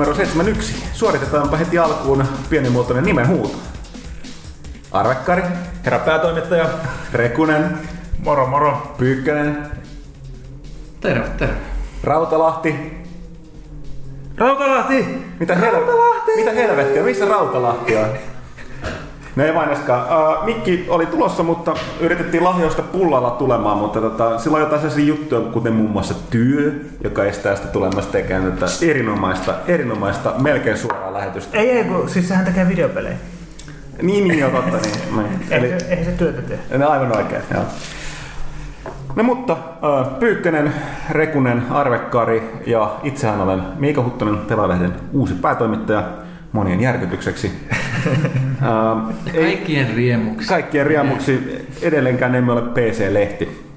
Numero 71. Suoritetaanpa heti alkuun pienimuotoinen nimenhuuto. Arvekkari, Herra päätoimittaja. Rekunen, Moro moro. Pyykkönen, Terve, terve. Rautalahti. Rautalahti! Mitä, hel- Mitä helvettiä? Missä Rautalahti on? No ei vain. Uh, Mikki oli tulossa, mutta yritettiin lahjoista pullalla tulemaan, mutta tota, sillä on jotain sellaisia juttuja, kuten muun muassa työ, joka estää sitä tulemasta tekemään tätä erinomaista, erinomaista, melkein suoraa lähetystä. Ei, ei, kun siis sehän tekee videopelejä. Niin, niin jo totta. Niin. Eli... Ei, ei se työtä tee. ne aivan oikein, joo. No mutta, uh, Pyykkönen, Rekunen, Arvekkari ja itsehän olen Miika Huttonen, Telalehden uusi päätoimittaja monien järkytykseksi. uh, Kaikkien riemuksi. Kaikkien riemuksi edelleenkään emme ole PC-lehti.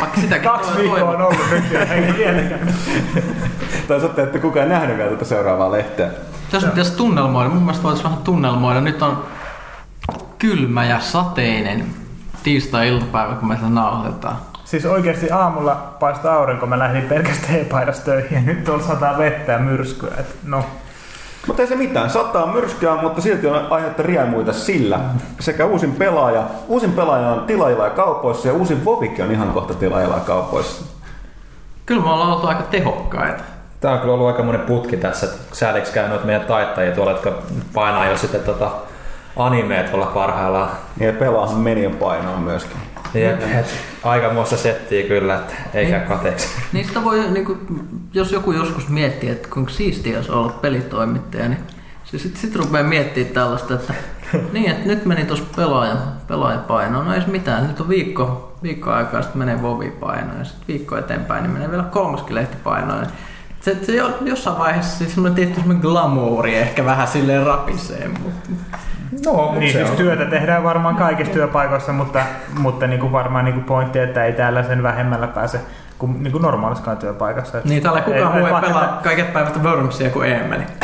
Vaikka sitäkin Kaksi viikkoa on ollut nyt ja ei vieläkään. Tai että kukaan ei nähnyt vielä tätä seuraavaa lehteä. Tässä pitäisi tunnelmoida. Mun mielestä voitaisiin vähän tunnelmoida. Nyt on kylmä ja sateinen tiistai-iltapäivä, kun me sitä nauhoitetaan. Siis oikeasti aamulla paistaa aurinko, mä lähdin pelkästään e-paidassa töihin ja nyt tuolla sataa vettä ja myrskyä. Et, no, Mutta ei se mitään, sataa myrskyä, mutta silti on aihetta riemuita sillä. Sekä uusin pelaaja, uusin pelaaja on tilaajilla ja kaupoissa ja uusin Vovik on ihan kohta tilaajilla ja kaupoissa. Kyllä me ollaan oltu aika tehokkaita. Tää on kyllä ollut aika monen putki tässä, että sääliksi käy noita meidän taittajia tuolla, jotka painaa jo sitten tota animeet tuolla parhaillaan. Ja pelaahan meni painoon myöskin. Jep, et aikamoista settiä kyllä, että ei käy kateeksi. Sitä voi, niin kuin, jos joku joskus miettii, että kuinka siistiä olisi olla pelitoimittaja, niin se sitten sit rupeaa miettimään tällaista, että niin, että nyt meni tuossa pelaaja, pelaajapainoon, no ei se mitään, nyt on viikko, viikko aikaa, sitten menee Vovi-painoon ja sitten viikko eteenpäin, niin menee vielä kolmaskin lehtipainoon. Se, se jo, jossain vaiheessa siis semmoinen tietty semmoinen glamouri ehkä vähän silleen rapisee, mutta No, mutta niin se siis on. työtä tehdään varmaan kaikissa työpaikoissa, mutta, mutta niin kuin varmaan niin kuin pointti, että ei täällä sen vähemmällä pääse kuin, niin kuin normaaliskaan työpaikassa. Niin täällä kukaan muu ei pelaa kaiket päivät Wormsia kuin Eemeli.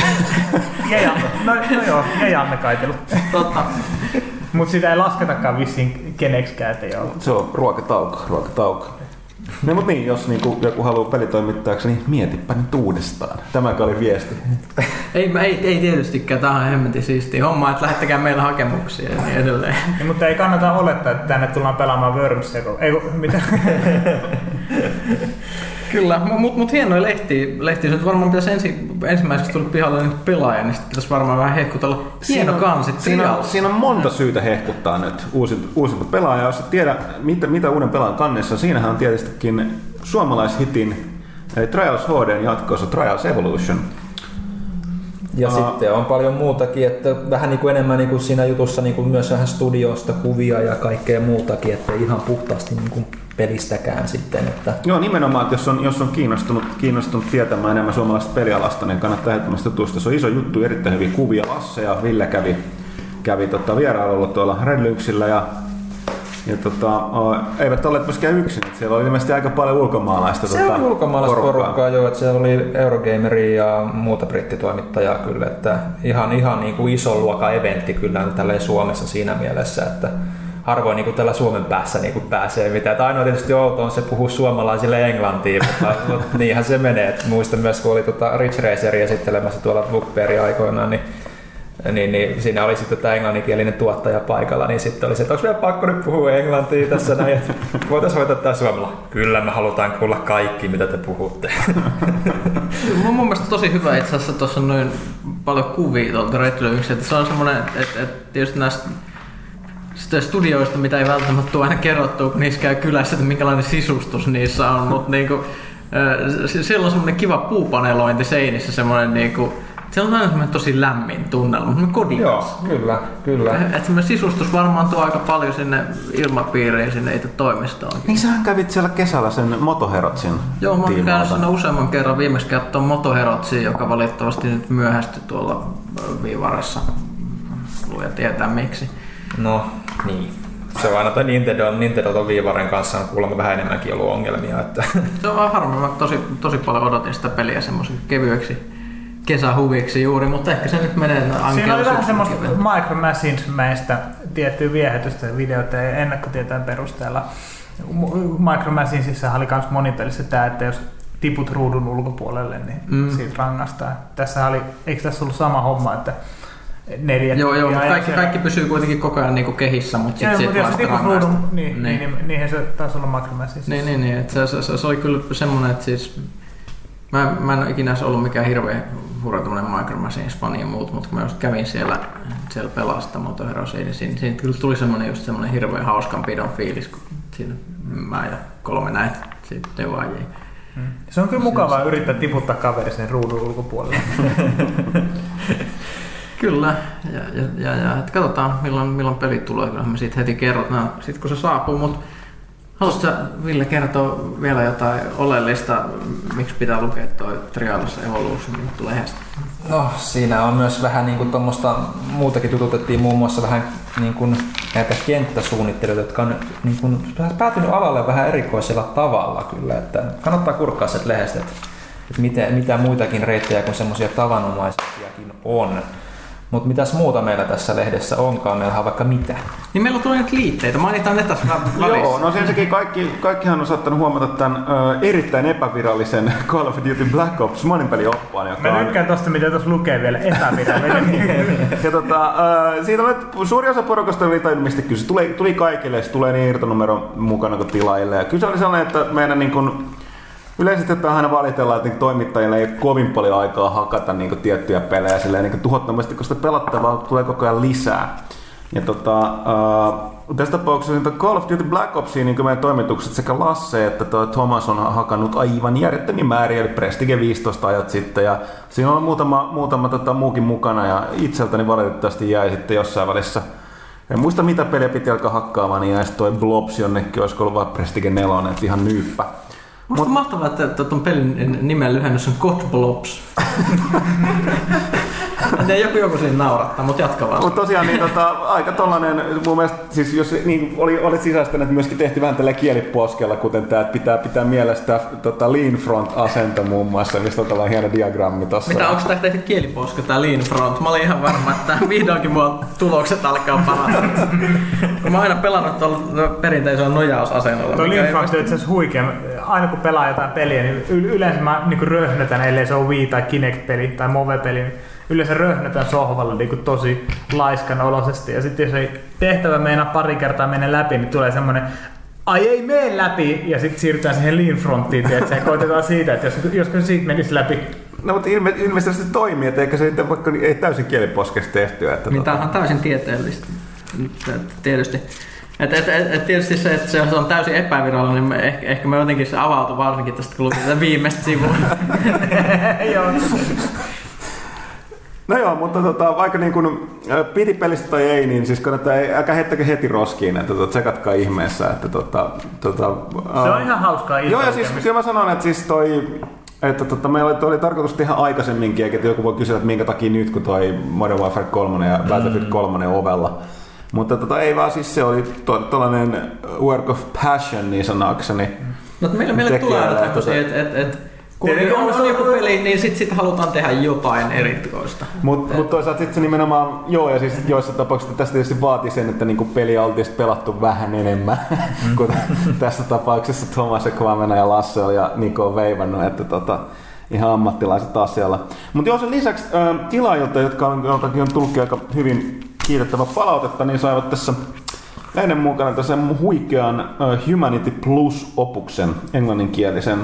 Ja Janne, no, no joo, ja Janne Kaitelu. Totta. Mutta sitä ei lasketakaan vissiin keneksikään, että joo. Se on ruokatauko, ruokatauko. No mut niin, jos niinku joku haluaa pelitoimittajaksi, niin mietipä nyt uudestaan. Tämäkö oli viesti? Ei, ei, ei tietystikään, tämä on hemmetin siistiä homma, että lähettäkää meillä hakemuksia ja niin edelleen. Niin, mutta ei kannata olettaa, että tänne tullaan pelaamaan Wormsia. Ei, mitä? Kyllä, mutta mut, hienoja lehtiä. lehtiä. Se nyt varmaan pitäisi ensi, ensimmäiseksi tulla pihalle niin pelaaja, niin sitten pitäisi varmaan vähän hehkutella hieno kansi. Siinä on, siinä on monta syytä hehkuttaa nyt uusinta, uusinta pelaajaa. Jos tiedä, mitä, mitä uuden pelaajan kannessa, siinähän on tietystikin suomalaishitin Trials HDn jatkoosa Trials Evolution. Ja Aa. sitten on paljon muutakin, että vähän niin kuin enemmän niin kuin siinä jutussa niin kuin myös vähän studiosta kuvia ja kaikkea muutakin, että ei ihan puhtaasti niin kuin pelistäkään sitten. Että Joo, nimenomaan, että jos on, jos on kiinnostunut, kiinnostunut tietämään enemmän suomalaisesta pelialasta, niin kannattaa ehdottomasti tutustua. Se on iso juttu, erittäin hyviä kuvia. Lasse ja Ville kävi, kävi tota, vierailulla tuolla Red Lynxillä ja ja tota, eivät olleet myöskään yksin, että siellä oli ilmeisesti aika paljon ulkomaalaista se tota, oli ulkomaalaista porukkaa jo, että siellä oli Eurogameria ja muuta brittitoimittajaa kyllä, että ihan, ihan niin kuin ison luokan eventti kyllä tälleen Suomessa siinä mielessä, että harvoin niin kuin tällä Suomen päässä niin kuin pääsee mitään. Että ainoa tietysti outo on se puhua suomalaisille englantiin, mutta, mutta niinhän se menee. Et muistan myös, kun oli tota Rich Racer esittelemässä tuolla Bookbearin aikoinaan, niin niin, niin siinä oli sitten tämä englanninkielinen tuottaja paikalla, niin sitten oli se, että onko meidän pakko nyt puhua englantia tässä näin, että voitaisiin hoitaa tämä suomella. Kyllä me halutaan kuulla kaikki, mitä te puhutte. Mun, mun mielestä tosi hyvä itse asiassa tuossa on noin paljon kuvia tuolta Lynx, että se on semmoinen, että, että tietysti näistä sitä studioista, mitä ei välttämättä ole aina kerrottu, kun niissä käy kylässä, että minkälainen sisustus niissä on, mutta niinku, siellä on semmoinen kiva puupanelointi seinissä, semmoinen niinku, siellä on aina semmoinen tosi lämmin tunnelma, semmoinen kodikas. Joo, kyllä, kyllä. Että semmoinen sisustus varmaan tuo aika paljon sinne ilmapiiriin, sinne itse toimistoon. Niin sähän kävit siellä kesällä sen Motoherotsin Joo, mä oon käynyt sinne useamman kerran viimeksi katsoa Motoherotsia, joka valitettavasti nyt myöhästyi tuolla ö, Viivaressa. Luja tietää miksi. No, niin. Se on aina toi Nintendo, Nintendo ton viivaren kanssa on kuulemma vähän enemmänkin ollut ongelmia. Että Se on vaan harmi, mä tosi, tosi paljon odotin sitä peliä semmoiseksi kevyeksi kesähuviksi juuri, mutta ehkä se nyt menee Siinä oli vähän semmoista. Micro Machines-mäistä tiettyä viehätystä videota ja ennakkotietojen perusteella. Micro Machinesissa oli myös monipelissä tämä, että jos tiput ruudun ulkopuolelle, niin Mm. siitä rangaistaan. Tässä oli, eikö tässä ollut sama homma, että neljä Joo, joo, mutta kaikki, se- kaikki pysyy kuitenkin koko ajan niinku kehissä, mutta sitten mutta sit vasta se tiput ruudun, rangaistaan. niin, niin. niin, niinhän se taisi olla makromässä. Niin, niin, niin. että se, se, se, oli kyllä semmoinen, että siis mä, mä en ole ikinä ollut mikään hirveän hurautuminen Micro Machines-fani ja muut, mutta kun mä just kävin siellä, siellä pelasta Moto Heroesiin, niin siinä, siinä kyllä tuli semmoinen just semmoinen hirveän hauskanpidon fiilis, kun siinä mä ja kolme näitä sitten devaajia. Se on kyllä mukavaa yrittää tiputtaa kaveri sen ruudun ulkopuolelle. Kyllä, ja, ja, ja, ja katsotaan milloin, milloin peli tulee, kyllähän me siitä heti kerrotaan, sitten kun se saapuu, mutta haluaisitko Ville kertoa vielä jotain oleellista, miksi pitää lukea toi Trials Evolution lehdestä? No siinä on myös vähän niin kuin tuommoista, muutakin tututettiin muun muassa vähän niin kuin näitä kenttäsuunnittelijoita, jotka on niin kuin päätynyt alalle vähän erikoisella tavalla kyllä, että kannattaa kurkkaa sieltä lehdestä, että mitä, mitä muitakin reittejä kuin semmoisia tavanomaisiakin on. Mutta mitäs muuta meillä tässä lehdessä onkaan? Meillä on vaikka mitä. Niin meillä tulee nyt liitteitä, mainitaan ne tässä välissä. Joo, no ensinnäkin kaikki, kaikkihan on saattanut huomata tämän ö, erittäin epävirallisen Call of Duty Black Ops monipelioppaan, joka Mä on tykkään tosta, mitä tuossa lukee vielä epävirallinen. Ja tota, äh, siitä on nyt, suuri osa porukasta oli tajunnut, mistä kyse. Tuli, tuli kaikille, se tulee niin irtonumero mukana kuin tilaajille. Ja kyse oli sellainen, että meidän niin kuin, yleisesti ottaen aina valitellaan, että niin toimittajille ei ole kovin paljon aikaa hakata niin tiettyjä pelejä silleen, niin tuhottomasti, koska pelattavaa tulee koko ajan lisää. Ja tota, äh, tässä tapauksessa niin Call of Duty Black Opsiin niin meidän toimitukset sekä Lasse että toi Thomas on hakannut aivan järjettömiä määriä, eli Prestige 15 ajat sitten. Ja siinä on muutama, muutama tota, muukin mukana ja itseltäni valitettavasti jäi sitten jossain välissä en muista mitä peliä piti alkaa hakkaamaan, niin jäi toi Blobs jonnekin, olisiko ollut vaan Prestige 4, että ihan nyyppä. Musta Mut- mahtavaa, että tuon pelin nimen lyhennys on God Blobs. en tiedä, joku joku siinä naurattaa, mutta jatka vaan. Mutta tosiaan niin, tota, aika tollanen, mun mielestä, siis jos niin, oli, olet sisäistänyt, että myöskin tehtiin vähän tällä kieliposkella, kuten tämä, että pitää pitää mielessä tota lean front asento muun muassa, mistä on tällainen hieno diagrammi tossa. Mitä, onko tämä tehty kieliposka, tää Lean Front? Mä olin ihan varma, että vihdoinkin mua tulokset alkaa parata. Kun mä oon aina pelannut tuolla perinteisellä nojausasennolla. Tuo mikä ei Linfront on itse asiassa huikea. Aina kun pelaa jotain peliä, niin yleensä mä niin röhnötän, ellei se ole Wii tai Kinect-peli tai Move-peli, niin yleensä röhnötän sohvalla niin tosi laiskan olosesti. Ja sitten jos ei tehtävä meinaa pari kertaa mennä läpi, niin tulee semmoinen ai ei mene läpi, ja sitten siirrytään siihen lean fronttiin, tiedätkö, ja koitetaan siitä, että jos, jos se siitä menisi läpi. No mutta ilme, ilmeisesti se toimii, että eikä se sitten vaikka ei täysin kieliposkesta tehtyä. Että Niin tota, tämähän on täysin tieteellistä. Et- Tietysti. Et, et, et, et tietysti se, että se on täysin epävirallinen, niin ehkä, ehkä me jotenkin se avautui varsinkin tästä, kun tätä viimeistä sivua. Joo. No joo, mutta tota, vaikka niin kuin, ä, piti pelistä tai ei, niin siis kannattaa, älkää heittäkö heti roskiin, että tota, tsekatkaa ihmeessä. Että, tota, tota, Se on ihan hauskaa Joo, ja siis kyllä mä sanon, että siis toi, että tota, meillä oli, oli tarkoitus tehdä aikaisemminkin, eikä joku voi kysyä, että minkä takia nyt, kun toi Modern Warfare 3 ja Battlefield 3 on ovella. Mutta tota, ei vaan siis se oli tollainen work of passion niin sanakseni. No, meillä, meillä tulee aina tämmöisiä, että että et, et, kun Tietenkin on, on- on joku peli, niin sitten sit halutaan tehdä jotain erikoista. Mutta mut toisaalta sitten se nimenomaan, joo, ja siis joissa tapauksissa tästä tietysti vaatii sen, että niinku peliä oltiin pelattu vähän enemmän, mm. kun tässä tapauksessa Thomas ja Kvamena ja Lasse ja Niko on veivannut, että tota, ihan ammattilaiset asialla. Mutta joo, sen lisäksi ä, tilaajilta, jotka on, on tullutkin aika hyvin kiitettävä palautetta, niin saivat tässä Näiden mukana tässä huikean Humanity Plus-opuksen, englanninkielisen,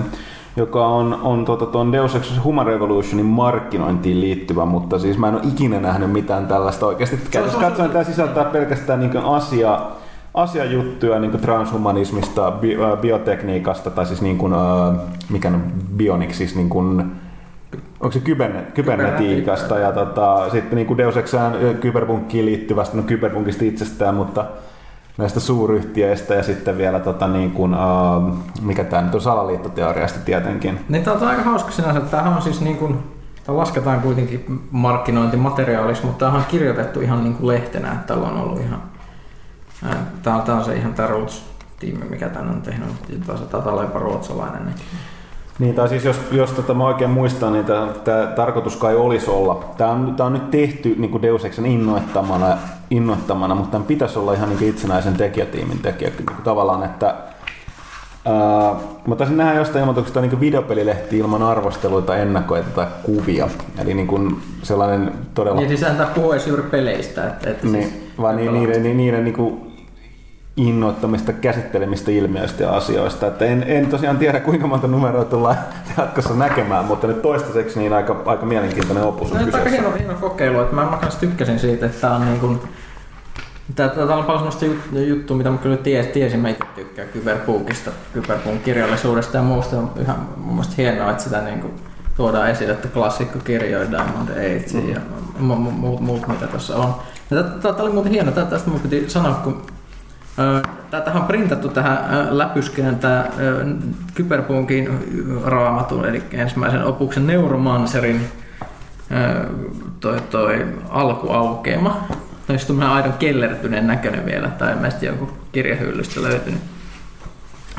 joka on, on tuota, tuon Deus Ex Human Revolutionin markkinointiin liittyvä, mutta siis mä en ole ikinä nähnyt mitään tällaista oikeasti. Käytössä katsoen tämä sisältää pelkästään niin asia, asiajuttuja niin transhumanismista, bi, biotekniikasta, tai siis niin kuin, äh, mikä on bionik, siis niin kuin, onko se kyberne, kybernetiikasta ja tota, sitten niin kuin Deus Exään kyberpunkkiin liittyvästä, no kyberpunkista itsestään, mutta näistä suuryhtiöistä ja sitten vielä tota niin kuin, uh, mikä tämä nyt on salaliittoteoriasta tietenkin. Niin tää on aika hauska sinänsä, että tämähän on siis niin kuin, tää lasketaan kuitenkin markkinointimateriaaliksi, mutta tämähän on kirjoitettu ihan niin kuin lehtenä, että tällä on ollut ihan, tää on, tää on se ihan tää Roots-tiimi, mikä tän on tehnyt, taitaa olla jopa ruotsalainen. Niin. Niin, tai siis jos, jos tota, mä oikein muistan, niin tämä tarkoitus kai olisi olla. Tämä on, tää on nyt tehty niin kuin Deus Exen innoittamana, innoittamana, mutta tämän pitäisi olla ihan niin itsenäisen tekijätiimin tekijä. Niin kuin tavallaan, että Uh, mä taisin nähdä jostain ilmoituksesta niin videopelilehti ilman arvosteluita, ennakoita tai kuvia. Eli niin kuin sellainen todella... Niin siis puhuu edes juuri peleistä. Että, että niin, siis, vaan niin, niiden, niiden, niiden niin kuin innoittamista käsittelemistä ilmiöistä ja asioista. Että en, en tosiaan tiedä kuinka monta numeroa tullaan jatkossa näkemään, mutta nyt toistaiseksi niin aika, aika mielenkiintoinen opus on no, kyseessä. aika hieno, hieno kokeilu. Että mä, mä kanssa tykkäsin siitä, että tää on niin kuin, Täällä on paljon sellaista juttua, mitä mä kyllä ties, tiesin. Mä itse tykkään Kyberpunkista, Kyberpunk kirjallisuudesta ja muusta. On ihan mun mielestä hienoa, että sitä niin kuin tuodaan esille, että klassikkokirjoja Diamond Age ja muut, muut mitä tässä on. Tämä oli muuten hieno, tästä mun piti sanoa, kun Tämähän on printattu tähän läpyskeen tämä Kyberpunkin raamatun, eli ensimmäisen opuksen Neuromancerin toi, toi alkuaukeama. Tai sitten tämmöinen aidon kellertyneen näköinen vielä, tai ilmeisesti jonkun kirjahyllystä löytynyt.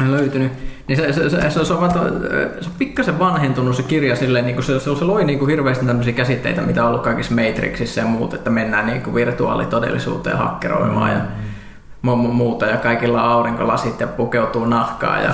löytynyt. Niin se, se, se, se, se, on, se on pikkasen vanhentunut se kirja silleen, niin se, se, se loi niin kuin hirveästi tämmöisiä käsitteitä, mitä on ollut kaikissa Matrixissa ja muut, että mennään niin kuin virtuaalitodellisuuteen hakkeroimaan mm. ja muuta ja kaikilla on aurinkolasit ja pukeutuu nahkaa ja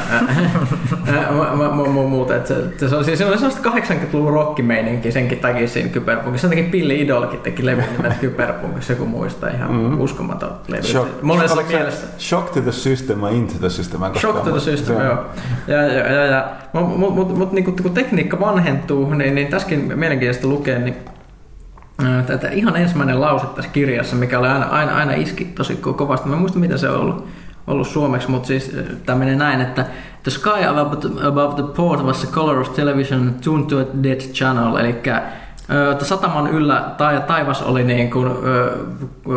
muuta. Et se, se, on, siis, se on sellaista 80-luvun rockimeininki senkin takia siinä Kyberpunkissa. Sen takia Billy Idolkin teki levy nimeltä Kyberpunkissa, joku muistaa ihan mm. uskomaton levy. Shock, Monessa shock, mielessä. Shock to the system ja into the system. Shock to the system, joo. Ja, ja, ja, ja, Mutta mut, mut, mut, niin kun tekniikka vanhentuu, niin, niin tässäkin mielenkiintoista lukea, niin Tätä ihan ensimmäinen lause tässä kirjassa, mikä oli aina, aina, aina iski tosi kovasti. Mä en muista, mitä se on ollut, ollut suomeksi, mutta siis tämä menee näin, että The sky above the, above the port was the color of television tuned to a dead channel, eli sataman yllä tai, taivas oli niin kuin,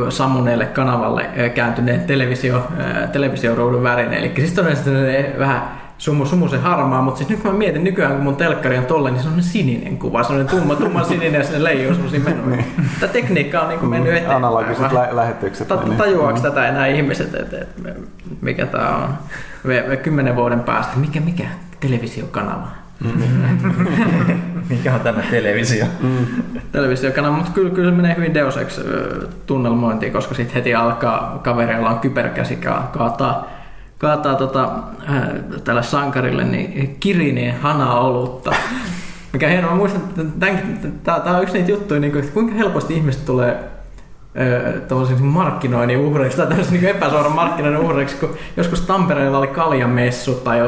sammuneelle kanavalle kääntyneen televisio, televisioruudun värinen, eli siis todennäköisesti vähän sumu, sumu se harmaa, mutta siis nyt kun mä mietin nykyään, kun mun telkkari on tolle, niin se on sininen kuva, se on tumma, tumma sininen ja sinne leijuu semmoisia menoja. niin. Tämä tekniikka on niin kuin mennyt eteenpäin. Analogiset lä- lähetykset. Ta- niin. tajuaako mm. tätä enää ihmiset, että, että mikä tämä on kymmenen vuoden päästä, mikä, mikä televisiokanava? Mm. Mikä on tämä televisio? Mm. Televisiokanava, mutta kyllä, kyllä se menee hyvin Deus Ex tunnelmointiin, koska sitten heti alkaa kavereilla on kyberkäsi kaataa kaataa tota, äh, tälle sankarille niin kirineen hana-olutta. Mikä hienoa, mä muistan, että tämä on yksi niitä juttuja, niin kuin, että kuinka helposti ihmiset tulee äh, markkinoinnin uhreiksi tai tämmöisen niin epäsuoran markkinoinnin uhreiksi, kun joskus Tampereella oli kaljamessu tai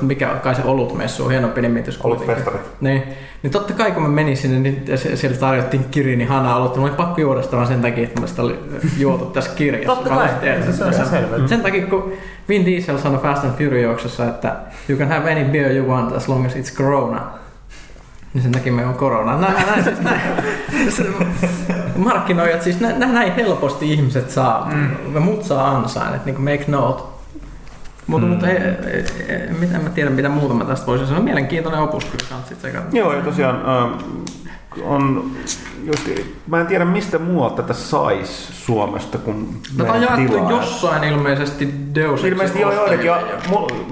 mikä kai se olutmessu, hienompi nimitys. Olutfestari. Niin, niin totta kai kun mä menin sinne, niin siellä tarjottiin Kirini Hana olutta. Mä olin pakko juoda sitä sen takia, että mä sitä oli juotu tässä kirjassa. totta kai, se, se on ihan selvä. Sen takia, kun Vin Diesel sanoi Fast and Furiouksessa, että you can have any beer you want as long as it's Corona. Niin sen takia me on korona. Näin, näin, siis näin. Markkinoijat, siis näin, näin helposti ihmiset saa, mm. mut saa ansaan, että niin make note. Mutta mm. mut, he, he, he, mitä mä tiedän, mitä muuta mä tästä voisin sanoa. Mielenkiintoinen opus kyllä kans sekä. Joo, ja tosiaan äh, on just, mä en tiedä mistä muualta tätä sais Suomesta, kun Tätä on jaettu jossain ilmeisesti Deus Ilmeisesti joo joidenkin.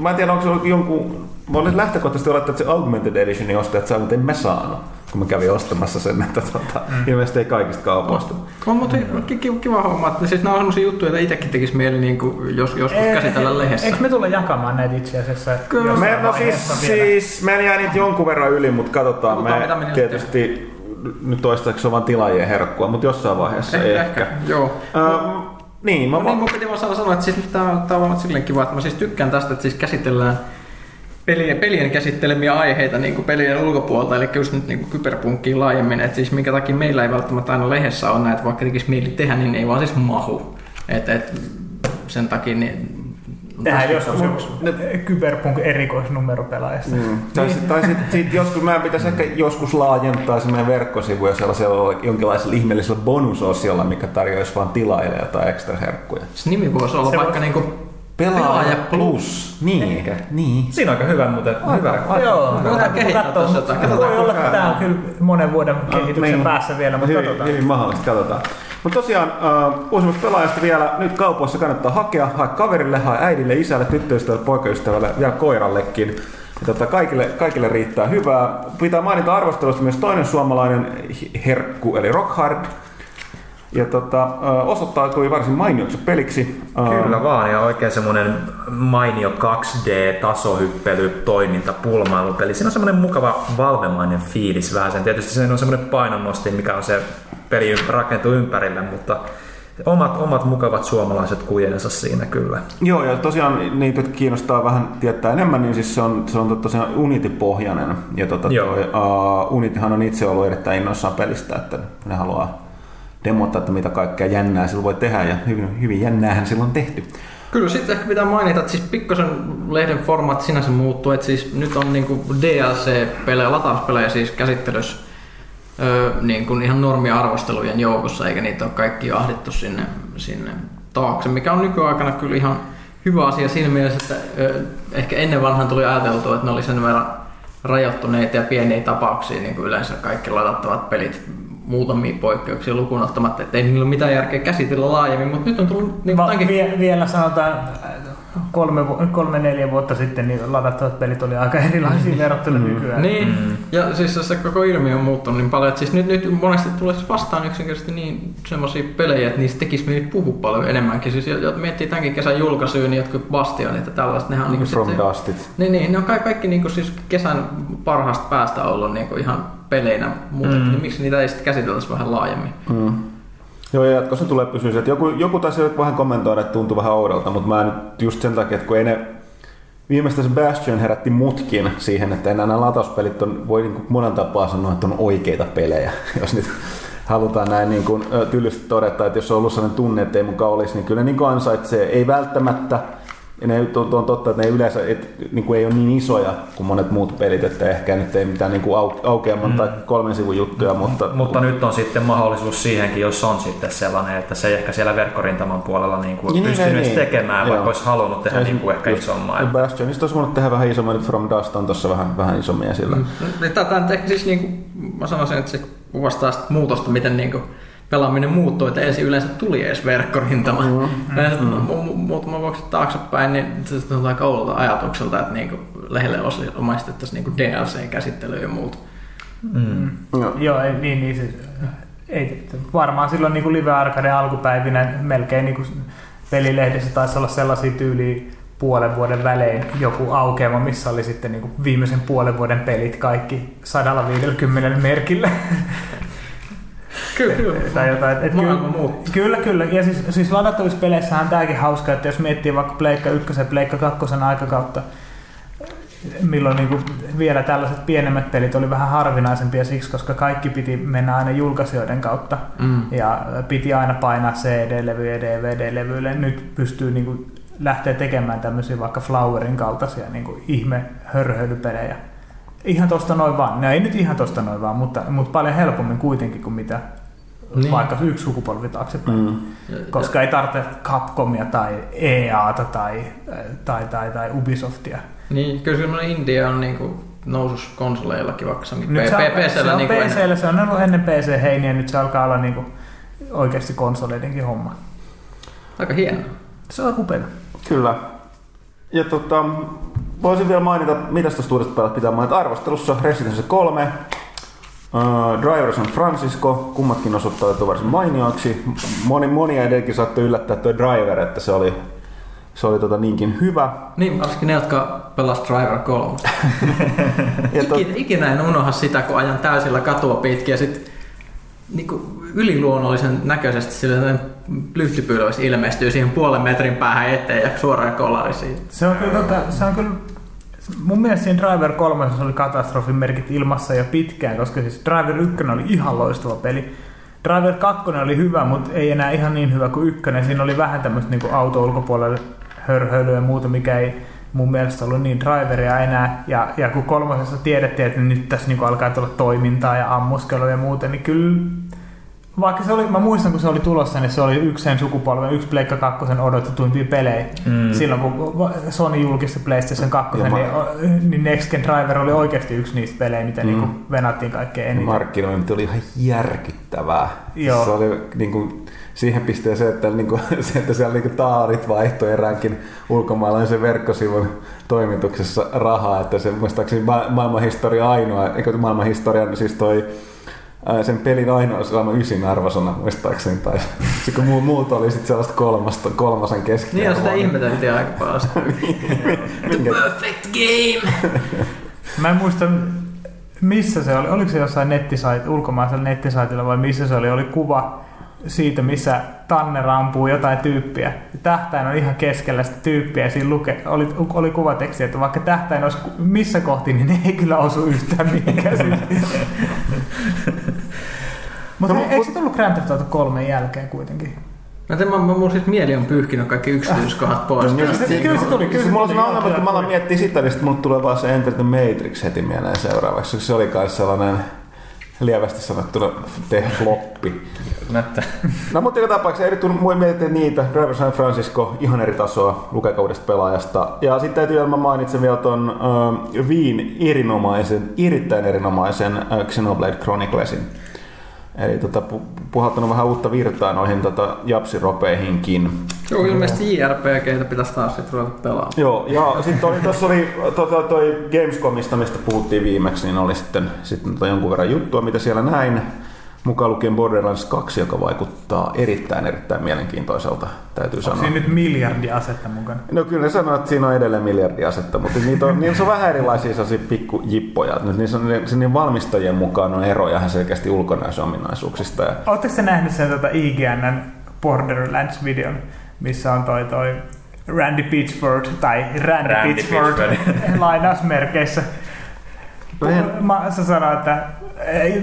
Mä en tiedä, onko se jonkun... Mä olisin lähtökohtaisesti olettaa, että se Augmented Editionin ostajat saa, mutta en mä saanut kun mä kävin ostamassa sen, että tuota, mm. ilmeisesti ei kaikista kaupoista. On, mutta kiva, kiva homma. Että siis nämä on sellaisia juttuja, joita itsekin tekisi mieli niin kuin jos, joskus ei, käsitellä lehdessä. Eikö me tule jakamaan näitä itse asiassa? Kyllä. Me, no siis, siis meillä jää niitä jonkun verran yli, mutta katsotaan. katsotaan me tietysti nyt toistaiseksi on vain tilaajien herkkua, mutta jossain vaiheessa ehkä. ehkä. ehkä. Joo. Ähm, niin, mä no, niin, mun piti vaan sanoa, että siis, tämä, tämä on silleen kiva, että mä siis tykkään tästä, että siis käsitellään pelien, pelien käsittelemiä aiheita niin kuin pelien ulkopuolelta, eli just nyt niin kyberpunkkiin laajemmin, että siis minkä takia meillä ei välttämättä aina lehdessä ole näitä, vaikka tekisi mieli tehdä, niin ei vaan siis mahu. Et, et, sen takia niin Tehdään joskus joku Cyberpunk erikoisnumero pelaajasta. Mm. Tai sitten tai sit, sit joskus meidän pitäisi ehkä joskus laajentaa se meidän verkkosivuja sellaisella jonkinlaisella ihmeellisellä bonusosiolla, mikä tarjoaisi vain tilaille jotain ekstra herkkuja. Se nimi voisi olla se vaikka voi... niinku Pelaaja Plus. Niin, eikä? Niin. Siinä on aika hyvä, mutta aika, hyvä. Aika, joo, katsotaan kehittää tuossa. Voi olla, että tämä on kyllä monen vuoden kehityksen niin, päässä vielä, mutta hyvin, katsotaan. Hyvin mahdollista, katsotaan. Mutta tosiaan uh, uusimmus pelaajasta vielä nyt kaupoissa kannattaa hakea, hae kaverille, hae äidille, isälle, tyttöystävälle, poikaystävälle, vielä koirallekin. Ja tota, kaikille, kaikille riittää hyvää. Pitää mainita arvostelusta myös toinen suomalainen herkku, eli Rockhard. Ja tota, osoittautui varsin mainioksi peliksi. Kyllä vaan, ja oikein semmoinen mainio 2D-tasohyppely, toiminta, pulmailupeli. Siinä on semmoinen mukava valvemainen fiilis vähän sen. Tietysti siinä on semmoinen painonnosti, mikä on se peli rakentuu ympärille, mutta omat, omat mukavat suomalaiset kujensa siinä kyllä. Joo, ja tosiaan niitä jotka kiinnostaa vähän tietää enemmän, niin siis se on, se on tosiaan Unity-pohjainen. Ja tota, Joo. toi, uh, Unityhan on itse ollut erittäin innoissaan pelistä, että ne haluaa demota, että mitä kaikkea jännää sillä voi tehdä, ja hyvin, hyvin jännäähän sillä on tehty. Kyllä sitten ehkä pitää mainita, että siis pikkasen lehden formaatti sinänsä muuttuu, että siis nyt on niinku DLC-pelejä, latauspelejä siis käsittelyssä öö, niin kuin ihan normiarvostelujen joukossa, eikä niitä ole kaikki ahdittu sinne, sinne taakse, mikä on nykyaikana kyllä ihan hyvä asia siinä mielessä, että öö, ehkä ennen vanhan tuli ajateltua, että ne oli sen verran rajoittuneita ja pieniä tapauksia, niin kuin yleensä kaikki ladattavat pelit muutamia poikkeuksia lukuun ottamatta, että ei niillä ole mitään järkeä käsitellä laajemmin, mutta nyt on tullut niin Va- vie, vielä sanotaan kolme, kolme, neljä vuotta sitten niin ladattavat pelit oli aika erilaisia verrattuna nykyään. Niin, mm. ja siis se koko ilmiö on muuttunut niin paljon, että siis nyt, nyt monesti tulee siis vastaan yksinkertaisesti niin semmoisia pelejä, että niistä tekisi mieli puhua paljon enemmänkin. Siis jos miettii tämänkin kesän julkaisuja, niin jotkut Bastionit ja tällaiset, nehän on niin From sitten, Dustit. niin, niin, ne on kaikki, kaikki niin siis kesän parhaasta päästä ollut niin ihan peleinä muutettu, mm. niin miksi niitä ei sitten käsiteltäisi vähän laajemmin? Mm. Joo, ja jatkossa tulee pysyä. se, Joku, joku taisi vähän kommentoida, että tuntuu vähän oudolta, mutta mä nyt just sen takia, että kun ei ne Viimeistä se Bastion herätti mutkin siihen, että enää nämä latauspelit on, voi niin monen tapaa sanoa, että on oikeita pelejä. Jos nyt halutaan näin niin kuin, ö, tyllysti todeta, että jos on ollut sellainen tunne, että ei mukaan olisi, niin kyllä ne niin ansaitsee. Ei välttämättä, ja ne on, on totta, että ne yleensä et, niin kuin ei ole niin isoja kuin monet muut pelit, että ehkä nyt ei mitään niin kuin au, aukeamman mm. tai kolmen sivun juttuja, mutta, Mutta nyt on sitten mahdollisuus siihenkin, jos on sitten sellainen, että se ei ehkä siellä verkkorintaman puolella niin kuin Niin, niin, pystynyt niin. tekemään, Joo. vaikka olisi halunnut tehdä niin kuin ehkä Just isomman. Bastionista olisi voinut tehdä vähän isomman, nyt From Dust on tuossa vähän, vähän isommin esillä. Mm. Niin Tätä ehkä siis niin kuin, mä sanoisin, että se kuvastaa sitä muutosta, miten niin kuin pelaaminen muuttui, että ensin yleensä tuli edes verkkorintama. Mm. Yleensä mu- mu- muutama vuosi taaksepäin, niin se tuntuu aika oudolta ajatukselta, että niin kuin lehdelle osi- omaistettaisiin niin DLC-käsittelyä ja muuta. Mm. Joo. Joo, ei, niin, niin siis, ei, varmaan silloin niin kuin Live Arcade alkupäivinä melkein niin kuin pelilehdessä taisi olla sellaisia tyyliä puolen vuoden välein joku aukeama, missä oli sitten niin kuin viimeisen puolen vuoden pelit kaikki 150 merkillä. Kyllä, kyllä. tai jotain. Et, kyllä, kyllä, kyllä. Ja siis, siis ladattavissa peleissähän tämäkin hauska, että jos miettii vaikka Pleikka 1 ja Pleikka 2 aikakautta, milloin niin kuin vielä tällaiset pienemmät pelit oli vähän harvinaisempia siksi, koska kaikki piti mennä aina julkaisijoiden kautta Mm. ja piti aina painaa CD-levyjä ja DVD-levyille. Nyt pystyy niin kuin lähteä tekemään tämmöisiä vaikka Flowerin kaltaisia niin kuin ihme hörhöilypelejä. Ihan tosta noin vaan. No ei nyt ihan tosta noin vaan, mutta, mutta paljon helpommin kuitenkin kuin mitä Niin. vaikka yksi sukupolvi taaksepäin. Mm. Ja- Koska ei tarvitse Capcomia tai EAta tai, tai, tai, tai Ubisoftia. Niin, kyllä semmoinen India on niinku nousus konsoleillakin, vaikka se onkin Nyt se on, P- PCllä se on niinku ennen. PCllä, se on ollut ennen PC-heiniä, nyt se alkaa olla niinku oikeasti konsoleidenkin homma. Aika hienoa. Se on upeaa. Kyllä. Ja tota, voisin vielä mainita, mitä tuosta uudesta pelasta pitää mainita arvostelussa. Resident Evil 3, uh, Driver San Francisco, kummatkin osoittautuivat varsin mainioiksi. Moni, monia edelläkin saattoi yllättää tuo Driver, että se oli, se oli tota niinkin hyvä. Niin, varsinkin ne, jotka pelas Driver 3. Ja tot, Ikinä, ikinä en unohda sitä, kun ajan täysillä katua pitkin ja sitten niinku yliluonnollisen näköisesti sillä lyhtypylväs ilmestyy siihen puolen metrin päähän eteen ja suoraan kolarisiin. Se on kyllä, tota, se on kyllä mun mielestä siinä Driver 3 oli katastrofin merkit ilmassa jo pitkään, koska siis Driver 1 oli ihan loistava peli. Driver 2 oli hyvä, mutta ei enää ihan niin hyvä kuin ykkönen. Siinä oli vähän tämmöistä niin auto ulkopuolelle hörhöilyä ja muuta, mikä ei mun mielestä ollut niin driveria enää. Ja, ja kun kolmosessa tiedettiin, että nyt tässä niin alkaa tulla toimintaa ja ammuskelua ja muuta, niin kyllä vaikka se oli, mä muistan kun se oli tulossa, niin se oli yksi sen sukupolven, yksi Pleikka 2 odotetuimpia pelejä. Mm. Silloin kun Sony julkisti PlayStation 2, Ja niin, ma- niin Next Gen Driver oli oikeasti yksi niistä pelejä, mitä Mm. niinku venattiin kaikkein eniten. markkinointi oli ihan järkyttävää. Joo. Se oli niin kuin, siihen pisteeseen, että, niin kuin, se, että siellä niin taarit vaihtoi eräänkin ulkomaalaisen verkkosivun toimituksessa rahaa, että se muistaakseni ma- maailmanhistoria ainoa, eikö maailmanhistorian siis toi sen pelin ainoa saanut ysin arvosana muistaakseni, tai se kun muu, muut oli sitten sellaista kolmasta, kolmasen keskiarvoa. Niin, ja sitä ihmeteltiin aika paljon. Minkä- Perfect game! Mä en muista, missä se oli. Oliko se jossain nettisait, ulkomaisella nettisaitilla vai missä se oli? Oli kuva siitä, missä Tanner ampuu jotain tyyppiä. Tähtäin on ihan keskellä sitä tyyppiä ja siinä luke, oli, oli kuvateksti, että vaikka tähtäin olisi missä kohti, niin ne ei kyllä osu yhtään mihinkään. Mutta No, eikö se tullut Grand Theft Auto 3 jälkeen kuitenkin? Mä tein, mä, mä, mun siis mieli on pyyhkinyt kaikki yksityiskohdat pois. Kyllä se- kyllä se tuli, kyllä se Mulla on ongelma, että mä alan joo. miettiä sitä, niin sitten mulle tulee vaan se Enter the Matrix heti mieleen seuraavaksi. Se oli kai sellainen lievästi sanottuna floppi. Näyttää. No mutta joka tapauksessa eri tunnu miettiä niitä. Driver San Francisco, ihan eri tasoa lukekaudesta pelaajasta. Ja sitten täytyy vielä mä mainitsen vielä ton uh, Viin erinomaisen, erittäin erinomaisen uh, Xenoblade Chroniclesin. Eli tota, pu- puhaltanut vähän uutta virtaa noihin tota, japsiropeihinkin. Joo, ilmeisesti JRPGtä pitäisi taas sit ruveta pelaamaan. Joo, ja sitten oli, tuossa oli tota, toi Gamescomista, mistä puhuttiin viimeksi, niin oli sitten, sitten tota jonkun verran juttua, mitä siellä näin. Mukaan lukien Borderlands 2, joka vaikuttaa erittäin erittäin mielenkiintoiselta, täytyy Onko sanoa. siinä nyt miljardi asetta mukana? No kyllä ne sanoo, että siinä on edelleen miljardi asetta, mutta niitä on, niissä on vähän erilaisia sellaisia pikkujippoja. Nyt niissä on, sen valmistajien mukaan on eroja ihan selkeästi ulkonäösominaisuuksista. Ja, Oletteko te nähnyt sen tota IGNn Borderlands-videon, missä on toi, toi Randy Pitchford, tai Randy, Randy Pitchford, lainausmerkeissä. Vähän- Mä, se sanoo, että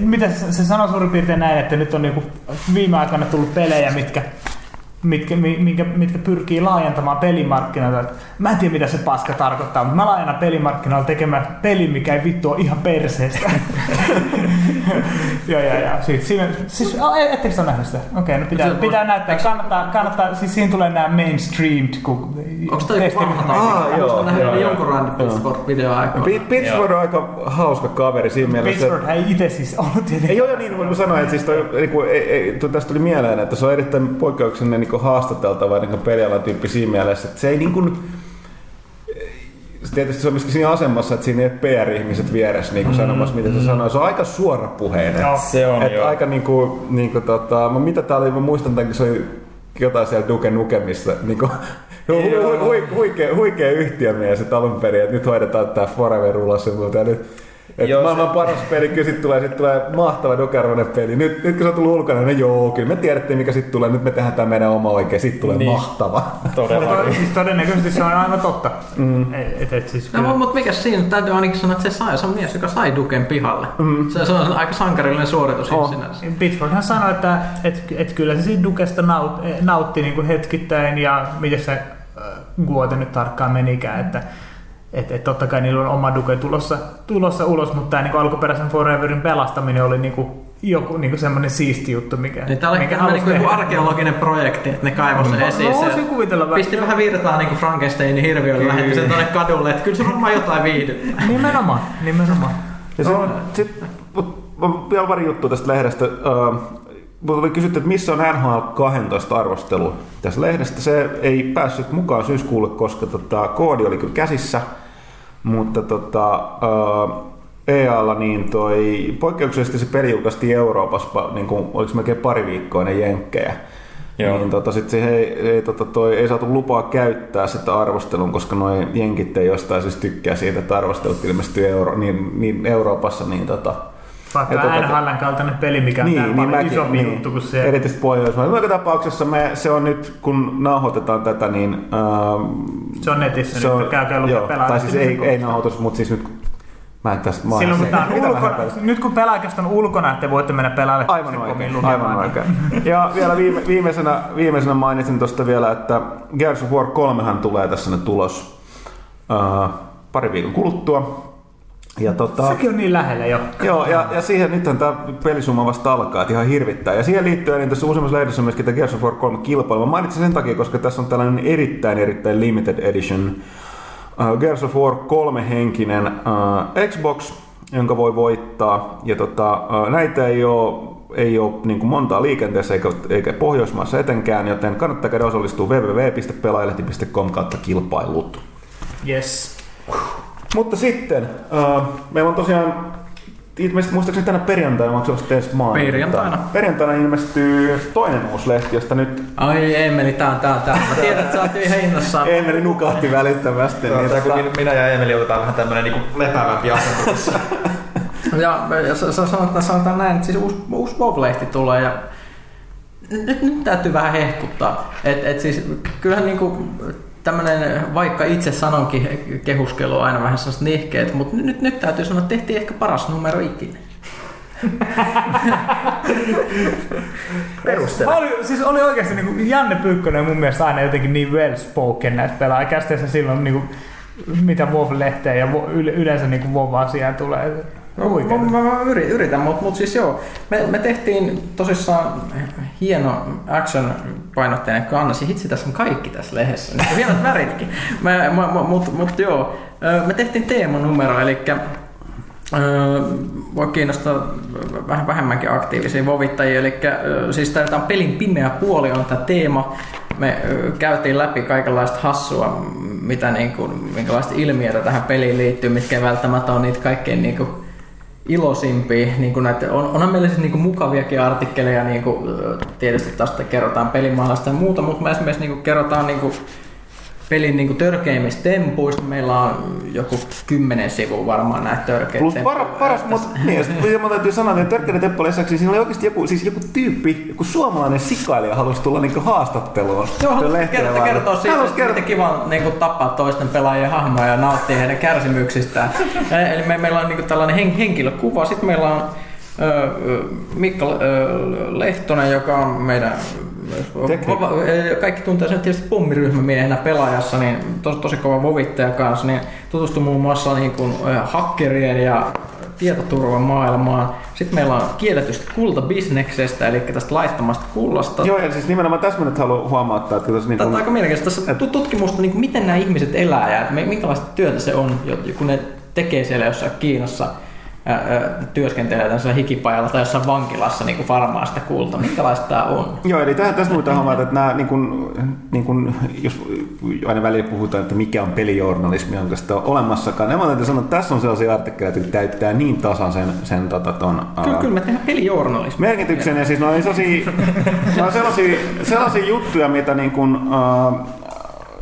mitä se, sanoo suurin piirtein näin, että nyt on niinku viime aikoina tullut pelejä, mitkä, mitkä, mi- minkä, mitkä pyrkii laajentamaan pelimarkkinoita. Mä en tiedä, mitä se paska tarkoittaa, mutta mä laajennan pelimarkkinoilla tekemään peli, mikä ei vittu ole ihan perseestä. joo, joo, joo. Siis, siinä, siis, oh, ettekö te ole nähnyt sitä? Okei, okay, no pitää, pitää näyttää. Kannattaa, kannattaa, siis siinä tulee nämä mainstreamed, kun Onko toi vanha taas? joo, Mä nähnyt jonkun Randy Pitchford-video aikaa. Pit- Pittsburgh on aika hauska kaveri siinä mielessä. Pittsburgh ei itse siis ollut tietenkin. Ei joo, joo, niin kuin mä sanoin, että siis toi, niin kuin, ei, ei, tu- tästä tuli mieleen, että se on erittäin poikkeuksellinen niin kuin haastateltava niin kuin pelialan tyyppi siinä mielessä, että se ei niin kuin, tietysti se on myöskin siinä asemassa, että siinä ei ole PR-ihmiset vieressä niin kuin sanomassa, mitä se sanoo. Se on aika suorapuheinen. Joo. Se on Et joo. aika niinku, niinku tota, mä mitä tää oli, mä muistan tämänkin, se oli jotain siellä Duke Nukemissa, niinku, hu, hu, hu, huikea, huikea yhtiömies että alun perin, että nyt hoidetaan tää Forever ulos ja muuta. Ja nyt, et Joo, maailman se- paras peli, kyllä sit tulee, sit tulee mahtava Duke peli. Nyt, nyt kun se on tullut ulkona, niin joo, kyllä me tiedettiin mikä sit tulee, nyt me tehdään tää meidän oma oikein, sit tulee Niin. mahtava. Todellakin. Siis todennäköisesti se on aivan totta. Mm. Et, et siis No, kyllä- mutta mikä siinä täytyy ainakin sanoa, että se sai, se on mies, joka sai Duken pihalle. Mm. Se, se on aika sankarillinen suoritus Oh. sinänsä. Sanoi, että et, et kyllä se siitä Dukesta naut, nautti niin kuin hetkittäin ja miten se äh, Guote nyt tarkkaan menikään, että et, et totta kai niillä on oma Duke tulossa, tulossa ulos, mutta tämä niin alkuperäisen Foreverin pelastaminen oli niin kuin, joku niin kuin semmoinen siisti juttu, mikä, Niin tää oli mikä niin kuin tehdä. arkeologinen projekti, että ne kaivoi sen esiin. No, Se kuvitella vähän. pisti vähän virtaa niin kuin Frankensteinin hirviölle, Kyllä. lähetti sen tuonne kadulle, että kyllä se varmaan jotain viihdyttää. Nimenomaan, nimenomaan. Ja se, sit, mut, mut vielä pari juttua tästä lehdestä. Uh, Mutta oli kysytty, että missä on NHL 12 arvostelu tässä lehdestä. Se ei päässyt mukaan syyskuulle, koska tota, koodi oli kyllä käsissä. Mutta tota, EAlla niin toi, poikkeuksellisesti se peli julkaistiin Euroopassa, pa- niin kuin, oliko melkein pari viikkoa ennen jenkkejä. Joo. Niin tota, sit se ei, ei, tota, toi, ei saatu lupaa käyttää sitä arvostelun, koska noi jenkit ei jostain syystä tykkää siitä, että arvostelut ilmestyy Euro, niin, niin Euroopassa, niin tota, Vaikka Etukäteen. NHLn kaltainen peli, mikä on niin, paljon mäkin- isompi juttu kuin se. Erityisesti Pohjoismaissa. Joka tapauksessa me, se on nyt, kun nauhoitetaan tätä, niin... Ähm, Se on netissä, se nyt on, käykää lukea pelaa. tai siis ei, ei nauhoitus, mutta siis nyt... Mä en tästä... Mä Silloin kun tää on ulkona, nyt kun pelaajakästä on ulkona, että te voitte mennä pelaalle Aivan oikein, aivan oikein. Ja vielä viime, viimeisenä, viimeisenä mainitsin tuosta vielä, että Gears of War 3 tulee tässä nyt tulos uh, pari viikon kuluttua. Ja tota, Sekin on niin lähellä jo. Joo, ja, ja siihen nythän tämä pelisumma vasta alkaa, että ihan hirvittää. Ja siihen liittyen niin tässä uusimmassa lehdessä on myöskin tämä Gears of War 3 kilpailu. Mä mainitsin sen takia, koska tässä on tällainen erittäin erittäin limited edition uh, Gears of War 3 henkinen uh, Xbox, jonka voi voittaa. Ja tota, uh, näitä ei ole ei ole niin kuin montaa liikenteessä eikä, eikä Pohjoismaassa etenkään, joten kannattaa käydä osallistua www.pelaajalehti.com kautta kilpailut. Yes. Mutta sitten, äh, meillä on tosiaan ilmeisesti muistaakseni tänä perjantaina, onko se ollut edes maanantaina? Perjantaina. Perjantaina ilmestyy toinen uusi lehti, josta nyt Ai Emeli, tää on, tää on, tää. Mä tiedän, että sä oot jo ihan innossaan. Eemeli nukahti välittömästi. Niin, Niin, kun tota, min- minä ja Emeli otetaan vähän tämmönen niinku lepäävämpi asentus. Ja ja sanotaan, sanotaan näin, että siis uusi, uusi WoW-lehti tulee ja nyt, nyt, nyt täytyy vähän hehkuttaa. Et, et siis, kyllähän niinku tämmönen, vaikka itse sanonkin kehuskelu on aina vähän sellaista nihkeet, mutta nyt, nyt täytyy sanoa, että tehtiin ehkä paras numero ikinä. Perustele. Oli, siis oli oikeasti niin kuin Janne Pyykkönen mun mielestä aina jotenkin niin well spoken näissä pelaajakästeissä silloin niin kuin, mitä WoW-lehteen ja yleensä niin kuin WoW-asiaan tulee. Huikea. Mä, mä, mä yri- yritän, mutta mut siis joo, me, me tehtiin tosissaan hieno action-painotteinen kannas, ja hitsi tässä on kaikki tässä lehdessä, niin hienot väritkin. Mä, mä, mä, mut, mut joo, me tehtiin teemanumero, eli Öö, voi kiinnostaa vähän vähemmänkin aktiivisia vovittajia. Eli öö, siis tämä on pelin pimeä puoli on tämä teema. Me öö, käytiin läpi kaikenlaista hassua, mitä niin kuin, minkälaista ilmiötä tähän peliin liittyy, mitkä ei välttämättä ole niitä kaikkein niin kuin, ilosimpia. Niin kuin näitä, on, onhan meillä siis niin kuin mukaviakin artikkeleja, niin kuin, tietysti tästä kerrotaan pelimaailmasta ja muuta, mutta me esimerkiksi niin kuin, kerrotaan niin kuin, pelin niin kuin törkeimmistä tempuista. Meillä on joku kymmenen sivua varmaan näitä törkeitä Plus para, paras, mutta niin, ja sit mun täytyy sanoa, että Törkkäinen Teppo lisäksi siinä oli oikeasti joku, siis joku tyyppi, joku suomalainen sikailija halusi tulla niinku haastatteluun. Joo, lehteen kertoa, kertoa siitä, Halusi että miten kiva niin kuin, tappaa toisten pelaajien hahmoja ja nauttia heidän kärsimyksistään. Eli me, meillä on niin kuin, tällainen hen, henkilökuva. Sitten meillä on Mikko Lehtonen, joka on meidän ö, kaikki tuntee sen tietysti pommiryhmämiehenä pelaajassa, niin tosi, tosi kova vovittaja kanssa, niin tutustui muun muassa niin kuin, hakkerien ja tietoturvan maailmaan. Sitten meillä on kielletystä kultabisneksestä, eli tästä laittomasta kullasta. Joo, ja siis nimenomaan tässä nyt haluan huomauttaa, että tuossa Tämä on aika mielenkiintoista. Tässä tu- tutkimusta, niin kuin miten nämä ihmiset elää ja mi- minkälaista työtä se on, kun ne tekee siellä jossain Kiinassa ää, ää, työskentelee tämmöisellä hikipajalla tai jossain vankilassa niin kuin farmaa sitä kulta. Minkälaista tämä on? Joo, eli tähän, tässä muuta huomata, että nämä, niin kuin, niin kuin, jos aina välillä puhutaan, että mikä on pelijournalismi, onko sitä olemassakaan, niin mä täytyy sanoa, että tässä on sellaisia artikkeleita, jotka täyttää niin tasan sen, sen tota, ton, Kyllä, aa, kyllä me tehdään pelijournalismia. merkityksen. Ja siis ne on sellaisia, ne on sellaisia, sellaisia juttuja, mitä niin kuin, uh,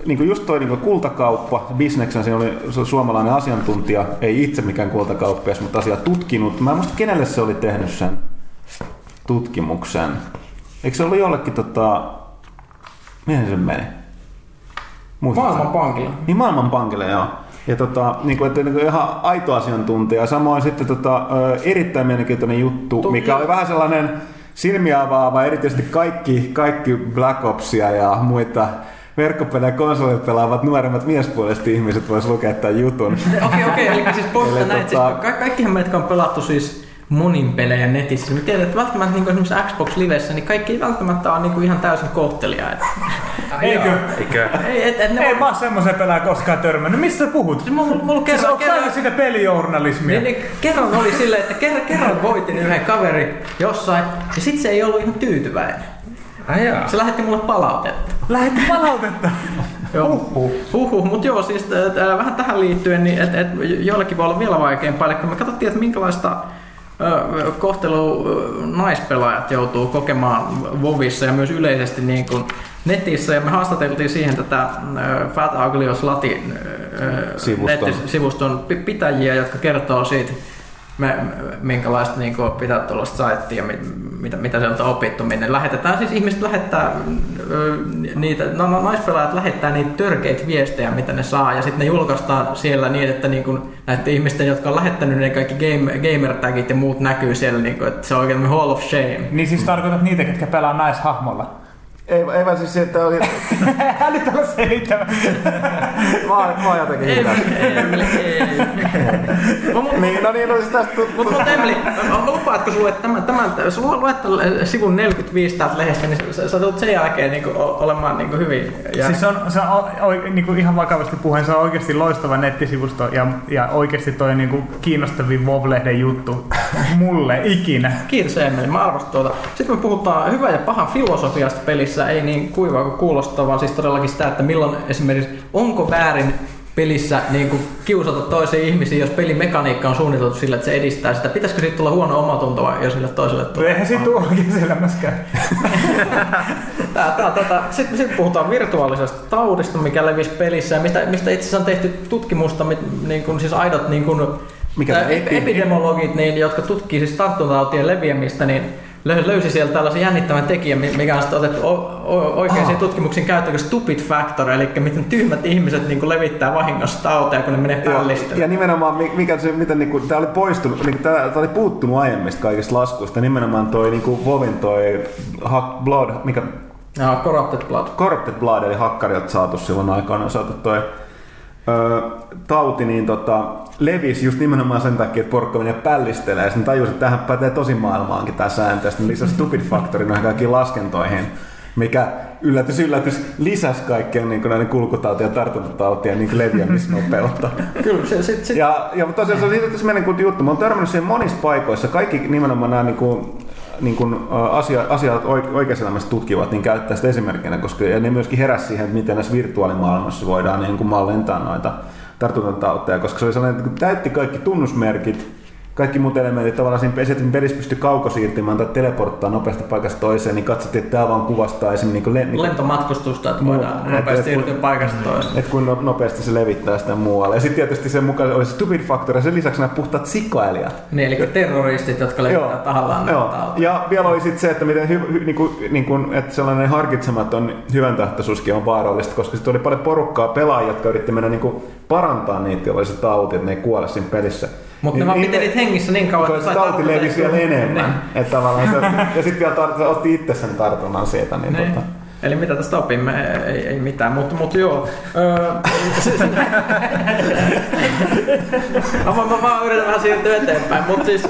niin kuin just toi niin kuin kultakauppa, bisneksen, siinä oli su- suomalainen asiantuntija, ei itse mikään kultakauppias, mutta asiaa tutkinut. Mä en muista, kenelle se oli tehnyt sen tutkimuksen. Eikö se ollut jollekin, tota, mihin se meni? Muistatko? Maailmanpankilla. Niin Maailmanpankille, joo. Ja tota, niin kuin, että niin kuin ihan aito asiantuntija. Samoin sitten tota, erittäin mielenkiintoinen juttu, Toki- mikä oli vähän sellainen silmiä avaava, erityisesti kaikki, kaikki Black Opsia ja muita verkkopelejä ja konsolit pelaavat nuoremmat miespuoliset ihmiset vois lukea tämän jutun. Okei, okei, eli siis Eli näin, että tota- siis ka- kaikkihan me, jotka on pelattu siis monin pelejä netissä, me tiedetään, että välttämättä niin esimerkiksi Xbox Livessä, niin kaikki ei välttämättä ole niin kuin ihan täysin kohteliaita. Eikö? Eikö? Ei, et, et ne Ei on- mä oon semmoisen pelaajan koskaan törmännyt. Mistä sä puhut? Siis mulla, mulla Siis kerran, onko kerran, aina sitä pelijournalismia? niin, niin, kerran oli silleen, että kerran, kerran voitin yhden kaveri jossain, ja sit se ei ollut ihan tyytyväinen. Ai jaa. Se lähetti mulle palautetta. Lähetti palautetta. Joo. Huhhuh. Huhhuh. Mutta joo, siis t- äh, vähän tähän liittyen, niin et, et, joillekin voi olla vielä vaikeampaa. Eli kun me katsottiin, että minkälaista ö, naispelaajat joutuu kokemaan Vovissa ja myös yleisesti niin kuin netissä. Ja me haastateltiin siihen tätä Fat ö, Sivuston. nettisivuston pi- pitäjiä, jotka kertoo siitä, me, minkälaista niin kuin, pitää tuollaista saittia, mit, mitä, mitä sieltä on opittu, minne lähetetään. Siis ihmiset lähettää niitä, no, no, naispelaajat lähettää niitä törkeitä viestejä, mitä ne saa, ja sitten ne julkaistaan siellä niin, että niin kuin, näiden ihmisten, jotka on lähettänyt ne kaikki game, gamer-tagit ja muut näkyy siellä, niin kuin, että se on oikein hall of shame. Niin siis tarkoitat niitä, ketkä pelaa naishahmolla. Ei, ei vaan siis se, että oli... Älä nyt ole selittämään. mä, oon- mä oon jotenkin Ei, ei, Emeli, ei. Niin, no niin, no siis tästä... Mutta mut Emeli, lupaatko sulle, että tämän, tämän, jos lu- luet tämän sivun 45 täältä lehdestä, niin sä, sä tulet sen jälkeen niin kuin, olemaan niin kuin hyvin. Ja, Siis on, se on o, o, niin kuin ihan vakavasti puheen, se on oikeasti loistava nettisivusto ja, ja oikeasti toi niin kuin kiinnostavin WoW-lehden juttu mulle ikinä. Kiitos Emeli, mä arvostan tuota. Sitten me puhutaan hyvän ja pahan filosofiasta pelissä, ei niin kuivaa kuin kuulostaa, vaan siis todellakin sitä, että milloin esimerkiksi, onko väärin pelissä niin kuin kiusata toisia ihmisiä, jos pelimekaniikka on suunniteltu sillä, että se edistää sitä. Pitäisikö siitä tulla huono omatunto vai jos sille toiselle tulee? Eihän siitä tule oikein elämässäkään. Tää, tää, tää, Sitten sit puhutaan virtuaalisesta taudista, mikä levisi pelissä ja mistä, mistä itse asiassa on tehty tutkimusta, mit- niin kuin, siis aidot niin kuin, Mikä epidemiologit, niin, jotka tutkii siis tartuntatautien leviämistä, niin löysi sieltä tällaisen jännittävän tekijän, mi- mikä on sitten otettu oikeisiin Ah. tutkimuksiin käyttöön, kuin stupid factor, eli miten tyhmät ihmiset niin kuin levittää vahingossa tauteja, kun ne menee Ja, pällistelyyn. ja nimenomaan, mi- mikä se, miten niinku, tää oli poistunut, niinku, tää, tää oli puuttunut aiemmista kaikista laskuista, nimenomaan toi niinku Vovin toi Hack Blood, mikä Ja corrupted blood. Corrupted Blood, eli hakkarilta saatu silloin aikaan saatu toi tauti, niin tota, levisi just nimenomaan sen takia, että porukka menee pällistelee. Ja sitten tajusi, että tähän pätee tosi maailmaankin tämä sääntö. Sitten lisäsi Stupid Factorin noihin kaikkiin laskentoihin, mikä yllätys yllätys lisäsi kaikkien niin näiden kulkutautien ja tartuntatautien niin leviämisnopeutta. Kyllä, se, sit, sit, Ja, ja tosiaan se on siitä semmoinen kuin juttu. Mä oon törmännyt siihen monissa paikoissa. Kaikki nimenomaan nämä niin kuin, niin kuin, ä, asia, asiat oik- oikeassa elämässä tutkivat, niin käyttää sitä esimerkkinä, koska ja ne myöskin heräsi siihen, että miten näissä virtuaalimaailmassa voidaan niin kuin mallintaa noita tartuntatauteja, koska se oli sellainen, että kun täytti kaikki tunnusmerkit, kaikki muut elementit tavallaan siinä esitin pelissä pystyi kaukosiirtymään tai teleporttaa nopeasti paikasta toiseen, niin katsottiin, että tämä vaan kuvastaa esimerkiksi niin kuin le- lentomatkustusta, että voidaan Muu- nopeasti siirtyä paikasta toiseen. että kuinka nopeasti se levittää sitä muualle. Ja sitten tietysti sen mukaan oli stupid factor ja sen lisäksi nämä puhtaat sikailijat. Niin, eli terroristit, jotka levittää tahallaan joo. näitä tauteja. Ja vielä oli sitten se, että miten hy, hy, niinku, niinku, että sellainen harkitsematon hyvän tahtoisuuskin on vaarallista, koska sitten oli paljon porukkaa pelaajia, jotka yritti mennä niinku parantaa niitä, joilla oli se tauti, että ne ei kuole siinä pelissä. Mutta ne vaan pitelit hengissä niin kauan, että se sai tauti levisi vielä enemmän. Että tavallaan se, ja sitten vielä tar- otti itse sen tartunnan siitä. Niin, Niin. tota, Eli mitä tästä opimme? Ei, ei mitään, mutta, mutta joo. Öö, mä, mä, vaan yritän vähän siirtyä eteenpäin, mutta siis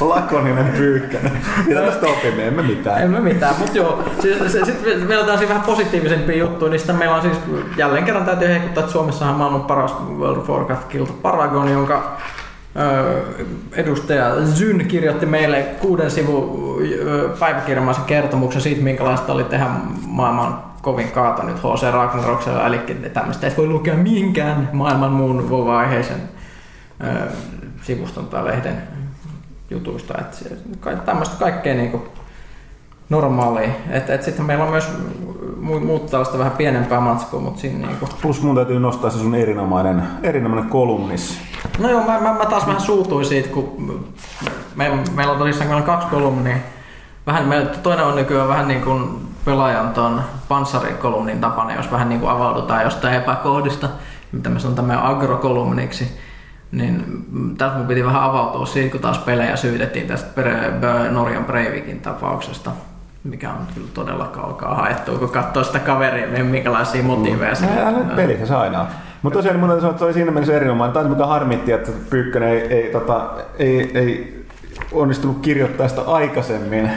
lakoninen pyykkänen. Mitä tästä opimme? Emme mitään. en mä mitään, mutta joo. Siis, se, sitten meillä on tällaisia vähän positiivisempia juttuja, niin meillä on siis jälleen kerran täytyy heikuttaa, että Suomessahan maailman paras World of Warcraft-kilta Paragon, jonka edustaja Zyn kirjoitti meille kuuden sivun päiväkirjamaisen kertomuksen siitä, minkälaista oli tehdä maailman kovin kaata nyt HC Ragnaroksella, eli tämmöistä et voi lukea minkään maailman muun WoW-aiheisen öö, sivuston tai lehden jutuista. Että kaikkea niinku normaalia. Et, et sitten meillä on myös mu- muuta tällaista vähän pienempää matskua, mutta siinä niinku... Plus mun täytyy nostaa se sun erinomainen, erinomainen kolumnis. No joo, mä, mä, mä taas vähän suutuin siitä, kun meillä, meillä on tosissaan meillä on kaksi kolumnia. Vähän, meillä, toinen on nykyään vähän niin kuin pelaajan ton panssarikolumnin tapana, jos vähän niin kuin avaudutaan jostain epäkohdista, mitä me sanotaan meidän agrokolumniksi. Niin tässä mun piti vähän avautua siitä, kun taas pelejä syytettiin tästä Norjan Breivikin tapauksesta, mikä on kyllä todella kaukaa haettu, kun katsoo sitä kaveria, minkälaisia motiiveja se Älä nyt pelissä se aina on. Mutta tosiaan niin mun sanoa, että se oli siinä mielessä erinomainen. Tämä mikä harmitti, että Pyykkönen ei, ei, tota, ei, ei onnistunut kirjoittaa sitä aikaisemmin,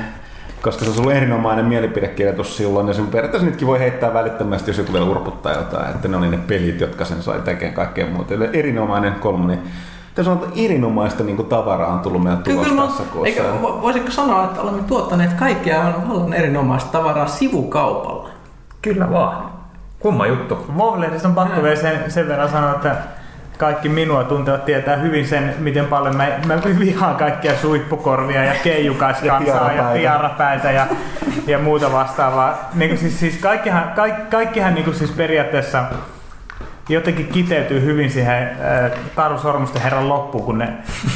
koska se olisi ollut erinomainen mielipidekirjoitus silloin. Ja sen periaatteessa nytkin voi heittää välittömästi, jos joku vielä urputtaa jotain, että ne oli ne pelit, jotka sen sai tekemään kaikkea muuta. Eli erinomainen kolmoni. Tässä on erinomaista niin tavaraa on tullut meidän tulos Kyllä, tässä kuussa. voisitko sanoa, että olemme tuottaneet kaikkea aivan vallan erinomaista tavaraa sivukaupalla? Kyllä vaan. Kumma juttu. WoW-lehdistä on pakko vielä sen, sen verran sanoa, että kaikki minua tuntevat tietää hyvin sen, miten paljon mä, mä vihaan kaikkia suippukorvia ja keijukaskansaa ja tiarapäitä. tiarapäitä ja, ja muuta vastaavaa. Niin siis, siis kaikkihan, kaik, kaikkihan niin siis periaatteessa jotenkin kiteytyy hyvin siihen äh, Taru Sormusten herran loppuun, kun ne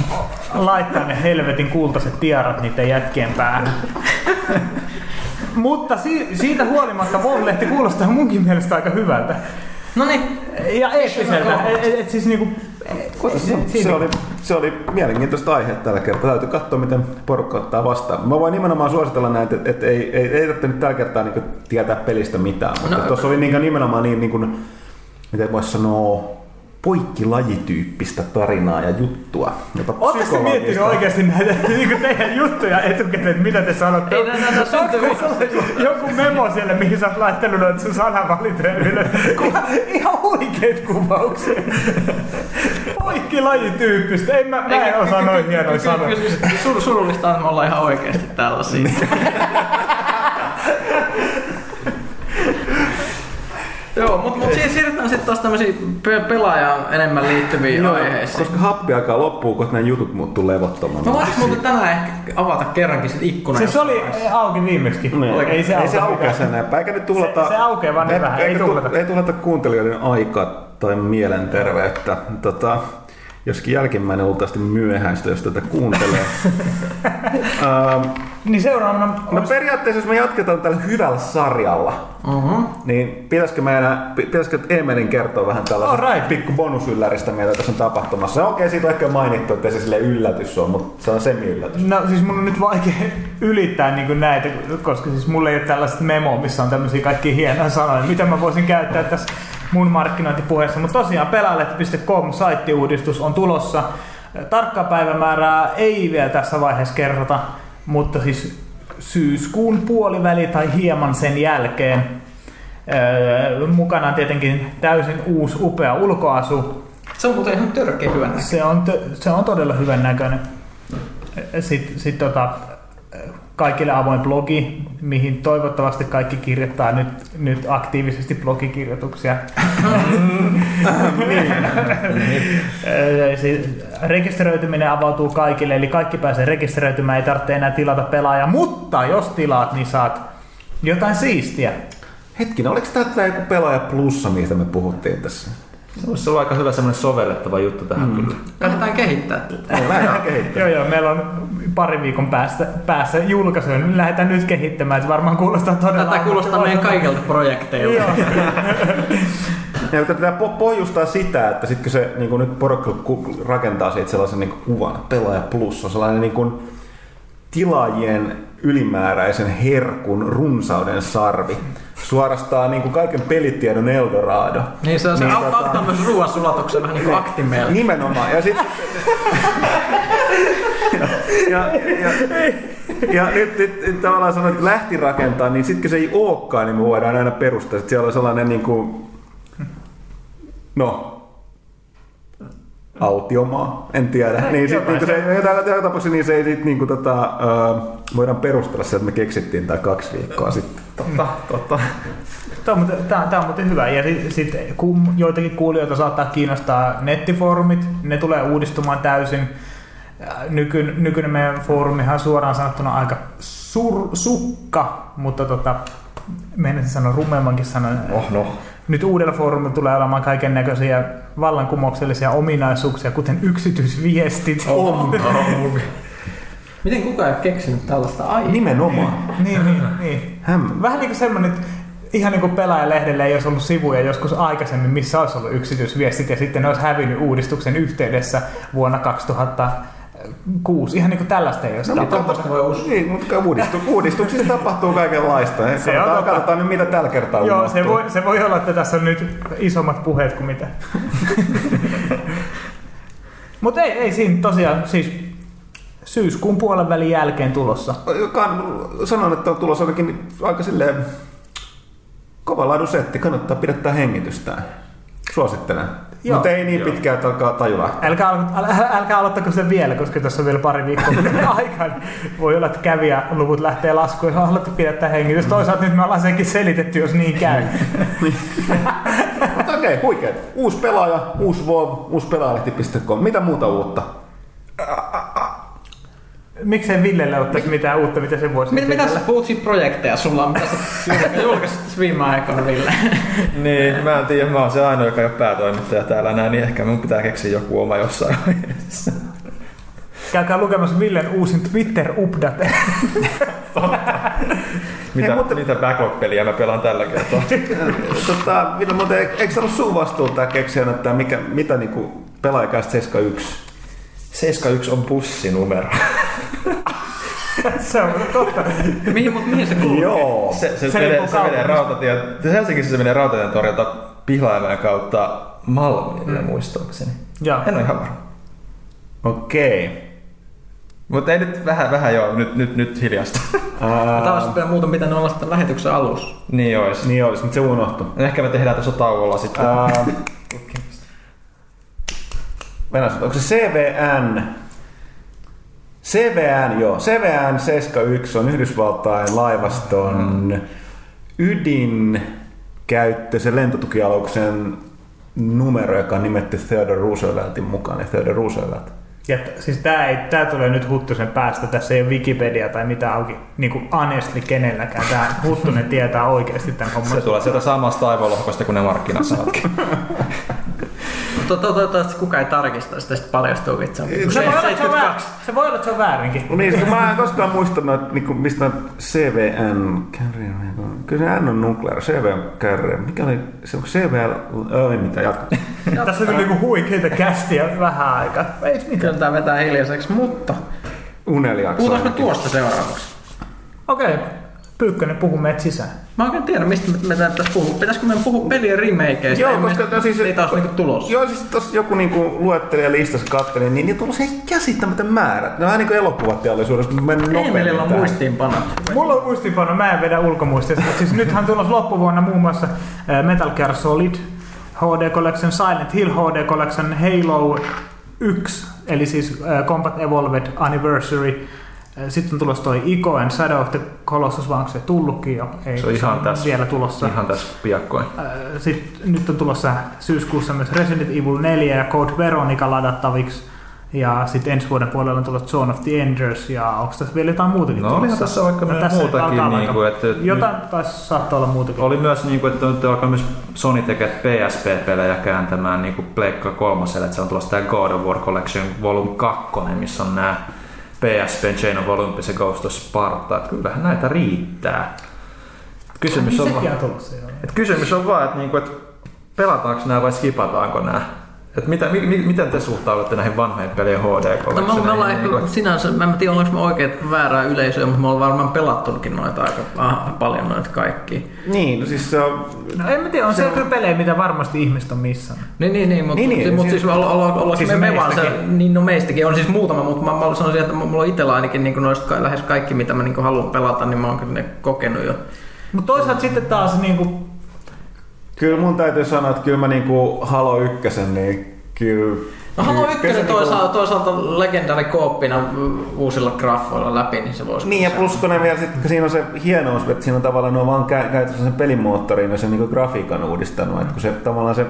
laittaa ne helvetin kultaiset tiarat niiden jätkien päähän. Mutta si- siitä huolimatta WoW-lehti kuulostaa munkin mielestä aika hyvältä. No niin, Ja eeppiseltä. Et, et, et siis niinku... Se, se, oli, se oli mielenkiintoista aihe tällä kertaa. Täytyy katsoa, miten porukka ottaa vastaan. Mä voin nimenomaan suositella näitä, että et ei, ei, ei tarvitse nyt tällä kertaa niin tietää pelistä mitään. Mutta No. tuossa oli niin, nimenomaan niin, niin kuin, miten voisi sanoa, poikkilajityyppistä tarinaa ja juttua. Te miettinyt oikeasti näitä niinku teidän juttuja etukäteen, että mitä te sanotte? Ei, nää- nää syntyy- Onko joku memo siellä, mihin sä oot laittanut noita sun sanavalintoja ylös? Ihan, ihan oikeet kuvauksia. Poikkilajityyppistä. En mä, mä en osaa noin hienoja sanoja. Sur, surullista on, että me ollaan ihan oikeasti tällaisia. Joo, mutta mut siis siirrytään sitten taas tämmöisiin pe- pelaajaan enemmän liittyviin aiheisiin. Koska happi alkaa loppuu, koska nämä jutut muuttuu levottoman. Mä voisin muuten tänään ehkä avata kerrankin sit ikkuna. Siis se oli auki viimeksi. Niin. Ei se, ei se auke aukea sen enempää. Eikä nyt tuhlata, Se- se aukeaa vaan niin vähän, ei tu- tuhlata. Ei tuhlata kuuntelijoiden aikaa tai mielenterveyttä. Tota, joskin jälkimmäinen luultavasti myöhäistä, jos tätä kuuntelee. Ähm, Niin seuraavana... no periaatteessa, jos me jatketaan tällä hyvällä sarjalla, Uh-huh. niin pitäisikö meidän, pi- pitäisikö Eemelin kertoa vähän tällaista Alright. pikku bonusylläristä, mitä tässä on tapahtumassa? No okei, siitä on ehkä mainittu, että se sille yllätys on, mutta se on semi-yllätys. No siis mun on nyt vaikea ylittää niin näitä, koska siis mulla ei ole tällaista memoa, missä on tämmöisiä kaikki hienoja sanoja, mitä mä voisin käyttää tässä mun markkinointipuheessa. Mutta tosiaan pelaajalehti.com saittiuudistus on tulossa. Tarkkaa päivämäärää ei vielä tässä vaiheessa kerrota, mutta siis syyskuun puoliväli tai hieman sen jälkeen. Öö, mukana on tietenkin täysin uusi upea ulkoasu, Se on muuten ihan törkeä hyvä näkö. se on, se on todella hyvän näköinen. Sitten sit tota, kaikille avoin blogi, mihin toivottavasti kaikki kirjoittaa nyt, nyt aktiivisesti blogikirjoituksia. Siis rekisteröityminen avautuu kaikille, eli kaikki pääsee rekisteröitymään, ei tarvitse enää tilata pelaajaa, mutta jos tilaat, niin saat jotain siistiä. Hetkinen, oliko tämä joku pelaaja plussa, mistä me puhuttiin tässä? Se voisi olla aika hyvä semmoinen sovellettava juttu tähän mm. kyllä. Lähdetään kehittää tätä. Lähdetään kehittämään. Joo, joo, meillä on pari viikon päästä, päässä julkaisu, niin lähdetään nyt kehittämään, että varmaan kuulostaa todella... Tätä kuulostaa meidän kaikilta projekteilta. Joo. Ja po- pohjustaa sitä, että sitten kun se niin nyt porukka rakentaa siitä sellaisen niin kuvan, pelaaja plus on sellainen niin kuin tilaajien ylimääräisen herkun runsauden sarvi. Suorastaan niin kuin kaiken pelitiedon Eldorado. Niin se on se Niin, niin, tota- auttaa myös ruoansulatuksen vähän niin kuin aktimeella. Nimenomaan. Ja sitten... ja, ja, ja nyt, nyt, nyt tavallaan sanoin, että lähti rakentaa, niin sitten kun se ei olekaan, niin me voidaan aina perustaa, että siellä on sellainen niin kuin, no, autiomaa, en tiedä. Niin, sit, niin se, jotain, jotain tapauksessa niin se ei sit, niin kuin, tota, ö, voidaan perustella se, että me keksittiin tämä kaksi viikkoa sitten. Totta, totta. Tämä on, muuten- hyvä. Ja sitten sit, kun joitakin kuulijoita saattaa kiinnostaa nettifoorumit, ne tulee uudistumaan täysin. Nyky, nykyinen meidän foorumihan on suoraan sanottuna aika sur, sukka, mutta tota, meidän sanoa rumemmankin sanon. Oh no. Nyt uudella foorumilla tulee olemaan kaiken näköisiä vallankumouksellisia ominaisuuksia, kuten yksityisviestit. Oh, Miten kukaan ei ole keksinyt tällaista aihetta? Nimenomaan. niin, niin, niin. Vähän niin kuin semmoinen, että ihan niin kuin pelaajalehdellä ei olisi ollut sivuja joskus aikaisemmin, missä olisi ollut yksityisviestit ja sitten ne olisi hävinnyt uudistuksen yhteydessä vuonna 2006. Ihan niin kuin tällaista ei olisi No, mutta voi uskoa. Niin, mutta uudistu, uudistuksissa tapahtuu kaikenlaista. Se on Katsotaan, totta. katsotaan nyt, mitä tällä kertaa Joo, unohtuu. se voi, se voi olla, että tässä on nyt isommat puheet kuin mitä. Mutta ei, ei siinä tosiaan, siis syyskuun puolen välin jälkeen tulossa. Sanon, että on tulossa ainakin aika silleen kova laadun setti. Kannattaa pidättää hengitystään. Suosittelen. Joo. Mutta ei niin pitkään, että alkaa taju lähteä. Älkää, älkää, älkää aloittako sen vielä, koska tässä on vielä pari viikkoa aikaa. Voi olla, että kävijäluvut lähtee laskuun, jos haluatte pidättää hengitys. Toisaalta nyt me ollaan senkin selitetty, jos niin käy. Mutta okei, huikea. Uusi pelaaja, uusi WoW, uusi pelaajalehti.com. Mitä muuta uutta? Miksei Villelle ottaisi mitään uutta, mitä se voisi Mitä, mitä sä siitä projekteja sulla on, mitä sä julka- julkaisit viime aikoina, Ville? Niin, mä en tiedä, mä oon se ainoa, joka ei ole päätoimittaja täällä näin, niin ehkä mun pitää keksiä joku oma jossain vaiheessa. Käykää lukemassa Villen uusin Twitter-update. Mitä, Hei, mutta- mitä backlog-peliä mä pelaan tällä kertaa? tota, Ville, mutta eikö se ollut sun vastuulla tämä keksiä, että mikä, mitä niinku pelaajakäistä 71? 71 on bussinumero. se on totta. Mihin, mut, mihin se kuuluu? Joo. Se, se, Se se, menee, se menee rautatie, Helsingissä se menee rautatien torjunta Pihlajamäen kautta Malmille mm. muistaakseni. Joo. En ole ihan varma. Okei. Mutta ei nyt vähän, vähän joo, nyt, nyt, nyt hiljasta. Tämä olisi vielä muuta pitänyt olla sitten lähetyksen alussa. niin ois. Niin olisi, mutta se unohtui. Ehkä me tehdään tuossa tauolla sitten. Ää, Venäjä, onko se CVN? CVN, joo. CVN 71 on Yhdysvaltain laivaston ydinkäyttöisen lentotukialuksen numero, joka on nimetty Theodore Rooseveltin mukaan, ja Theodore Roosevelt. Ja t- siis tää, ei, tää tulee nyt Huttusen päästä, tässä ei ole Wikipedia tai mitään auki, niin kuin honestly kenelläkään. Tää Huttunen tietää oikeasti tämän homman. Se tulee sieltä samasta aivolohkosta kuin ne markkinasanatkin. To- to- Toivottavasti kukaan ei tarkista sitä, sitten paljastuu vitsi. on se, voi olla, että se, on väär, 72. se voi olla, että se on väärinkin. Niin, siis mä en koskaan muistanut, että niinku, mistä CVN, kyllä se N on nuclear, CVN kärre, mikä oli, se onko CVL, ei mitään, jatka. Tässä on kyllä niinku huikeita kästiä vähän aikaa. Ei mitään. Tää vetää hiljaiseksi, mutta Uneliakso. puhutaanko tuosta seuraavaksi? Okei, okay. Pyykkönen puhu meitä sisään. Mä oikein tiedä, mistä me- pitäisi puhua. Pitäisikö meidän puhua pelien remakeista? Joo, Ei me- koska no siis, niitä olisi niinku tulossa. Joo, siis tossa joku niinku luettelija listassa kattelin, niin niitä on se käsittämätön määrä. Ne on vähän niin kuin elokuvateollisuudessa, mutta mennyt Emilillä nopeammin on tähän. muistiinpanot. Mulla on muistiinpano, mä en vedä ulkomuistista. Siis nythän on tulossa loppuvuonna muun muassa Metal Gear Solid, HD Collection, Silent Hill HD Collection, Halo 1, eli siis Combat Evolved Anniversary. Sitten on tulossa toi Ico and Shadow of the Colossus, vaan onko se tullutkin jo? Ei, Se on ihan tässä. vielä tulossa. Ihan tässä piakkoin. Sitten nyt on tulossa syyskuussa myös Resident Evil 4 ja Code Veronica ladattaviksi. Ja sitten ensi vuoden puolella on tulossa Zone of the Enders ja onko tässä vielä jotain muutakin No olihan tässä vaikka tässä muutakin, niinku, vaikka- että nyt- Jotain taisi saattaa olla muutakin. Oli myös, niin kuin, että nyt alkaa myös Sony tekee PSP-pelejä kääntämään niin kuin Pleikka kolmoselle, että se on tulossa tämä God of War Collection Volume 2, missä on nämä PSP Chain of Olympus ja Ghost of Sparta. Että kyllähän näitä riittää. Kysymys on, vaan, on että kysymys on vaan, että, niin kuin, että pelataanko nämä vai skipataanko nämä? Että mitä, mi, mi, miten te suhtaudutte näihin vanhojen pelien HD No, me, me ollaan Niin ehkä kuin, sinänsä, mä en tiedä ollaanko me oikein väärää yleisöä, mutta me ollaan varmaan pelattukin noita aika ah, paljon noita kaikki. Niin, no siis se on... No en mä tiedä, on se kyllä pelejä, mitä varmasti ihmiset on missannut. Niin, niin, niin mutta Niin, niin, niin, niin, mutta siis- siis olla, olla, olla siis siis me, me vaan se, meistäkin. niin no meistäkin on siis muutama, mutta mä, mä sanoisin, että mulla on itsellä ainakin niin noista lähes kaikki, mitä mä niin haluan pelata, niin mä oon kyllä ne kokenut jo. Mutta toisaalta sitten taas niinku, Kyllä mun täytyy sanoa, että kyllä mä niinku Halo ykkösen, niin kyllä... No Halo kyllä 1 se toisaalta, toisaalta legendari kooppina uusilla graffoilla läpi, niin se voisi... Niin ja plus kun ne vielä sit, kun siinä on se hienous, että siinä on tavallaan ne on vaan kä- käytössä sen pelimoottorin ja sen niinku grafiikan uudistanut, että kun se tavallaan se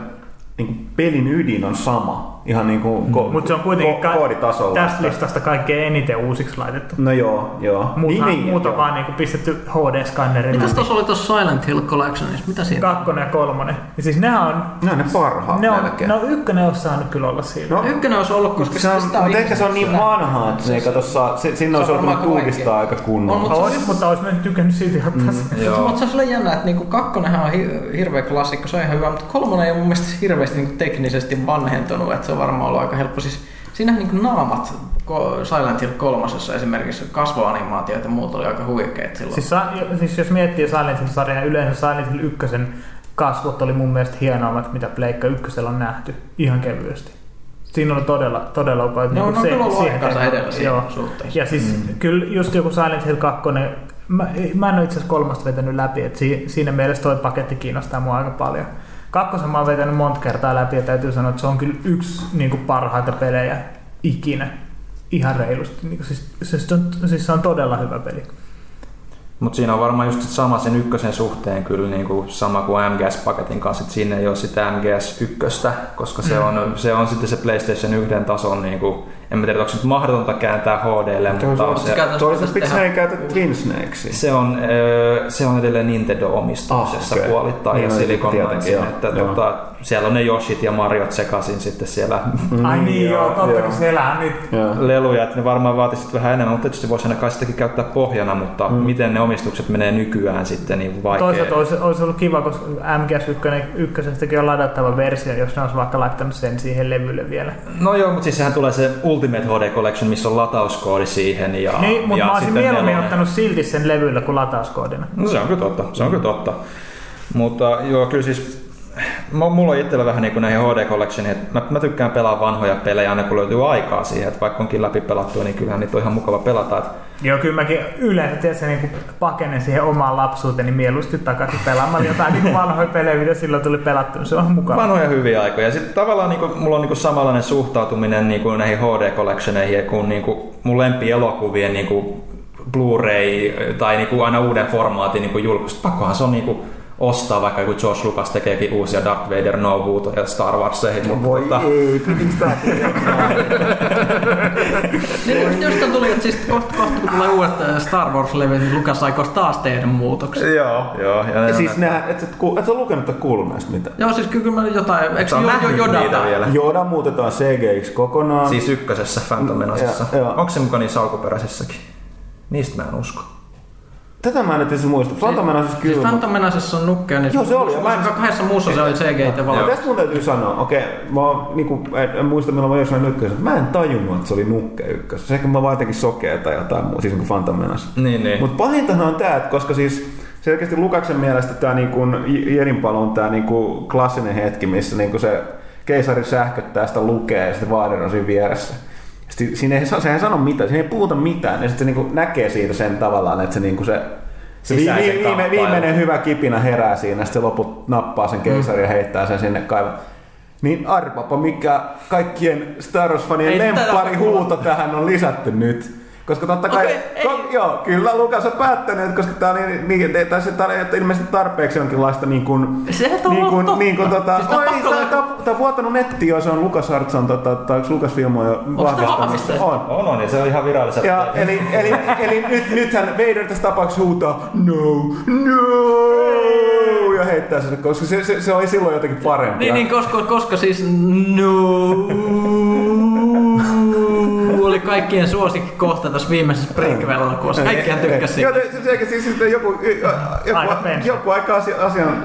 niinku pelin ydin on sama, ihan niinku ko- mutta se on kuitenkin ko- ka- kooditasolla. tästä listasta kaikkein eniten uusiksi laitettu. No joo, joo. Muuta, niin, niin, muuta joo. vaan niinku pistetty HD-skannerina. Mitäs tuossa oli tuossa Silent Hill Collectionissa? Mitä siinä? Kakkonen ja kolmonen. Ja siis nehän on, Ne on ne parhaat ne on, melkein. no ykkönen olisi saanut kyllä olla siinä. No, Ykkönen olisi ollut, koska se on, sitä mutta ehkä se on niin vanha, että se ei kato saa, se, sinne olisi on ollut uudistaa aika On, kunnolla. mutta- Olisi, mutta olisi mennyt tykännyt silti ottaa mm. joo. Mutta se on jännä, että niinku kakkonenhan on hi- hirveä klassikko, se on ihan hyvä, mutta kolmonen ei ole mun mielestä hirveästi niinku teknisesti vanhentunut, että se on varmaan ollut aika helppo. Siis siinähän niinku naamat Silent Hill kolmosessa esimerkiksi kasvoanimaatiot ja muut oli aika huikeet silloin. Siis, siis jos miettii Silent Hill-sarjaa, yleensä Silent Hill 1 kasvot oli mun mielestä hienoimmat, mitä Pleikka ykkösellä on nähty. Ihan kevyesti. Siinä oli todella, todella upeat. Ne on- niinku ne on kyllä ollut siihen aikansa edellä siinä Joo. suhteessa. Ja siis mm. kyllä just joku Silent Hill 2, mä, mä en ole itse asiassa kolmasta vetänyt läpi, että si, siinä mielessä toi paketti kiinnostaa mua aika paljon. Kakkosen mä oon vetänyt monta kertaa läpi ja täytyy sanoa, että se on kyllä yksi niin kuin parhaita pelejä ikinä. Ihan reilusti. Niin kuin, siis, siis, se on, siis se on todella hyvä peli. Mutta siinä on varmaan just sama sen ykkösen suhteen kyllä niin kuin sama kuin MGS-paketin kanssa, että siinä ei ole sitä MGS-ykköstä, koska se on, se on sitten se PlayStation yhden tason, niin kuin, en mä tiedä, onko se nyt mahdotonta kääntää HDlle, mutta on se Toisaalta pitäisi miksi ne tehdä- ei käytä Twin Snakesia? se on, öö, se on edelleen Nintendo-omistuksessa Ah, okay. puolittain Niin, ja no, Silicon Knightsin, että joo. tota, siellä on ne Yoshit ja Mariot sekaisin sitten siellä Mm, Ai niin joo, totta kun se elää nyt. Joo. leluja, että ne varmaan vaatisivat vähän enemmän, mutta tietysti voisi aina kai sitäkin käyttää pohjana, mutta mm. miten ne omistukset menee nykyään sitten, niin vaikea. Toisaalta olisi, olisi ollut kiva, koska MGS1 ykkösestäkin on ladattava versio, jos ne olisi vaikka laittanut sen siihen levylle vielä. No joo, mutta siis sehän tulee se Ultimate HD Collection, missä on latauskoodi siihen ja niin, mutta ja mä olisin mieluummin nelonen. ottanut silti sen levyllä kuin latauskoodina. No se on kyllä totta, se on kyllä totta. Mutta joo, kyllä siis mulla on itsellä vähän niin kuin näihin HD Collectioniin, että mä, mä, tykkään pelaa vanhoja pelejä aina kun löytyy aikaa siihen, että vaikka onkin läpi pelattua, niin kyllähän niitä on ihan mukava pelata. Että Joo, kyllä mäkin yleensä tietysti niin pakenen siihen omaan lapsuuteen niin mieluusti takaisin pelaamaan jotain niin vanhoja pelejä, mitä silloin tuli pelattu. Se on mukava. vanhoja hyviä aikoja. Sitten tavallaan niin kuin, mulla on niin kuin samanlainen suhtautuminen niin kuin näihin HD Collectioneihin kuin, niin kuin mun lempielokuvien niin kuin Blu-ray tai niin kuin aina uuden formaatin niin kuin julkaisu. Pakkohan se on niin kuin ostaa, vaikka joku George Lucas tekeekin uusia Darth Vader no huutoja Star Warseihin. Mutta Voi tota, ei, pitikö tää Niin, Josta tuli, että siis kohta, kohta kun tulee uudet äh, Star Wars-levyt, niin Lukas aikoo taas tehdä muutoksia. Joo, joo. Ja Ja siis nehän, et, et, ku- et sä lukenut tai kuullut näistä mitään? Joo, siis kyllä mä jotain, eikö jo, jo, niitä vielä? Joda muutetaan CGX kokonaan. Siis ykkösessä Phantom. Ja- joo. Onko se mukaan niissä alkuperäisissäkin? Niistä mä en usko. Tätä mä en edes muista. Phantom siis Siis kyllä. Phantom Menacessa on nukkeja, niin Joo, se oli. Mä en- kahdessa muussa se oli CG ja valot. tästä mun täytyy sanoa, okei, mä oon, niinku, en, en muista milloin mä jossain ykkösen, että mä en tajunnut, että se oli nukke ykkösessä. Ehkä mä vaan jotenkin sokea tai jotain muuta, siis niin kuin Phantom Menace. Niin, niin. Mutta pahintahan on tää, että koska siis selkeästi Lukaksen mielestä tämä niinku, Jerinpalo on tämä niinku klassinen hetki, missä niinku se keisari sähköttää sitä lukee ja sitten Vader on siinä vieressä. Sitten siinä ei, se ei sano mitään, siinä ei puhuta mitään, ja sitten se niinku näkee siitä sen tavallaan, että se, niinku se se Sisäisen viime, viime, viimeinen hyvä kipinä herää siinä, sitten se loput nappaa sen keisarin ja heittää sen sinne kaivaan. Niin arvapa, mikä kaikkien Star Wars-fanien lemppari kuulla. huuto tähän on lisätty nyt. Koska totta kai, ei. ko, joo, kyllä Lukas on päättänyt, koska tää oli, niin, tai se tää oli ilmeisesti tarpeeksi jonkinlaista niin kuin, Sehän on niin kuin, totta. niin kuin, tota, Siis oi, tää, tää, tää, on vuotanut nettiin jo, se on Lukas Artson, tota, tai onko Lukas Film on jo vahvistanut. vahvistettu? On. On, on, niin se on ihan viralliselta. Ja, eli, eli, eli nyt, nythän Vader tässä tapauksessa huutaa no, no ja heittää sen, koska se, se, se oli silloin jotenkin parempi. Niin, niin koska, koska siis no kaikkien suosikki kohta tässä viimeisessä prequelilla, koska kaikkihan tykkäsi Joo, siitä. se, se, se, siis sitten joku, joku, Aika joku, aika asia, asian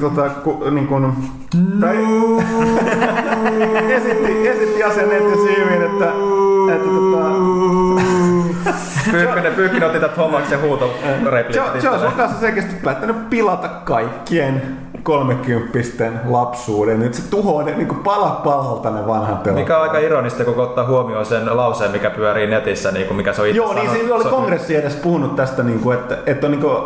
tota, ku, niin kuin, tai, esitti, esitti asian nettisivuin, että, että tota, Pyykkinen, Pyykkinen otti tätä Thomaksen huuto Jo- repliikki. George Lucas on selkeästi päättänyt pilata kaikkien kolmekymppisten lapsuuden. Nyt se tuhoaa ne niin pala palalta ne vanhat pelot. Mikä on aika ironista, kun ottaa huomioon sen lauseen, mikä pyörii netissä, niin kuin mikä se on itse Joo, niin sanonut. se oli Se- kongressi edes puhunut tästä, niin kuin, että, että on niin kuin,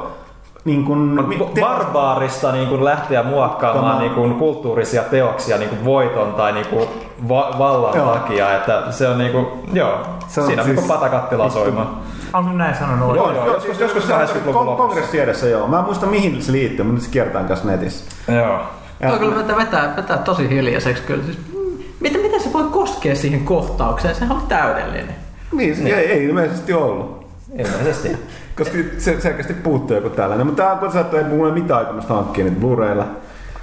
niin kuin, On barbaarista niin kuin lähteä muokkaamaan Tämä- niin kuin kulttuurisia teoksia niin kuin voiton tai niin kuin va- vallan Joo. takia. Että se on niin kuin, joo, Se on siinä on siis- niin kuin patakattila soimaan. Onko näin sanonut? Joo, Joo, joo, joskus- joskus, joskus joskus 80-luvun kon- lopussa. kongressi edessä, joo. Mä en muista mihin se liittyy, mutta nyt se kiertää kanssa netissä. Joo. Toi kyllä vetää, vetää, vetää tosi hiljaiseksi kyllä. Siis, miten, miten se voi koskea siihen kohtaukseen? Sehän oli täydellinen. Niin, se ei, ei ilmeisesti ollut. Ilmeisesti. Koska se selkeästi puuttuu joku tällainen. Mutta tämä on sattuu, ei mulla mitään aikaa hankkia niitä Blu-raylla.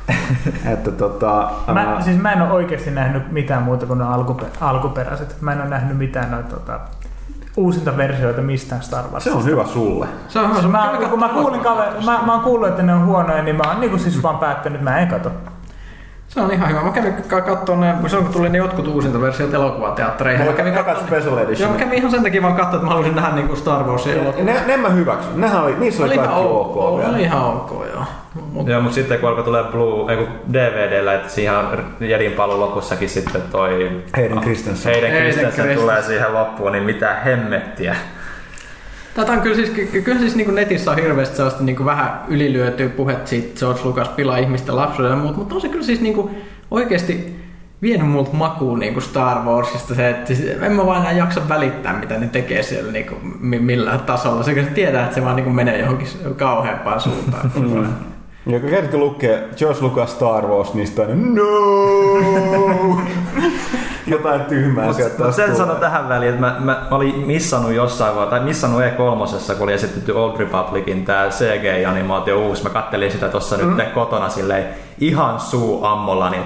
että tota... Mä, ää, siis mä en ole oikeasti nähnyt mitään muuta kuin ne alkuper- alkuperäiset. Mä en ole nähnyt mitään noita tota, uusinta versioita mistään Star Wars. se on hyvä sulle. Se on Mä, hyvä. mä, kun mä, kuulin kaver- mä, mä oon kuullut, että ne on huonoja, niin mä oon niin siis vaan päättänyt, että mä en kato. Se on ihan hyvä. Mä kävin katsomaan ne, silloin kun tuli ne jotkut uusinta versiot elokuvateattereihin. Mä kävin katsomaan- special edition. Joo, mä kävin ihan sen takia vaan katsoa, että mä haluaisin nähdä niinku Star Warsin elokuvan. Ne, ne mä hyväksyn. Nehän oli, niissä oli, Oli kaikki ok, oli ihan ok, joo. Mut, Joo, mutta sitten kun alkoi tulee Blue, ei kun DVDllä, että siihen on Jedin palun lopussakin sitten toi... Hayden Christensen. Hayden Hayden Christensen Christensen. tulee siihen loppuun, niin mitä hemmettiä. Tätä on kyllä siis, ky- kyllä siis niin netissä on hirveästi sellaista niin vähän ylilyötyä puhetta siitä George Lucas pilaa ihmisten lapsuuden ja muut, mutta on se kyllä siis niin oikeasti vienyt multa makuun niin Star Warsista se, että siis en mä vaan enää jaksa välittää, mitä ne tekee siellä niin kuin, mi- millään tasolla. Se kyllä tietää, että se vaan niin menee johonkin kauheampaan suuntaan. Mm. Joka kerta kun lukee George Lucas Star Wars, niin sitä aina no! Jotain tyhmää Mut, sieltä mut sen sanon tähän väliin, että mä, mä, mä olin missannut jossain vaiheessa, tai missannut E3, kun oli esitetty Old Republicin tää CG-animaatio uusi. Mä kattelin sitä tuossa mm. nyt kotona silleen ihan suu ammolla, niin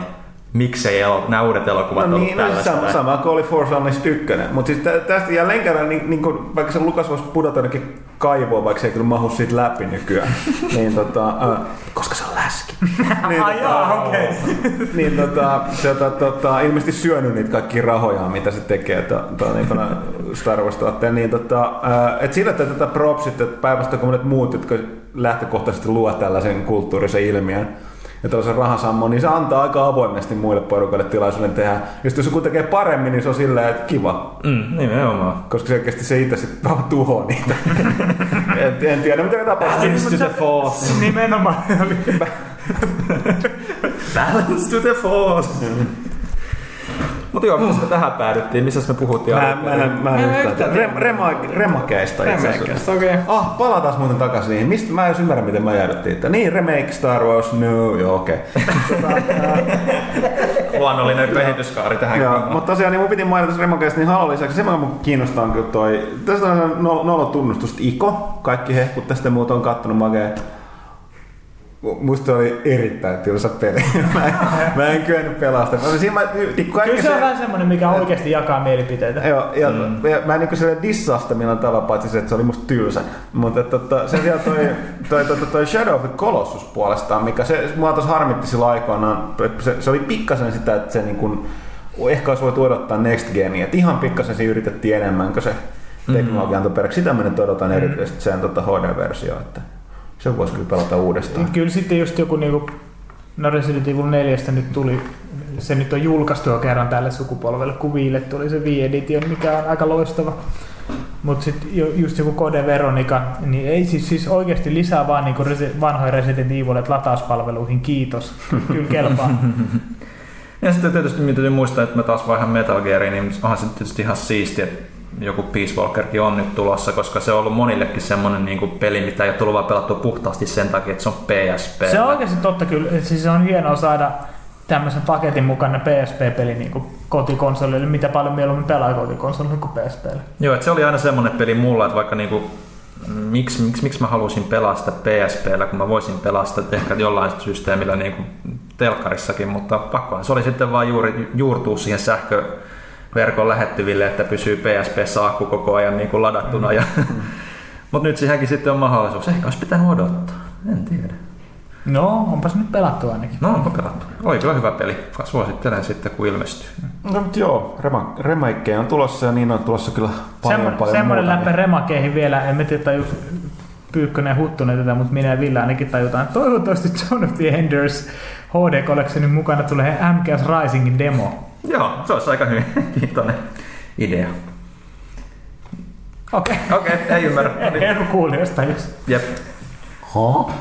miksei elo, nämä uudet elokuvat No ollut niin, no, siis tällaista. sama, sama kuin oli Force Unleashed 1. Mutta siis tä- tästä jälleen kerran, niin, niin kun, vaikka se Lukas voisi pudota jonnekin kaivoon, vaikka se ei kyllä mahu siitä läpi nykyään, niin tota, äh, koska se on läski. niin, Ai jaa, okei. niin tota, se tota, tota, ilmeisesti syönyt niitä kaikki rahoja, mitä se tekee to, to, niin kun Star Wars tuotteen, niin tota, äh, et sillä että tätä propsit, että päivästä kun monet muut, jotka lähtökohtaisesti luo tällaisen kulttuurisen ilmiön, ja tällaisen rahasammon, niin se antaa aika avoimesti muille porukalle tilaisuuden tehdä. Ja sitten jos joku tekee paremmin, niin se on silleen, että kiva. Mm, nimenomaan. Koska selkeästi se itse sitten vaan tuhoaa niitä. en, en tiedä, mitä tapahtuu. Balance to the force. Nimenomaan. Balance to the force. Mutta joo, missä me tähän päädyttiin? Missä me puhuttiin? Mä, mä, mä, mä, Mä en yhtään. yhtään Rem, rema, remakeista itse asiassa. Okei. Ah, palataan muuten takaisin niihin. Mistä mä en ymmärrä, miten mä jäädyttiin. Että niin, remake Star Wars, no, joo, okei. Luonnollinen kehityskaari tähän. Joo, mutta tosiaan niin mun piti mainita tässä remakeista, niin Halo lisäksi se, mun kiinnostaa on kyllä toi, tästä on se nolo, tunnustusta Iko, kaikki hehkut tästä muuta on kattonut makea. Musta se oli erittäin tylsä peli. mä, en, mä en kyennyt sitä. Mä, siinä mä, niin Kyllä se on vähän semmonen, mikä oikeasti jakaa mielipiteitä. Joo, ja, mm. ja mä en niinku sille dissaa sitä millään tavalla, paitsi se, että se oli musta tylsä. Mutta tota, sen sijaan toi, toi, toi, toi, toi Shadow of the Colossus puolestaan, mikä se, mua tos harmitti silloin aikoinaan, se, se oli pikkasen sitä, että se niinku, ehkä olisi voitu odottaa Next Genia. Et ihan pikkasen siinä yritettiin enemmän kuin se teknologia antoi periksi. Sitä mä nyt odotan mm. erityisesti sen tota HD-versio, että se voisi kyllä pelata uudestaan. Kyllä sitten just joku niinku, no Resident Evil 4 nyt tuli, se nyt on julkaistu jo kerran tälle sukupolvelle, kun Viille tuli se Wii Edition, mikä on aika loistava. Mutta sitten just joku Code Veronica, niin ei siis, siis oikeasti lisää vaan niinku resi- vanhoja Resident Evil latauspalveluihin, kiitos. Kyllä kelpaa. Ja sitten tietysti mitä täytyy muistaa, että mä taas vaihan Metal Geariin, niin onhan se tietysti ihan siisti, että joku Peace Walkerkin on nyt tulossa, koska se on ollut monillekin semmoinen niin peli, mitä ei ole tullut vaan pelattua puhtaasti sen takia, että se on PSP. Se on oikeasti totta kyllä. Siis se on hienoa saada tämmöisen paketin mukana PSP-peli niin kotikonsolille, mitä paljon mieluummin pelaa kotikonsolille kuin PSPlle. Joo, että se oli aina semmoinen peli mulla, että vaikka niinku, miksi, miksi, miksi mä halusin pelaa sitä PSPllä, kun mä voisin pelaa sitä ehkä jollain systeemillä niin kuin telkkarissakin, mutta pakkohan se oli sitten vaan juuri, juurtua siihen sähköverkon lähettyville, että pysyy PSPssä akku koko ajan niin kuin ladattuna. Ja, mutta nyt siihenkin sitten on mahdollisuus. Ehkä olisi pitänyt odottaa, en tiedä. No, onpas nyt pelattu ainakin. No onko pelattu? Oli kyllä hyvä peli. Suosittelen sitten kun ilmestyy. No mutta joo, rema, remakeja on tulossa ja niin on tulossa kyllä paljon Semmo, paljon semmoinen läppä remakeihin vielä, en mä tiedä tajus Pyykkönen ja Huttunen tätä, mutta minä ja Ville ainakin tajutaan. Toivottavasti John of the Enders HD Collectionin mukana tulee MKS Risingin demo. Joo, se olisi aika hyvin kiintoinen idea. Okei. Okei, okay, ei ymmärrä. No Okay. niin. En kuulijoista just. Jep. Ha?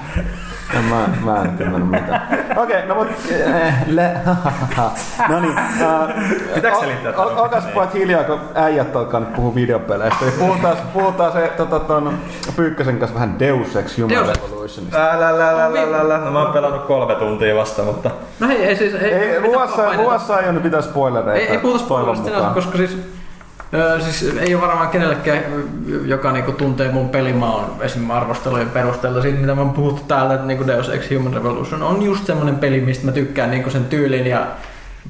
En mä, mä en ymmärrä mitään. Okei, okay, no mut... Äh, le, no niin. Äh, Pitääkö selittää ol- ol- Olkaas pojat hiljaa, kun äijät alkaa nyt puhua videopeleistä. Niin puhutaan, puhutaan se tota, ton Pyykkösen kanssa vähän Deus Ex Human Deus. Revolutionista. Älä, älä, älä, älä, älä. No, mä oon pelannut kolme tuntia vasta, mutta... No hei, ei siis... Ei, Ei, mitä paineta? luvassa ei ole nyt mitään spoilereita. Ei, ei puhuta mukaan. koska siis, siis ei ole varmaan kenellekään, joka niinku tuntee mun pelimaan esimerkiksi arvostelujen perusteella siitä, mitä mä oon puhuttu täällä, että niinku Deus Ex Human Revolution on just semmoinen peli, mistä mä tykkään niinku sen tyylin ja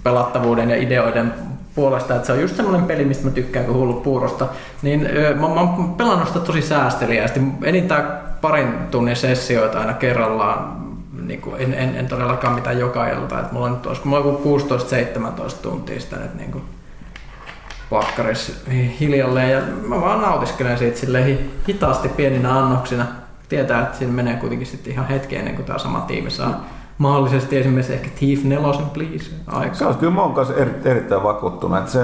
pelattavuuden ja ideoiden puolesta, että se on just semmoinen peli, mistä mä tykkään kuin hullu puurosta, niin ö, mä, mä oon pelannut sitä tosi säästeliästi. Enintään parin tunnin sessioita aina kerrallaan, niin kuin, en, en, en, todellakaan mitään joka ilta. että mulla on nyt olisiko mulla joku 16-17 tuntia sitä nyt niin kuin pakkarissa hiljalleen ja mä vaan nautiskelen siitä silleen hi- hitaasti pieninä annoksina. Tietää, että siinä menee kuitenkin sitten ihan hetki ennen kuin tämä sama tiimi saa mahdollisesti esimerkiksi ehkä Thief 4 please Se aikaa. on kyllä mä oon kanssa eri, erittäin vakuuttunut. Että se,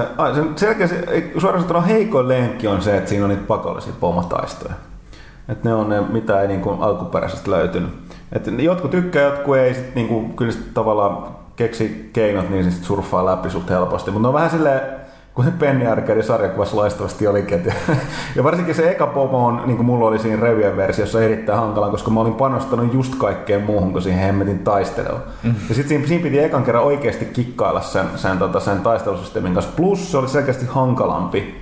se, suoraan sanottuna heikoin lenkki on se, että siinä on niitä pakollisia pomotaistoja. Että ne on ne, mitä ei niin kuin alkuperäisesti löytynyt. Että jotkut tykkää, jotkut ei. Sit niin kuin, kyllä sit tavallaan keksi keinot, niin sit surffaa läpi suht helposti. Mutta ne on vähän silleen, kuten Penny Arcade sarjakuvassa loistavasti olikin. Et, ja varsinkin se eka pomo on, niin kuin mulla oli siinä revien versiossa, erittäin hankala, koska mä olin panostanut just kaikkeen muuhun kuin siihen hemmetin taisteluun. Mm. Ja sitten siinä, siinä, piti ekan kerran oikeasti kikkailla sen, sen, tota, sen taistelusysteemin kanssa. Plus se oli selkeästi hankalampi.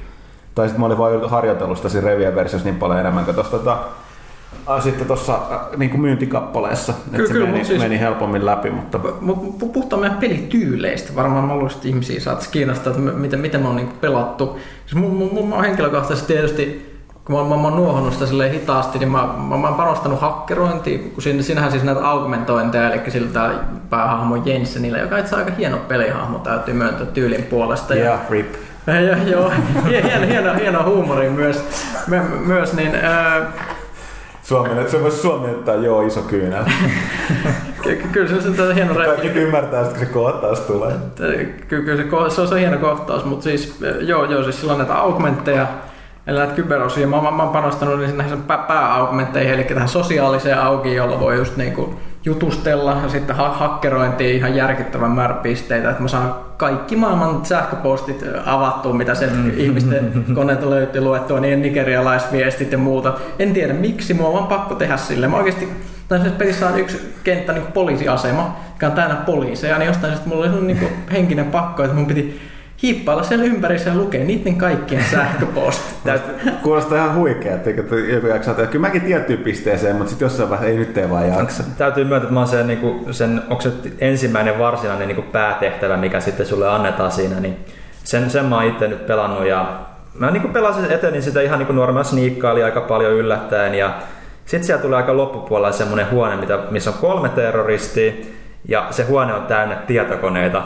Tai sitten mä olin vain harjoitellut sitä siinä revien versiossa niin paljon enemmän kuin tuossa tota, äh, sitten tuossa niin kuin myyntikappaleessa. Että Kyllä, se kyllä, meni, siis- meni helpommin läpi, mutta puhutaan meidän pelityyleistä. Varmaan luulisin, ihmisiä saattaisi kiinnostaa, että miten, miten me on niinku pelattu. Siis mun, mun, mun, mä henkilökohtaisesti tietysti, kun mä, mä, mä oon nuohonnut sitä silleen hitaasti, niin mä, mä, mä oon panostanut hakkerointiin, kun siinä, siinähän siis näitä augmentointeja, eli sillä tää päähahmo Jensenillä, joka itse aika hieno pelihahmo, täytyy myöntää tyylin puolesta. Ja, yeah, rip. ja, ja, joo, hieno, hieno, hieno huumori myös, my, myös niin, ää, Suomen, se voisi suomennettaa joo iso kyynel. ky- ky- kyllä se on se hieno Kaikki ymmärtää, että se kohtaus tulee. Ky- Kyllä se, se on se hieno kohtaus, mutta siis joo, joo siis sillä on näitä augmentteja, Eli näitä kyberosia, mä, mä, mä oon panostanut niin näihin pää, pääargumentteihin, eli tähän sosiaaliseen auki, jolla voi just niinku jutustella ja sitten ha- hakkerointiin ihan järkyttävän määrä pisteitä, että mä saan kaikki maailman sähköpostit avattua, mitä se mm. ihmisten koneelta löytyy luettua, niin nigerialaisviestit ja muuta. En tiedä miksi, mua on vaan pakko tehdä sille. Mä oikeasti tässä pelissä on yksi kenttä niin poliisiasema, joka on täynnä poliiseja, niin jostain syystä mulla oli niin henkinen pakko, että mun piti hiippailla siellä ympärissä ja lukea niiden kaikkien sähköpostit. Kuulostaa ihan huikea, että joku jaksaa tehdä. Kyllä mäkin tiettyyn pisteeseen, mutta sitten jossain vaiheessa ei nyt ei vaan jaksa. Täytyy myöntää, että mä oon sen, niin kuin, sen onko se ensimmäinen varsinainen niin kuin päätehtävä, mikä sitten sulle annetaan siinä, niin sen, sen mä oon itse nyt pelannut ja mä niin kuin pelasin etenin sitä ihan niin kuin normaali sniikkaili aika paljon yllättäen ja sitten siellä tulee aika loppupuolella semmoinen huone, missä on kolme terroristia ja se huone on täynnä tietokoneita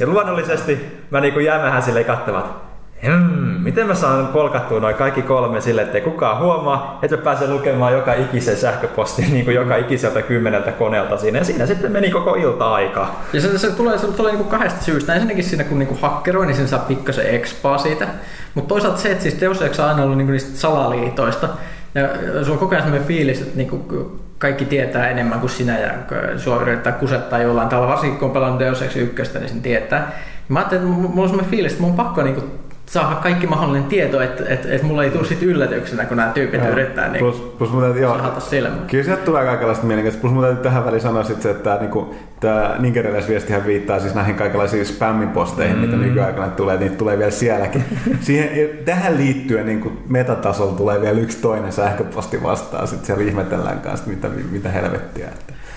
ja luonnollisesti mä niinku jään vähän silleen kattavat, hmm, miten mä saan kolkattua noin kaikki kolme sille, ettei kukaan huomaa, että mä pääsen lukemaan joka ikisen sähköpostin niin kuin joka ikiseltä kymmeneltä koneelta siinä. Ja siinä sitten meni koko ilta aikaa. Ja se, se tulee, se tulee niin kuin kahdesta syystä. Ensinnäkin siinä, kun niin hakkeroi, niin sen saa pikkasen expaa siitä. Mutta toisaalta se, että siis Deus Ex on aina ollut niin kuin niistä salaliitoista. Ja sulla on koko ajan sellainen fiilis, että niin kuin kaikki tietää enemmän kuin sinä ja sua yrittää kusettaa jollain tavalla, varsinkin kun on pelannut Deus Ex 1, niin sen tietää. Mä ajattelin, että mulla on sellainen fiilis, että mun on pakko niinku saada kaikki mahdollinen tieto, että, että, että mulla ei tule sit yllätyksenä, kun nämä tyypit joo. yrittää niin plus, plus mun täytyy, joo, silmään. Kyllä sieltä tulee kaikenlaista mielenkiintoista. Plus mun täytyy tähän väliin sanoa sit se, että tämä, niinku, tämä nigerialaisviestihän viittaa siis näihin kaikenlaisiin spammiposteihin, mm. mitä nykyaikana tulee, niitä tulee vielä sielläkin. Siihen, tähän liittyen niin metatasolla tulee vielä yksi toinen sähköposti vastaan, sitten siellä ihmetellään kanssa, mitä, mitä helvettiä.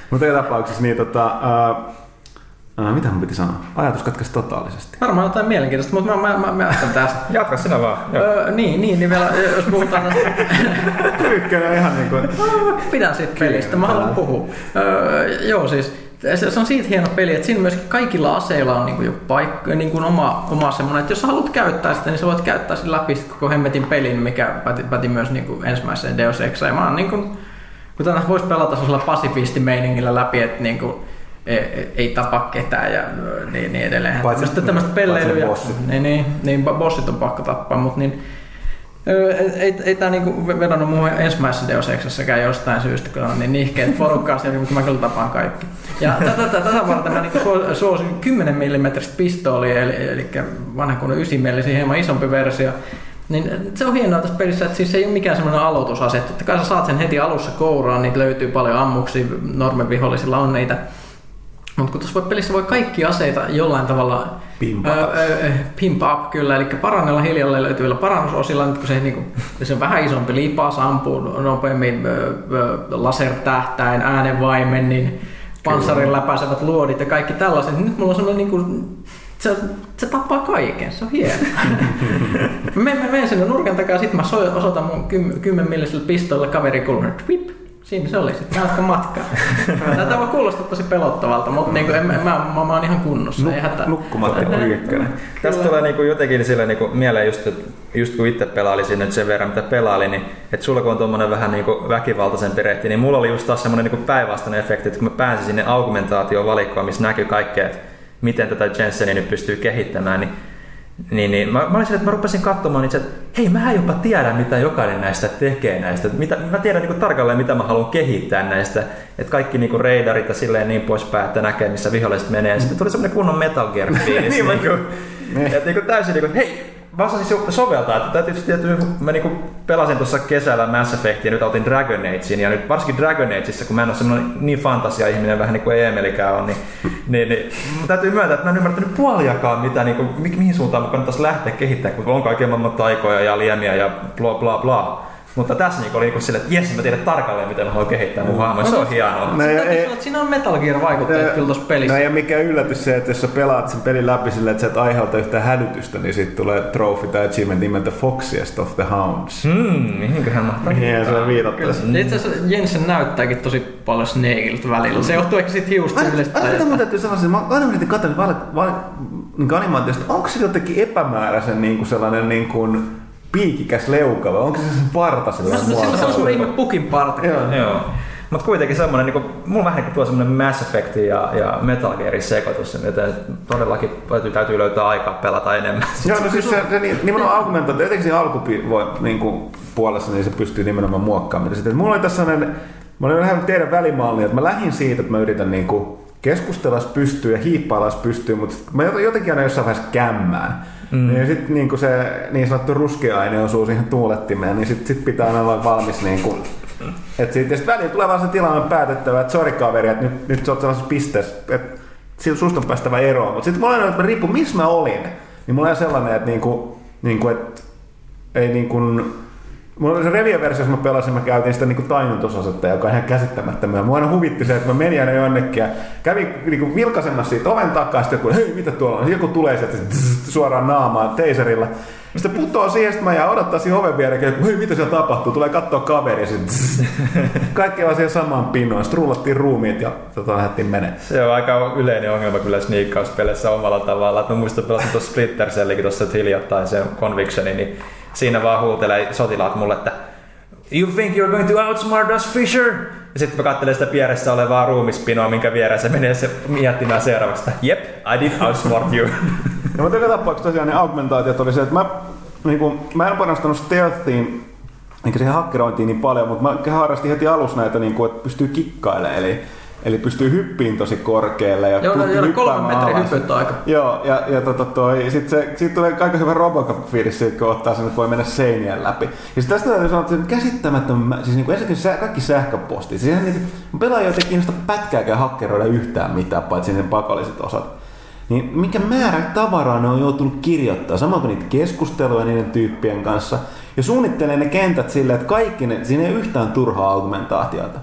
Mutta joka tapauksessa niin tota, uh, Ää, mitä mun piti sanoa? Ajatus katkesi totaalisesti. Varmaan jotain mielenkiintoista, mutta mä, mä, mä, mä jatkan tästä. Jatka sinä vaan. Öö, niin, niin, niin vielä, jos puhutaan... Kyykkönen ihan niin kuin... Pidän siitä pelistä, mä haluan puhua. Öö, joo, siis se on siitä hieno peli, että siinä myöskin kaikilla aseilla on niin kuin paikka, niin kuin oma, oma semmoinen, että jos sä haluat käyttää sitä, niin sä voit käyttää sen läpi koko hemmetin pelin, mikä päti, päti myös niin kuin ensimmäiseen Deus Ex. Ja mä oon niin kuin, kun tänä voisi pelata sellaisella pasifistimeiningillä läpi, että niin kuin, ei, tapa ketään ja niin, niin edelleen. Paitsi, tämmöistä, tämmöistä pelleilyä. Niin, niin, niin, bossit on pakko tappaa, mutta niin, ei, ei, ei tämä niinku vedonnut muuhun ensimmäisessä Deus Exissäkään jostain syystä, kun on niin nihkeet porukkaa siellä, mutta mä kyllä tapaan kaikki. Ja tätä, tätä, tätä varten mä niinku suosin 10 mm pistoolia, eli, eli vanha kuin 9 mm, hieman isompi versio. Niin se on hienoa tässä pelissä, että siis se ei ole mikään semmoinen aloitusase. Että kai sä saat sen heti alussa kouraan, niitä löytyy paljon ammuksia, normen vihollisilla on niitä mutta kun tuossa pelissä voi kaikki aseita jollain tavalla pimp up, öö, pimp up kyllä, eli parannella hiljalleen löytyvillä parannusosilla, nyt kun se, niin kuin, se on vähän isompi lipas, ampuu nopeammin öö, lasertähtäin, äänenvaimen, niin panssarin läpäisevät luodit ja kaikki tällaiset. Nyt mulla on semmoinen niin kuin, se, se tappaa kaiken, se on hieno. mä menen sinne nurkan takaa, sitten mä osoitan mun 10 millisellä pistoilla kaveri Siinä se oli sitten hauska matka. Tätä voi kuulostaa tosi pelottavalta, mutta niin kuin, en, mä, mä, mä, mä oon ihan kunnossa. Nuk, ei Nukkumatta on ykkönen. Tästä tulee niin kuin jotenkin sille niin kuin mieleen just, just kun itse pelailisin nyt sen verran mitä pelailin, niin että sulla kun on tuommoinen vähän niin kuin väkivaltaisempi reitti, niin mulla oli just taas semmoinen niin päinvastainen efekti, että kun mä pääsin sinne augmentaatioon valikoon, missä näkyy kaikkea, että miten tätä Jensenin nyt pystyy kehittämään, niin niin, niin mä, mä olisin, että mä rupesin katsomaan itse, että hei, mä jopa tiedän, mitä jokainen näistä tekee näistä. Mitä, mä tiedän niin kuin, tarkalleen, mitä mä haluan kehittää näistä. Että kaikki niin kuin, reidarit ja silleen niin poispäin, että näkee, missä viholliset menee. Ja sitten tuli semmoinen kunnon Metal Gear niin, niin, niin. Niin kuin, täysin, niin kuin, hei, mä osasin soveltaa, että tietysti, että mä niinku pelasin tuossa kesällä Mass Effectia nyt otin Dragon Agein ja nyt varsinkin Dragon Ageissa, kun mä en ole semmoinen niin fantasia-ihminen vähän niin kuin Emelikään on, niin, niin, niin täytyy myöntää, että mä en ymmärtänyt puoliakaan mitä, niin mi, mihin suuntaan mä kannattaisi lähteä kehittämään, kun on kaiken maailman taikoja ja liemiä ja bla bla bla. Mutta tässä niinku oli niinku sille, että jes, mä tiedän tarkalleen, miten mä haluan kehittää mun hahmoja. Se on hienoa. No, ja, ei, siinä on Metal Gear vaikutteet kyllä tuossa pelissä. No ei mikä yllätys se, että jos sä pelaat sen pelin läpi silleen, että sä et aiheuta yhtään hälytystä, niin sitten tulee trophy tai achievement nimeltä Foxiest of the Hounds. Hmm, mihinköhän mahtaa Mihin se on viitattu. Itse asiassa Jensen näyttääkin tosi paljon Snakeilta välillä. Se johtuu ehkä siitä hiustyydestä. Aina, aina mun täytyy sanoa, että mä aina val, niin animaatiosta, onko se jotenkin epämääräisen niin kuin sellainen niin kuin, piikikäs leuka vai onko se sen parta sellainen Se on semmoinen ihme pukin parta. Joo. Joo. Mutta kuitenkin semmoinen, niin kuin, mulla vähän niin tuo semmoinen Mass Effect ja, ja Metal Gearin sekoitus, että todellakin täytyy, täytyy löytää aikaa pelata enemmän. Joo, no siis se, se nimenomaan argumentointi, etenkin siinä niin kuin, puolessa, niin se pystyy nimenomaan muokkaamaan. Sitten, mulla oli tässä sellainen, mä olin vähän teidän välimalli, että mä lähdin siitä, että mä yritän niin kuin, keskustella pystyy ja hiippailla pystyy, mutta mä jotenkin aina jossain vaiheessa kämmään. Mm. Niin sitten niin se niin sanottu ruskeaine osuu siihen tuulettimeen, niin sitten sit pitää olla valmis niin kuin, että sitten sit välillä tulee vaan se tilanne päätettävä, että sori kaveri, että nyt, nyt sä oot sellaisessa pisteessä, että susta on päästävä eroon. Mutta sitten mulla on, että riippuu missä mä olin, niin mulla on sellainen, että, niinku, niinku, että ei niin kuin, Mulla oli se Revia-versio, mä pelasin, mä käytin sitä niin tainnutusasetta, joka on ihan käsittämättömää. Mua aina huvitti se, että mä menin aina jonnekin ja kävin niin vilkaisemassa siitä oven takaa, sitten kun hei, mitä tuolla on? Joku tulee sieltä suoraan naamaan teiserillä. Sitten putoaa siihen, että mä jään odottaa siihen oven viereen, että hei, mitä siellä tapahtuu? Tulee katsoa kaveri. Sitten kaikki vaan siihen samaan pinoon. Sitten rullattiin ruumiit ja tota lähdettiin menee. Se on aika yleinen ongelma kyllä sniikkauspelissä omalla tavalla. Mä muistan pelasin tuossa Splinter Cellikin tuossa hiljattain sen Convictioni, niin siinä vaan huutelee sotilaat mulle, että You think you're going to outsmart us, Fisher? Ja sitten mä katselen sitä vieressä olevaa ruumispinoa, minkä vieressä menee se miettimään seuraavaksi, Yep, I did outsmart you. ja mutta joka tapauksessa tosiaan ne augmentaatiot oli se, että mä, niin kuin, mä en panostanut stealthiin, eikä siihen hakkerointiin niin paljon, mutta mä harrastin heti alussa näitä, niin kuin, että pystyy kikkailemaan. Eli Eli pystyy hyppiin tosi korkealle. Ja Joo, no, kolme metrin hyppyt aika. Joo, ja, ja tota toi, sit se, siitä tulee aika hyvä Robocop-fiilis, kun ottaa sen, että voi mennä seinien läpi. Ja sit tästä täytyy sanoa, että se käsittämätön, siis niin kuin ensinnäkin sä, kaikki sähköpostit. Siis niin, pelaajia ei kiinnosta pätkääkään hakkeroida yhtään mitään, paitsi ne pakolliset osat. Niin mikä määrä tavaraa ne on joutunut kirjoittaa, samoin kuin niitä keskusteluja niiden tyyppien kanssa. Ja suunnittelee ne kentät silleen, että kaikki ne, siinä ei yhtään turhaa argumentaatiota.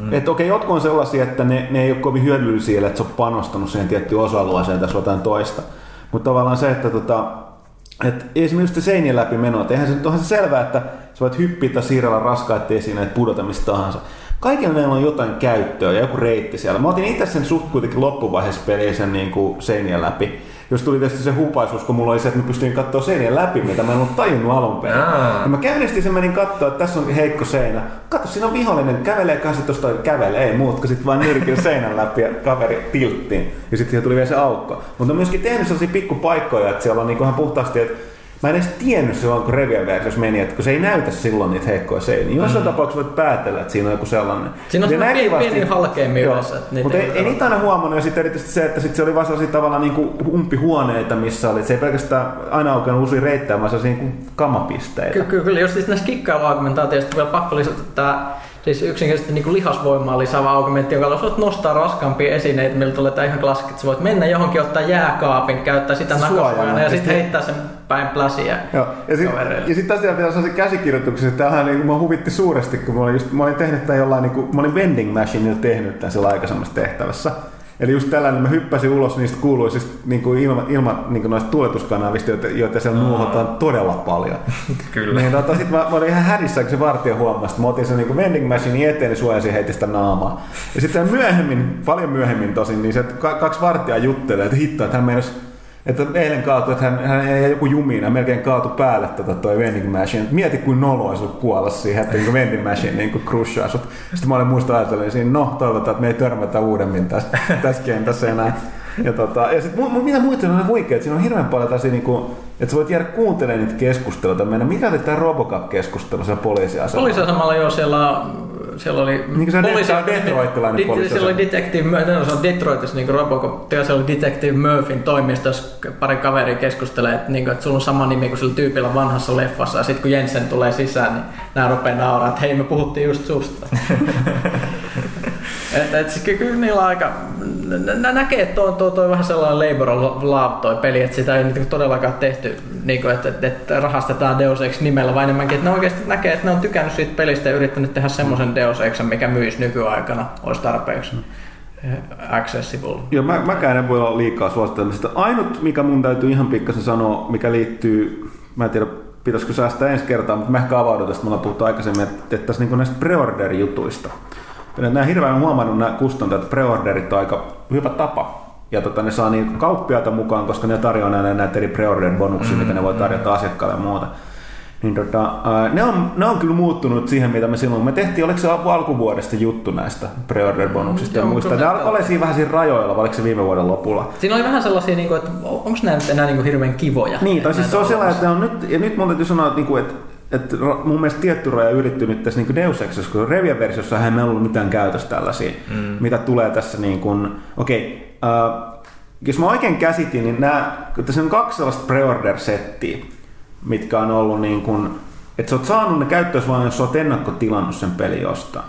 Mm. Että okei, jotkut on sellaisia, että ne, ne ei ole kovin hyödyllisiä, että sä oot panostanut siihen tiettyyn osa-alueeseen tässä jotain toista. Mutta tavallaan se, että tota, et esimerkiksi seinien läpi menoa, eihän se, onhan se selvää, että sä voit hyppiä tai siirrellä raskaita esineitä, pudota mistä tahansa. Kaikilla meillä on jotain käyttöä ja joku reitti siellä. Mä otin itse sen suht kuitenkin loppuvaiheessa peliä sen niin kuin seinien läpi jos tuli tietysti se hupaisuus, kun mulla oli se, että mä pystyin katsoa seinien läpi, mitä mä en ollut tajunnut alun perin. Ja mä käynnistin sen, menin katsoa, että tässä on heikko seinä. Katso, siinä on vihollinen, kävelee kanssa tuosta kävelee, ei muut, kun sitten vaan nyrkin seinän läpi ja kaveri tilttiin. Ja sitten siihen tuli vielä se aukko. Mutta on myöskin tehnyt sellaisia pikkupaikkoja, että siellä on niin ihan puhtaasti, että Mä en edes tiennyt silloin, kun Revian versiossa meni, että kun se ei näytä silloin niitä heikkoja seiniä. Jossain mm. tapauksessa voit päätellä, että siinä on joku sellainen. Siinä on sellainen pieni, pieni halkeampi yleensä. Mutta ei, ei, niitä aina huomannut. Ja sitten erityisesti se, että sit se oli vaan sellaisia tavallaan niin kuin umpihuoneita, missä oli. Se ei pelkästään aina aukenut uusia reittejä, vaan sellaisia niin kamapisteitä. Kyllä, kyllä. Jos siis näissä kikkailuargumentaatioista vielä pakko lisätä tämä Siis yksinkertaisesti niin liihasvoimaa lisäävä argumentti, jonka voit nostaa raskaampia esineitä, millä tulee ihan klassikki, että sä voit mennä johonkin, ottaa jääkaapin, käyttää sitä nakasuojana ja sitten heittää sen päin pläsiä Joo. Ja sitten sit tästä vielä se käsikirjoituksessa, että tämähän niin, mua huvitti suuresti, kun mä olin, just, mä olin tehnyt tämän jollain, niin kuin, mä olin vending machineilla tehnyt tämän sillä aikaisemmassa tehtävässä. Eli just tällainen, mä hyppäsin ulos niistä kuuluisista niin kuin ilma, ilma niin kuin noista tuotuskanavista, joita, joita siellä mm. nuohotaan todella paljon. Kyllä. Niin, tota, sit mä, mä, olin ihan hädissä, kun se vartija huomasi, että mä otin sen niin vending machine eteen, niin suojasin heti sitä naamaa. Ja sitten myöhemmin, paljon myöhemmin tosin, niin se kaksi vartijaa juttelee, että hitto, että hän meinasi että eilen kaatui, että hän, hän ei joku jumiina melkein kaatu päälle tota toi vending machine. Mieti kuin nolo olisi ollut kuolla siihen, että niin vending machine niin crushaa sut. Sitten mä olin muista ajatellen siinä, no toivotaan, että me ei törmätä uudemmin tässä, tässä kentässä enää. Ja, tota, ja sit, mitä muita on huikea, että siinä on hirveän paljon tällaisia, niin kuin, että sä voit jäädä kuuntelemaan niitä keskusteluita. Mennä, mikä oli tämä Robocop-keskustelu siellä poliisiasemalla? Poliisiasemalla jo siellä siellä oli... Niin kuin se poliisi, detroitilainen poliisi. Siellä oli Detective, no, se on Detroitissa niin Robocop, siellä oli Detective Murphyn toimistossa pari kaveria keskustelee, että, niin kuin, että sulla on sama nimi kuin sillä tyypillä vanhassa leffassa, ja sitten kun Jensen tulee sisään, niin nämä rupeaa nauraa, että hei me puhuttiin just susta. että, et, kyllä niillä on aika, nä- näkee, että toi, toi, toi vähän sellainen labor of love toi peli, että sitä ei niin todellakaan tehty, niin kuin, että, että, rahastetaan Deus Ex nimellä, vaan enemmänkin, että ne oikeasti näkee, että ne on tykännyt siitä pelistä ja yrittänyt tehdä semmoisen Deus Exen, mikä myisi nykyaikana, olisi tarpeeksi accessible. Joo, mä, mäkään en voi olla liikaa suosittelemista. Ainut, mikä mun täytyy ihan pikkasen sanoa, mikä liittyy, mä en tiedä, pitäisikö säästää ensi kertaa, mutta mä ehkä avauduin tästä, me ollaan puhuttu aikaisemmin, että, että tässä niin näistä preorder-jutuista. Nämä hirveän huomannut nämä kustantajat, preorderit on aika hyvä tapa. Ja tota, ne saa niin kauppiaita mukaan, koska ne tarjoaa näitä, näitä eri preorder-bonuksia, mm, mitä ne voi tarjota mm. asiakkaalle ja muuta. Niin tota, ne, on, ne on kyllä muuttunut siihen, mitä me silloin, me tehtiin, oliko se alkuvuodesta juttu näistä pre-order-bonuksista ja muista. Ne alkoi olla siinä vähän siinä rajoilla, vai oliko se viime vuoden lopulla? Siinä oli vähän sellaisia, niin kuin, että onko nämä nyt enää niin kuin hirveän kivoja? Niin, tai siis se on sellainen, että on nyt, ja nyt mun täytyy sanoa, että, niinku, että että mun mielestä tietty raja ylittynyt tässä niin Deus Exissa, koska Revia-versiossa ei meillä ollut mitään käytössä tällaisia, mm. mitä tulee tässä niin kuin, okei, okay, uh, jos mä oikein käsitin, niin nämä, tässä on kaksi sellaista pre-order-settiä, mitkä on ollut niin kuin, että sä oot saanut ne käyttöön vaan, jos sä oot ennakkotilannut sen peli jostain.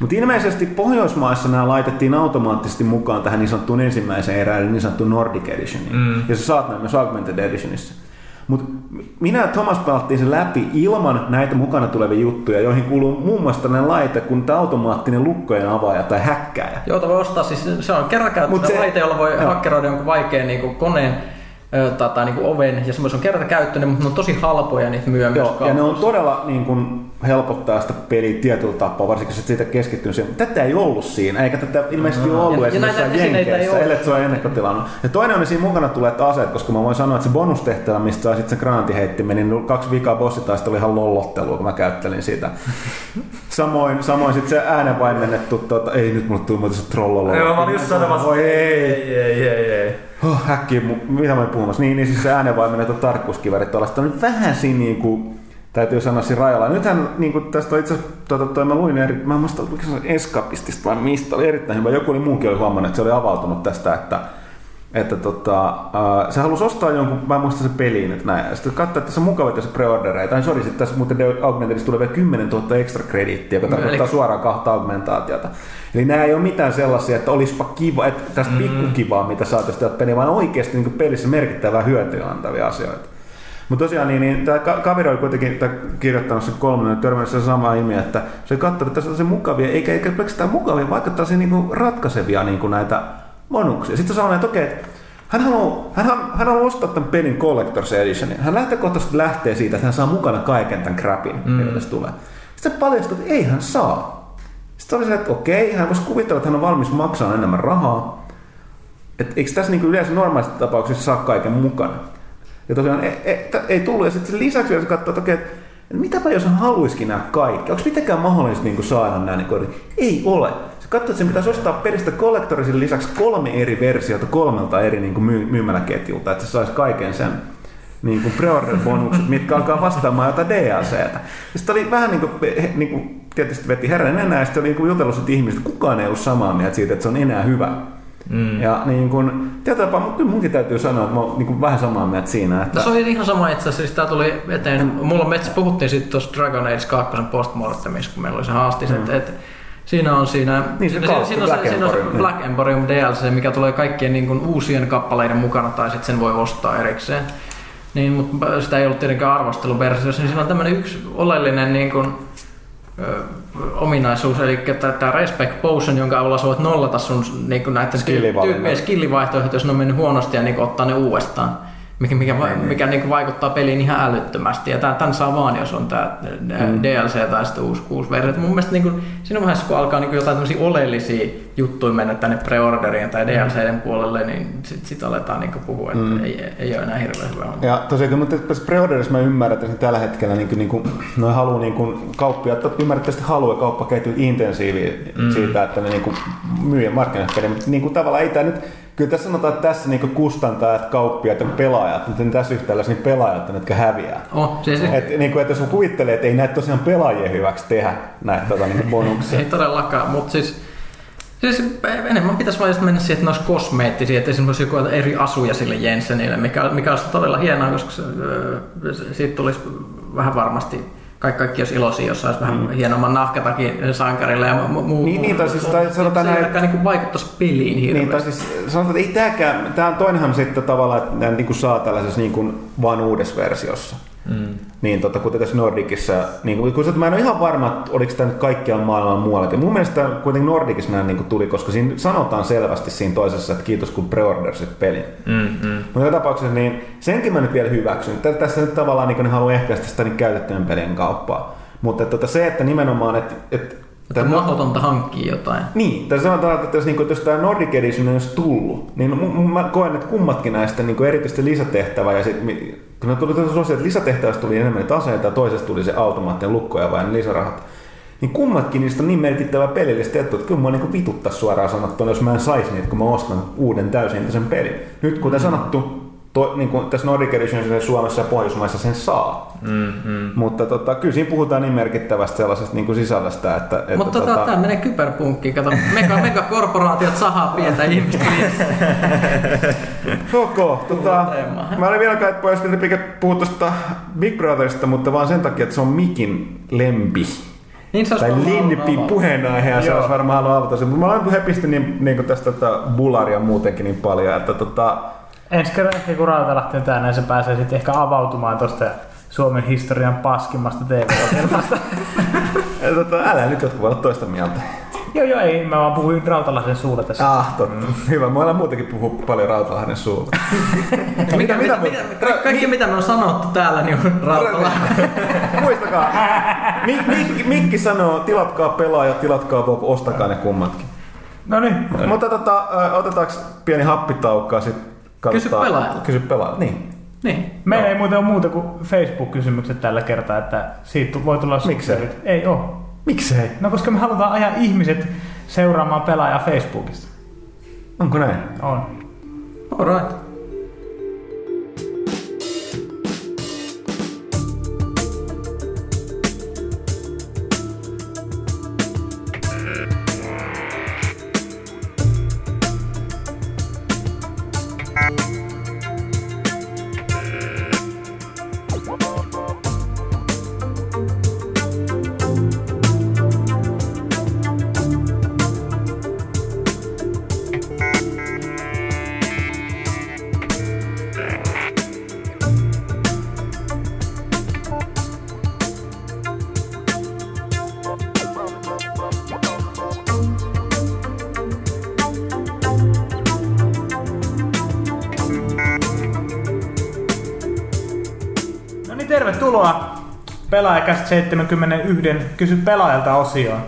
Mutta ilmeisesti Pohjoismaissa nämä laitettiin automaattisesti mukaan tähän niin sanottuun ensimmäiseen erään, niin sanottuun Nordic Editioniin. Mm. Ja sä saat nämä myös Augmented Editionissa. Mutta minä ja Thomas pelattiin sen läpi ilman näitä mukana tulevia juttuja, joihin kuuluu muun muassa tällainen laite kuin tämä automaattinen lukkojen avaaja tai häkkääjä. Joo, voi ostaa, siis se on se- laite, jolla voi joo. hakkeroida jonkun vaikean niin kuin koneen tai niin kuin oven, ja semmoisen on kertakäyttöinen, mutta ne on tosi halpoja niitä myö myös Joo, ja ne on todella niin kun, helpottaa sitä peliä tietyllä tapaa, varsinkin jos siitä keskittynyt siihen. Tätä ei ollut siinä, eikä tätä ilmeisesti ole ollut Ja- ja esimerkiksi näitä esineitä ei Jenkeissä, ellei se ole ennakkotilannut. Ja toinen on, siinä mukana tulee aseet, koska mä voin sanoa, että se bonustehtävä, mistä sai sitten se granatiheitti, niin kaksi vikaa bossitaista oli ihan lollottelua, kun mä käyttelin sitä. Samoin, samoin sitten se äänenvaimennettu, tuota, ei nyt mulle tuli muuten se trollolo. Joo, mä olin just sanomassa, ei. ei, ei, ei, ei. Oh, häkkiä, mu- mitä mä puhumassa? Niin, niin siis se äänenvaimennettu tarkkuuskiväri tuollaista on nyt vähän siinä niin kuin, täytyy sanoa siinä rajalla. Nythän niin kuin tästä on itse asiassa, tuota, toi, mä luin eri, mä en muista, oliko se Escapistista vai mistä, oli erittäin hyvä. Joku oli muukin oli huomannut, että se oli avautunut tästä, että että tota, äh, se halusi ostaa jonkun, mä en muista se peliin, että näin. Ja Sitten katsoa, että tässä on mukavia tässä preordereita. Niin sori, sitten tässä muuten Augmentedissa tulee vielä 10 000 extra krediittiä, joka tarkoittaa suoraan kahta augmentaatiota. Eli nämä ei ole mitään sellaisia, että olisipa kiva, että tästä mm. pikkukivaa, mitä saataisiin täältä peliä, vaan oikeasti niin pelissä merkittävää hyötyä antavia asioita. Mutta tosiaan, niin, niin tämä kaveri oli kuitenkin tää kirjoittanut sen kolmannen, törmännyt se sama ilmiö, että se katsoi, että tässä on se mukavia, eikä, eikä pelkästään mukavia, vaikka tällaisia niin ratkaisevia niin näitä bonuksia. Sitten se sanoi, että okei, että hän haluaa, hän, hän, hän haluaa ostaa tämän pelin Collector's Editionin. Hän lähtökohtaisesti lähtee siitä, että hän saa mukana kaiken tämän crapin, mm. mitä tässä tulee. Sitten paljastui, että ei hän saa. Sitten oli se, että okei, hän voisi kuvitella, että hän on valmis maksamaan enemmän rahaa. Et eikö tässä niin yleensä normaalissa tapauksessa saa kaiken mukana? Ja tosiaan ei, ei, ei tullut. Ja sitten lisäksi se katsoo, että okei, että mitäpä jos hän haluaisikin nämä kaikki? Onko mitenkään mahdollista niin saada nämä? Niin kuin, ei ole. Se katsoo, että se pitäisi ostaa pelistä Collectorsin lisäksi kolme eri versiota kolmelta eri niin kuin myy- myymäläketjulta, että se saisi kaiken sen niin kuin pre-order-bonukset, mitkä alkaa vastaamaan jotain DLCtä. Sitten oli vähän niin kuin, niin kuin tietysti veti herran enää, ja sitten oli niin kuin jutellut ihmiset, kukaan ei ollut samaa mieltä siitä, että se on enää hyvä. Mm. Ja niin kuin, tietyllä tapaa, mutta kyllä munkin täytyy sanoa, että mä oon niin vähän samaa mieltä siinä, että... No, se oli ihan sama itse asiassa, siis tää tuli eteen. Mulla metsä puhuttiin sitten tuossa Dragon Age 2 postmortemissa, kun meillä oli se haastis, mm. että et, siinä on siinä, Niin, se siinä, siinä, on se, siinä on se Black Emporium DLC, mikä tulee kaikkien niin kuin, uusien kappaleiden mukana, tai sitten sen voi ostaa erikseen. Niin, mutta sitä ei ollut tietenkään arvosteluversiossa, niin siinä on tämmöinen yksi oleellinen niin kuin, ö, ominaisuus, eli tämä Respect Potion, jonka avulla sä voit nollata sun niin näiden Skillivalinnat. tyyppien skillivaihtoehdot, jos ne on mennyt huonosti ja niin ottaa ne uudestaan. Mikä, mikä, mikä, niin vaikuttaa peliin ihan älyttömästi. Ja tämän, tämän saa vaan, jos on tämä Mm. DLC tai sitten uusi, uusi versio. Mun mielestä niin kuin, siinä vaiheessa, kun alkaa niin jotain oleellisia juttuja mennä tänne preorderien tai DLCiden puolelle, niin sitten sit aletaan niin puhua, että Mm. ei, ei ole enää hirveän hyvä homma. Ja tosiaan, mutta tässä preorderissa mä ymmärrän, että tällä hetkellä niin kuin, niin kuin, noin haluaa niin kuin, kauppiaat ymmärrettävästi haluaa kauppaketjut intensiiviä mm. siitä, että ne niin kuin, myy ja markkinoivat mutta niin kuin, tavallaan ei tämä nyt, kyllä tässä sanotaan, että tässä niin kuin, kustantajat, kauppiaat ja pelaajat, mutta tässä yhtäällä niin pelaajat on, jotka häviää. Oh, siis, Et, niin kuin, että jos mä kuvittelee, että ei näitä tosiaan pelaajien hyväksi tehdä näitä tota, niin bonuksia. Ei todellakaan, mutta siis, siis enemmän pitäisi vaan just mennä siihen, että ne olisi kosmeettisia, että esimerkiksi joku eri asuja sille Jensenille, mikä, mikä olisi todella hienoa, koska se, se- siitä tulisi vähän varmasti kaikki, kaikki olisi iloisia, jos saisi vähän hienomman nahkatakin sankarille ja mu- muu. Niin, niin, tai siis- tai sanotaan se ei näin- ainakaan niin vaikuttaisi peliin Niin, tai hirveästi. siis sanotaan, että ei tääkään, tää on toinenhan sitten tavallaan, että nämä niin kuin saa tällaisessa niin kuin vaan uudessa versiossa. Mm. Niin tota, kuten tässä Nordicissa, niin kuin, kun, se- mä en ole ihan varma, että oliko tämä nyt kaikkialla maailman muuallakin. Mun mielestä kuitenkin Nordicissa nämä niin kuin tuli, koska siinä sanotaan selvästi siinä toisessa, että kiitos kun preordersit pelin. Mm, mm. Mutta joka tapauksessa niin senkin mä nyt vielä hyväksyn. Tä- Tässä nyt tavallaan niin ne haluaa ehkäistä sitä niin käytettyjen pelien kauppaa. Mutta tota, se, että nimenomaan, että, että Että on mahdotonta hankkia jotain. niin, tai sanotaan, että jos, niin kuin, jos tämä Nordic Edition olisi tullut, niin mä koen, että kummatkin näistä niin kuin erityisesti lisätehtävä ja sit, kun ne tuli tosiaan, että lisätehtävästä tuli enemmän niitä aseita ja toisesta tuli se automaattinen lukkoja vai ne lisärahat, niin kummatkin niistä on niin merkittävä pelillistä etu, että kyllä mua niin vituttaa suoraan sanottuna, jos mä en saisi niitä, kun mä ostan uuden täysin pelin. Nyt kuten sanottu, to, niin kuin tässä Nordic Edition Suomessa ja Pohjoismaissa sen saa. Mm, mm. Mutta tota, kyllä siinä puhutaan niin merkittävästä sellaisesta niin kuin sisällöstä, että... että Mutta tota, tota, tämä menee kyberpunkkiin. Kato, mega, megakorporaatiot sahaa pientä ihmistä. ok, tota, mä olin vielä kai, että puhua tuosta Big Brotherista, mutta vaan sen takia, että se on Mikin lempi. Niin se tai Linnipin puheenaihe ja se olisi varmaan halunnut avata Mutta mä olen hepisti niin, niin tästä tota, bularia muutenkin niin paljon, että tota, ensi kerran ehkä kun Rauta lähtee tänne, niin se pääsee sitten ehkä avautumaan tuosta Suomen historian paskimmasta TV-ohjelmasta. tota, älä nyt jotkut voi olla toista mieltä. Joo, joo, ei. Mä vaan puhuin Rautalahden suulla tässä. Ah, totta. Mm. Hyvä. Mä olen muutenkin puhu paljon Rautalahden suulla. mitä, mitä, mitä, mitä, kaikki mitä me on sanottu täällä, niin on Rautalahden. Muistakaa. Mik, Mik, Mikki sanoo, tilatkaa pelaaja, tilatkaa Bob, ostakaa ne kummatkin. No niin. Mutta tota, otetaanko pieni happitaukka sitten Kysy pelaajalta. Kysy pelaajalta, niin. Niin. Meillä no. ei muuten ole muuta kuin Facebook-kysymykset tällä kertaa, että siitä voi tulla Miksei? Ei ole. Miksei? No koska me halutaan ajaa ihmiset seuraamaan pelaajaa Facebookista. Onko näin? On. Alright. 71 kysy pelaajalta osioon.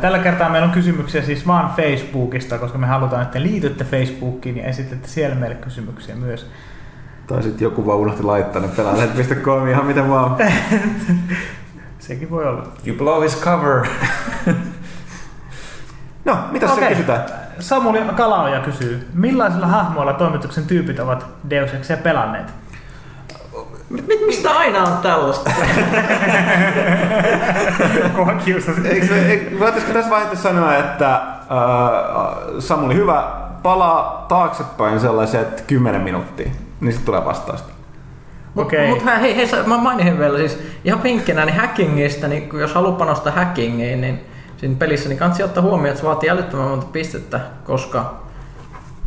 Tällä kertaa meillä on kysymyksiä siis vaan Facebookista, koska me halutaan, että liitytte Facebookiin ja esitätte siellä meille kysymyksiä myös. Tai sitten joku vaan unohti laittaa ne pelaajat.com ihan miten vaan. Sekin voi olla. You blow his cover. no, mitä okay. se kysytään? Samuli Kalaoja kysyy, millaisilla hahmoilla toimituksen tyypit ovat Deus Exia pelanneet? Mistä aina on tällaista? Kohan kiusasin. Voitaisiko tässä vaiheessa sanoa, että äh, Samuli, hyvä, palaa taaksepäin sellaiset 10 minuuttia, niin sitten tulee vastausta. Mutta okay. mut, hei, hei, mä mainin vielä siis ihan pinkkinä niin hackingista, niin jos haluaa panostaa hackingiin, niin siinä pelissä niin kannattaa ottaa huomioon, että se vaatii älyttömän monta pistettä, koska,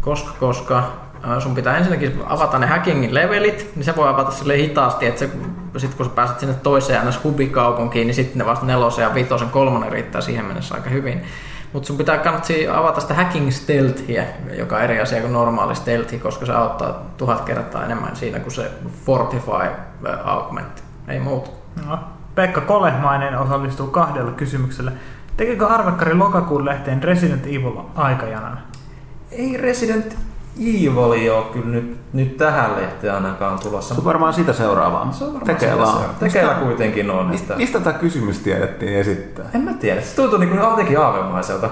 koska, koska sun pitää ensinnäkin avata ne hackingin levelit, niin se voi avata sille hitaasti, että se, sit kun sä pääset sinne toiseen ns. hubikaupunkiin, niin sitten ne vasta nelosen ja vitosen kolmonen riittää siihen mennessä aika hyvin. Mutta sun pitää kannattaa avata sitä hacking stealthia, joka on eri asia kuin normaali stealthi, koska se auttaa tuhat kertaa enemmän siinä kuin se fortify augment. Ei muuta. No, Pekka Kolehmainen osallistuu kahdella kysymyksellä. Tekikö Arvekkari lokakuun lehteen Resident Evil aikajanan? Ei Resident Evil ole kyllä nyt, nyt tähän lehteen ainakaan tulossa. Se on varmaan sitä seuraavaa. Se on varmaan Tekee sitä vaan. Tekeillä kuitenkin on. Mistä, mistä tämä kysymys tiedettiin esittää? En mä tiedä. Se tuntuu niin kuin jotenkin aavemaiselta.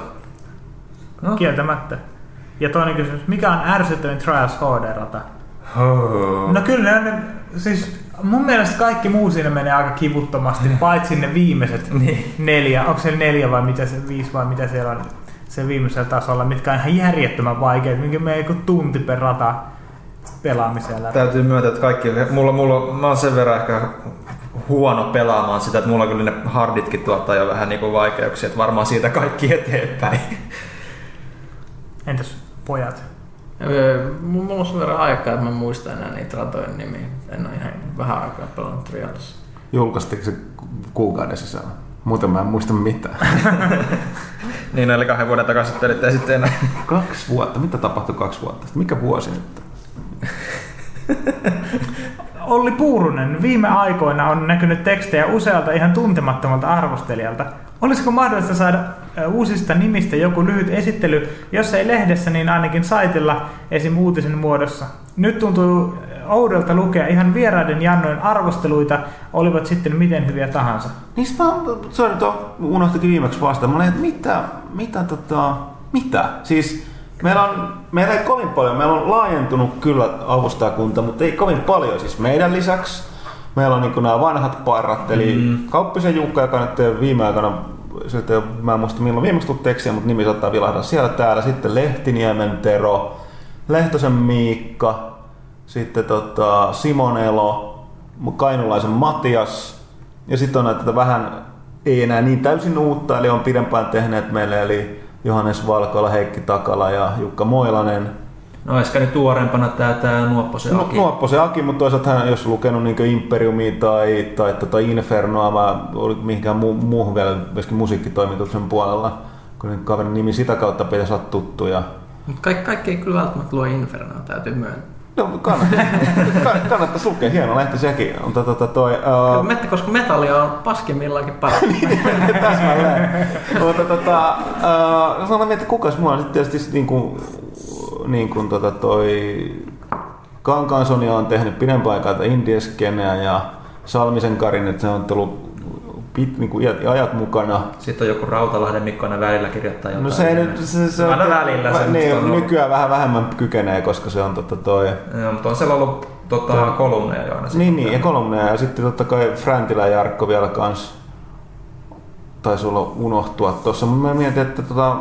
No. Kieltämättä. Ja toinen kysymys, mikä on ärsyttävin Trials HD-rata? Oh. No kyllä ne, siis mun mielestä kaikki muu siinä menee aika kivuttomasti, paitsi ne viimeiset niin. neljä. Onko se neljä vai mitä se, viisi vai mitä siellä on? Sen viimeisellä tasolla, mitkä on ihan järjettömän vaikeat, minkä me joku tunti per rata pelaamisella. Täytyy myöntää, että kaikki, mulla, mulla, mä oon sen verran ehkä huono pelaamaan sitä, että mulla kyllä ne harditkin tuottaa jo vähän niinku vaikeuksia, että varmaan siitä kaikki eteenpäin. Entäs pojat? Mulla on sen verran aikaa, että mä muistan enää niitä ratojen nimiä. En ole ihan vähän aikaa pelannut Trialissa. Julkaistiko se kuukauden sisällä? Muuten mä en muista mitään. niin, eli kahden vuoden takaisin telitte sitten Kaksi vuotta? Mitä tapahtui kaksi vuotta Mikä vuosi nyt? Olli Puurunen, viime aikoina on näkynyt tekstejä usealta ihan tuntemattomalta arvostelijalta. Olisiko mahdollista saada uusista nimistä joku lyhyt esittely, jos ei lehdessä, niin ainakin saitilla esim. uutisen muodossa? Nyt tuntuu oudolta lukea ihan vieraiden jannojen arvosteluita, olivat sitten miten hyviä tahansa. Niin mä, sorry, tuo unohtikin viimeksi vasta. Mä olin, että mitä, mitä tota, mitä? Siis meillä on, meillä ei kovin paljon, meillä on laajentunut kyllä avustajakunta, mutta ei kovin paljon. Siis meidän lisäksi meillä on niin nämä vanhat parrat, eli mm. Kauppisen Jukka, joka nyt viime aikana sitten, mä en muista milloin viimeksi tullut tekstiä, mutta nimi saattaa vilahtaa siellä täällä. Sitten Lehtiniemen Tero, Lehtosen Miikka, sitten tota Simon Elo, Kainulaisen Matias, ja sitten on näitä vähän ei enää niin täysin uutta, eli on pidempään tehneet meille, eli Johannes Valkola, Heikki Takala ja Jukka Moilanen. No ehkä nyt tuoreempana tämä, tämä Nuopposen Aki. No, Nuopposen Aki, mutta toisaalta hän, jos lukenut niin Imperiumia tai, tai tota Infernoa, olin mihinkään mu- muuhun vielä myöskin musiikkitoimituksen puolella, kun kaverin nimi sitä kautta pitäisi olla tuttu. Ja... Mutta kaikki, kaikki ei kyllä välttämättä luo Infernoa, täytyy myöntää. No, kannattaa, kannattaisi lukea, hieno lehti sekin. On, to, to, toi, uh... Mette, koska metalli on paskimmillaankin paras. Täsmälleen. Mutta tota, uh, sanon, kukas mulla on sitten tietysti niin kuin, niin kuin tota toi Kankansonia on tehnyt pidempään aikaa indieskeneä ja Salmisen Karin, että se on tullut pit, niin kuin ajat mukana. Sitten on joku Rautalahden Mikko aina välillä kirjoittaa jotain. No se ei nyt, se, se aina välillä se niin, on nykyään vähän vähemmän kykenee, koska se on totta toi. Joo, mutta on siellä ollut tota, Tuo, kolumneja jo aina. Niin, niin, ja kolumneja ja sitten totta kai Fräntilä ja Jarkko vielä kans taisi olla unohtua tuossa. Mä mietin, että tota,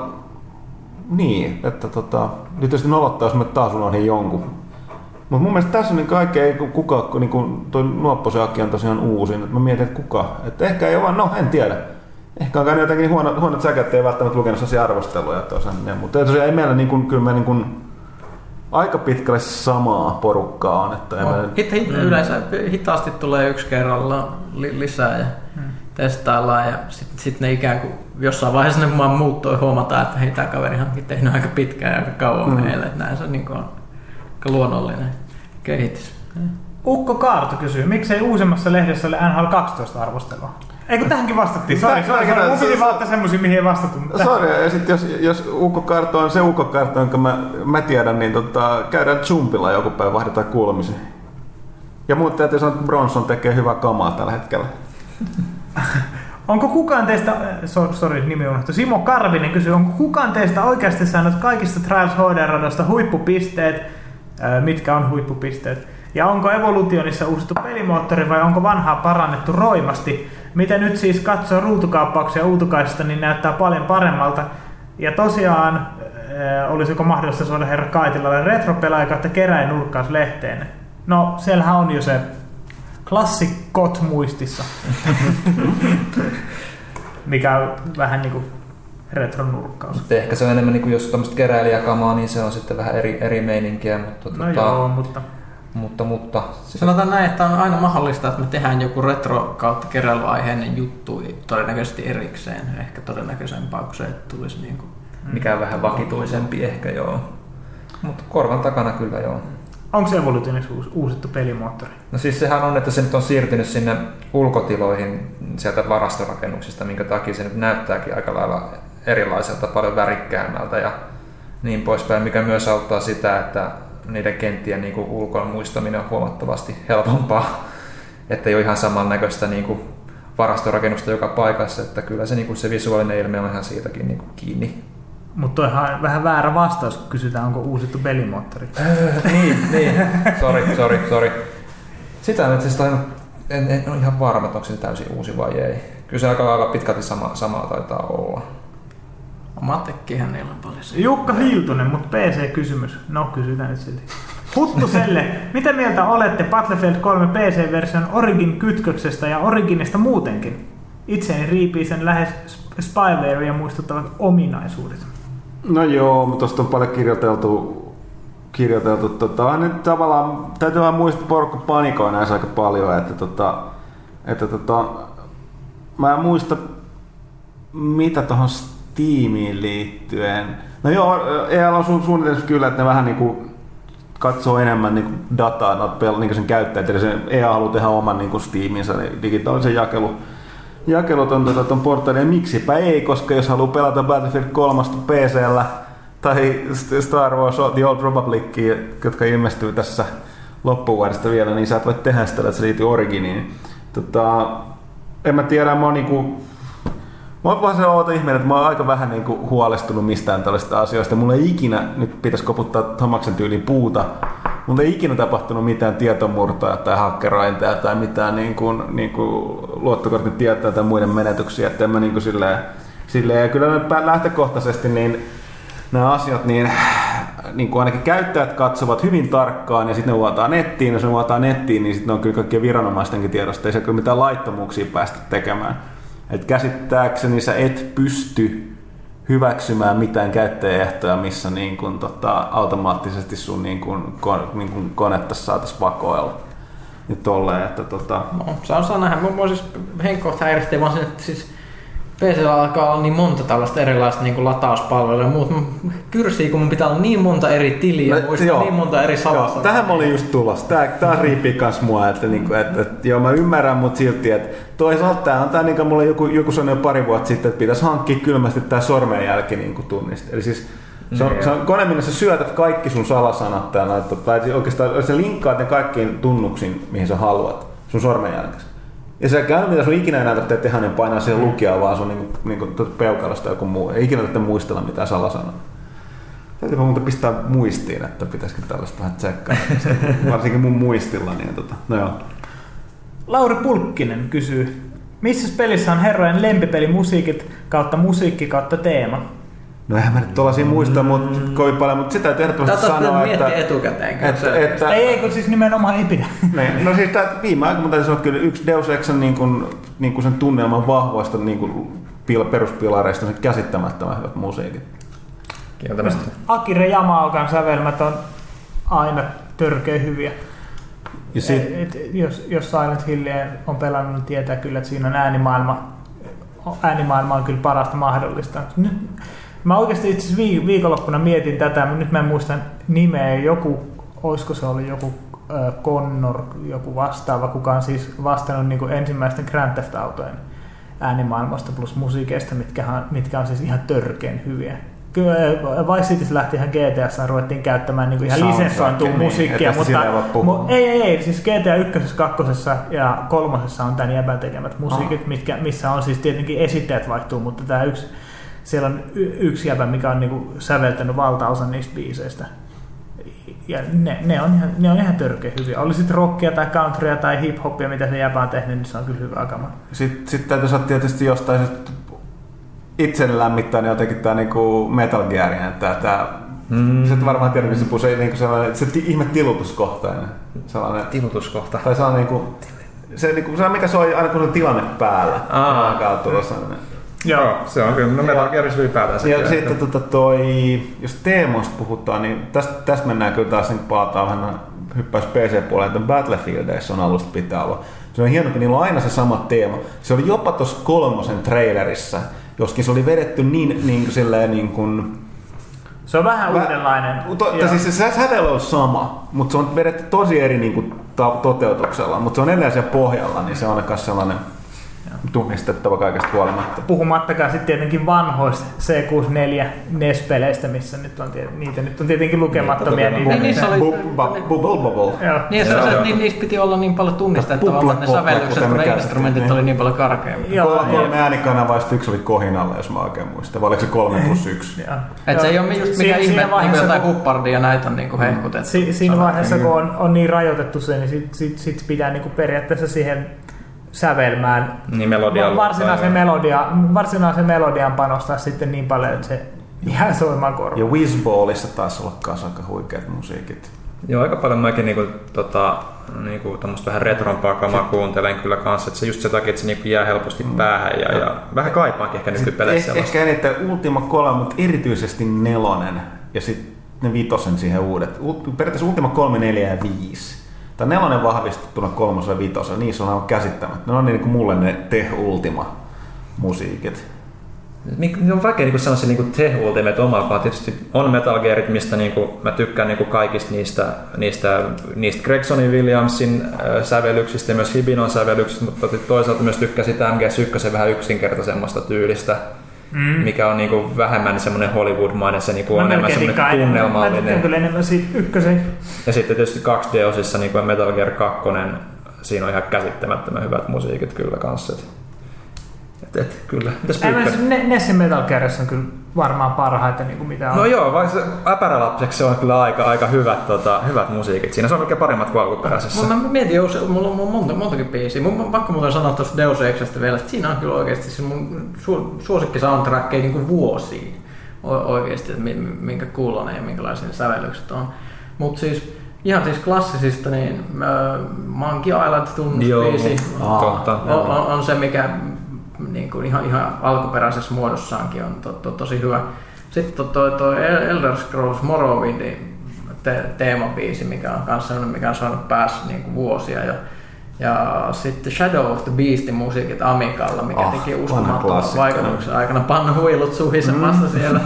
niin, että tota, nyt tietysti nolottaa, jos mä taas unohdin jonkun. Mutta mun mielestä tässä on niin kaikki, ei kuka, niin kuin toi Nuopposen Aki on tosiaan uusin. Mä mietin, että kuka. Että ehkä ei ole vaan, no en tiedä. Ehkä on käynyt jotenkin huono, huonot säkät, ei välttämättä lukenut sellaisia arvosteluja tosiaan. Mutta tosiaan ei meillä niin kuin, kyllä me niin kuin, aika pitkälle samaa porukkaa on. Että on. Hit, hit, mm. Yleensä hitaasti tulee yksi kerralla li, lisää ja mm. testaillaan ja sitten sit ne ikään kuin jossain vaiheessa ne vaan muuttui ja huomataan, että hei tämä kaverihan on tehnyt aika pitkään ja aika kauan mm. meille. Näin se on niin kuin, luonnollinen kehitys. Ukko Kaarto kysyy, miksei uusimmassa lehdessä ole NHL 12 arvostelua? Eikö tähänkin vastattiin? Sori, sori, sori. Mun piti vaan semmoisia, mihin ei vastattu. Sori, ja sitten jos, jos Ukko Karto on se Ukko Karto, jonka mä, mä tiedän, niin tota, käydään Jumpilla joku päivä, vaihdetaan kuulemisia. Ja muut täytyy sanoa, että Bronson tekee hyvää kamaa tällä hetkellä. Onko kukaan teistä, so, sorry, nimi unohtu, Simo Karvinen kysyy, onko kukaan teistä oikeasti saanut kaikista Trials HD-radosta huippupisteet, mitkä on huippupisteet? Ja onko Evolutionissa uusittu pelimoottori vai onko vanhaa parannettu roimasti? Mitä nyt siis katsoo ruutukaappauksia uutukaisesta, niin näyttää paljon paremmalta. Ja tosiaan, olisiko mahdollista suoda herra Kaitilalle retropelaaja kautta keräinurkkaus lehteen? No, siellähän on jo se klassikkot muistissa. Mikä vähän niinku retronurkkaus. Ehkä se on enemmän, niin kuin jos tämmöistä keräilijäkamaa, niin se on sitten vähän eri, eri meininkiä. Mutta, no tota, joo, mutta... Mutta, mutta Sanotaan näin, että on aina mahdollista, että me tehdään joku retro kautta keräilyaiheinen juttu todennäköisesti erikseen. Ehkä todennäköisempää kuin se, että tulisi niin kuin... Mikä vähän vakituisempi ehkä joo. Mutta korvan takana kyllä joo. Onko se Evolutionissa uusittu pelimoottori? No siis sehän on, että se nyt on siirtynyt sinne ulkotiloihin sieltä varastorakennuksista, minkä takia se nyt näyttääkin aika lailla erilaiselta, paljon värikkäämmältä ja niin poispäin, mikä myös auttaa sitä, että niiden kenttien niin kuin ulkon muistaminen on huomattavasti helpompaa, että ei ole ihan samannäköistä niin kuin varastorakennusta joka paikassa, että kyllä se, niin kuin se visuaalinen ilme on ihan siitäkin niin kuin kiinni. Mutta on vähän väärä vastaus, kun kysytään, onko uusittu pelimoottori. niin, niin. Sori, sori, sori. Sitä nyt siis en, en, en ole ihan varma, että onko se täysin uusi vai ei. Kyllä se aika lailla pitkälti sama, samaa taitaa olla. Matekkihän niillä on paljon. Jukka Hiltunen, mutta PC-kysymys. No, kysytään nyt silti. Huttuselle, mitä mieltä olette Battlefield 3 PC-version Origin kytköksestä ja Originista muutenkin? Itseäni riipii sen lähes spywarea muistuttavat ominaisuudet. No joo, mutta tuosta on paljon kirjoiteltu, kirjoiteltu tota, nyt tavallaan, täytyy vaan muistaa, että porukka panikoi näissä aika paljon, että, tota, että tota, mä en muista, mitä tuohon tiimiin liittyen. No joo, EL on su- suunnitelmassa kyllä, että ne vähän niinku katsoo enemmän niinku dataa noita pel- niinku sen käyttäjät, eli se EA haluaa tehdä oman niinku Steaminsa, eli digitaalisen jakelu, jakelut on tuota, ton portaali, ja miksipä ei, koska jos haluaa pelata Battlefield 3 PCllä tai Star Wars The Old Republic, jotka ilmestyy tässä loppuvuodesta vielä, niin sä et voi tehdä sitä, että se liittyy Originiin. Tota, en mä tiedä, mä oon niinku, Mä vaan se outo ihminen, että mä oon aika vähän niinku huolestunut mistään tällaisista asioista. Mulla ei ikinä, nyt pitäisi koputtaa Thomaksen tyyliin puuta, mulla ei ikinä tapahtunut mitään tietomurtoja tai hakkerointeja tai mitään niin kuin, niin kuin luottokortin tietoja tai muiden menetyksiä. Että mä niin kuin silleen, silleen, ja kyllä lähtökohtaisesti niin nämä asiat, niin, niin kuin ainakin käyttäjät katsovat hyvin tarkkaan ja sitten ne vuotaa nettiin, jos ne vuotaa nettiin, niin sitten ne on kyllä kaikkien viranomaistenkin tiedosta, ei se kyllä mitään laittomuuksia päästä tekemään. Et käsittääkseni sä et pysty hyväksymään mitään käyttäjäehtoja, missä niin kun, tota, automaattisesti sun niin kun, kon, niin kun konetta saataisiin vakoilla. Ja tolleen, että tota... No, saa, nähdä. Mua siis henkkoht häiritsee vaan sen, että siis PC alkaa olla niin monta tällaista erilaista niin kuin latauspalvelua ja muut. Kyrsii, kun mun pitää olla niin monta eri tiliä, no, muistaa niin monta eri salasta. Tähän mä olin just tulossa. Tää, tää riipii kans mua, että, niinku, että, että, joo mä ymmärrän, mutta silti, että toisaalta tää on tää, niin mulle joku, joku sanoi pari vuotta sitten, että pitäisi hankkia kylmästi tää sormenjälki niin tunniste. Eli siis se on, se on kone, minne sä syötät kaikki sun salasanat tai, tai oikeastaan sä linkkaat ne kaikkiin tunnuksiin, mihin sä haluat sun sormenjälkesi. Ja se käy, mitä sun ikinä enää tarvitsee tehdä, niin painaa siihen lukijaa vaan sun niin, niin peukalasta joku muu. Ei ikinä tarvitse muistella mitään salasanaa. Täytyypä muuta pistää muistiin, että pitäisikö tällaista vähän tsekkaa. Varsinkin mun muistilla. Niin tota, no joo. Lauri Pulkkinen kysyy, missä pelissä on herrojen lempipelimusiikit kautta musiikki kautta teema? No eihän mä nyt tuollaisia muista mutta kovin paljon, mutta sitä täytyy ehdottomasti sanoa, että... miettiä etukäteen. Että, että, että, ei, ei, kun siis nimenomaan ei pidä. Niin, no siis tämä viime aikoina täytyy sanoa kyllä yksi Deus Exen niin kuin, niin kuin sen tunnelman vahvoista niin kuin, peruspilareista se käsittämättömän hyvät musiikit. Kieltämättä. Akire Yamaokan sävelmät on aina törkeä hyviä. Ja sit... et, et, jos, jos Silent Hillia on pelannut, niin tietää kyllä, että siinä on äänimaailma, äänimaailma on kyllä parasta mahdollista. Nyt, Mä oikeasti itse viikonloppuna mietin tätä, mutta nyt mä en muista nimeä. Joku, olisiko se oli joku äh, Connor, joku vastaava, kuka on siis vastannut niin kuin ensimmäisten Grand Theft Autojen äänimaailmasta plus musiikeista, mitkä on, mitkä on siis ihan törkeen hyviä. Kyllä Vice Cityssä lähti ihan GTS ruvettiin käyttämään niin kuin ihan lisenssointua niin, musiikkia, mutta mu, ei, ei, ei, siis GTA 1, 2 ja 3 on tämän jäbän tekemät musiikit, mitkä, missä on siis tietenkin esitteet vaihtuu, mutta tämä yksi siellä on y- yksi jäbä, mikä on niinku säveltänyt valtaosan niistä biiseistä. Ja ne, ne, on ihan, ne on ihan törkeä hyviä. Oli sitten rockia tai countrya tai hip-hopia, mitä se jäbä on tehnyt, niin se on kyllä hyvä kama. Sitten, sitten täytyy sanoa tietysti jostain itselle lämmittää, niin jotenkin tämä niinku Metal Gear, että tämä Mm. Et varmaan tiedä, missä puhuu. Se, niinku sellainen, se ihme tilutuskohtainen. Sellainen, Tilutuskohta. Tai se on niinku, se, niinku, se mikä soi aina kun on tilanne päällä. Aa, sellainen. Joo, se on kyllä. No Metal Gearissa ylipäätään. Ja sitten tota toi, jos teemoista puhutaan, niin tästä, tästä mennään kyllä taas, niin palataan vähän hyppäys PC-puolelle, että Battlefieldeissa on alusta pitää olla. Se on hieno, että niillä on aina se sama teema. Se oli jopa tuossa kolmosen trailerissa, joskin se oli vedetty niin, niin silleen niin kuin, se on vähän Vä, uudenlainen. To, siis se sävel on sama, mutta se on vedetty tosi eri niin kuin, toteutuksella, mutta se on edelleen siellä pohjalla, niin se on aika sellainen tunnistettava kaikesta huolimatta. Puhumattakaan sitten tietenkin vanhoista C64 NES-peleistä, missä nyt on, niitä nyt on tietenkin lukemattomia. Niin, niin, niissä oli... Bubble Bubble. Niin, se, se, niin, niissä piti olla niin paljon tunnistettavaa, että ne sävellykset, kun ne instrumentit oli niin paljon karkeampia. Kolme äänikanavaista yksi oli kohinalla, jos mä oikein muistan. Vai oliko se kolme plus yksi? Et se ei ole just mikään ihme, niin jotain huppardia näitä on niinku hehkutettu. Siinä vaiheessa, kun on, on niin rajoitettu se, niin sit, sit, sit pitää niinku periaatteessa siihen sävelmään niin melodia varsinaisen, melodia, varsinaisen melodian panostaa sitten niin paljon, että se jää soimaan korvaan. Ja Wizballissa taas olla kanssa aika huikeat musiikit. Joo, aika paljon mäkin niinku, tota, niinku, vähän retrompaa kamaa kuuntelen kyllä kanssa, että se just se takia, että se niinku jää helposti mm. päähän ja, ja vähän kaipaankin ehkä nykypeleissä. Eh, ehkä eniten Ultima 3, mutta erityisesti nelonen ja sitten ne vitosen siihen uudet. Periaatteessa Ultima 3, 4 ja 5 Tämä nelonen vahvistettuna kolmosen ja vitosen, niissä on aivan käsittämättä. Ne on niin kuin mulle ne te ultima musiikit. Ne on vaikea niin sanoa se niin te ultimate omaa, tietysti on Metal Gearit, mistä niin kuin, mä tykkään niin kuin kaikista niistä, niistä, niistä Gregsonin Williamsin äh, sävellyksistä ja myös Hibinon sävellyksistä, mutta toisaalta myös tykkäsin MGS1 vähän yksinkertaisemmasta tyylistä. Mm. mikä on niinku vähemmän semmoinen Hollywood-mainen, se niinku on Mä enemmän semmoinen enemmän. Mä tunnelmallinen. kyllä enemmän siitä ykkösen. Ja sitten tietysti 2D-osissa niin kuin Metal Gear 2, siinä on ihan käsittämättömän hyvät musiikit kyllä kanssa. Et, et, kyllä. Nessin Metal Gearissa on kyllä varmaan parhaita niin kuin mitä on. No joo, vaikka se äpärälapseksi se on kyllä aika, aika hyvät, tota, hyvät musiikit. Siinä se on oikein paremmat kuin alkuperäisessä. Mä, mä mietin, jos mulla on monta, montakin biisiä. Mun pakko muuten sanoa tuosta Deus Exista vielä, että siinä on kyllä oikeasti se mun su, suosikki soundtrackkei niin kuin vuosiin. O, oikeasti, että mi- minkä kuulonen ja minkälaisia ne sävellykset on. Mutta siis ihan siis klassisista, niin äh, Monkey Island tunnusbiisi on, on, on, se, mikä niin kuin ihan, ihan alkuperäisessä muodossaankin on to, to, tosi hyvä. Sitten tuo toi, toi Elder Scrolls Morrowindin te, teemabiisi, mikä on myös sellainen, mikä on saanut päässä niin kuin vuosia. Ja, ja sitten Shadow of the Beastin musiikit Amikalla, mikä Ah, teki uskomattoman vaikutuksen aikana. Panna huilut suhisemassa mm. siellä.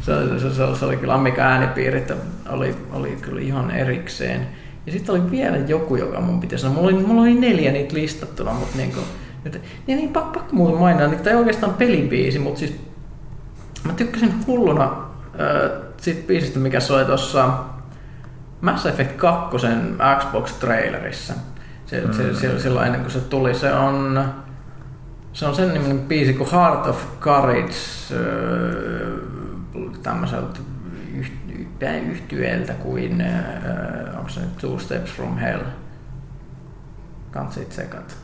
Se, se, se, se, oli kyllä Amiga äänipiirit oli, oli kyllä ihan erikseen. Ja sitten oli vielä joku, joka mun pitäisi sanoa. Mulla oli, mulla oli neljä niitä listattuna, mutta niin kuin, nyt, niin, niin pakko, pakko muuten mainita, niin ei oikeastaan pelibiisi, mutta siis mä tykkäsin hulluna äh, siitä biisistä, mikä soi tuossa Mass Effect 2 Xbox-trailerissa. Se, mm. se, se, silloin ennen kuin se tuli, se on, se on sen niminen biisi kuin Heart of Courage äh, tämmöiseltä yht- yhtyeeltä kuin, äh, onko se nyt Two Steps from Hell? Kans sit sekat.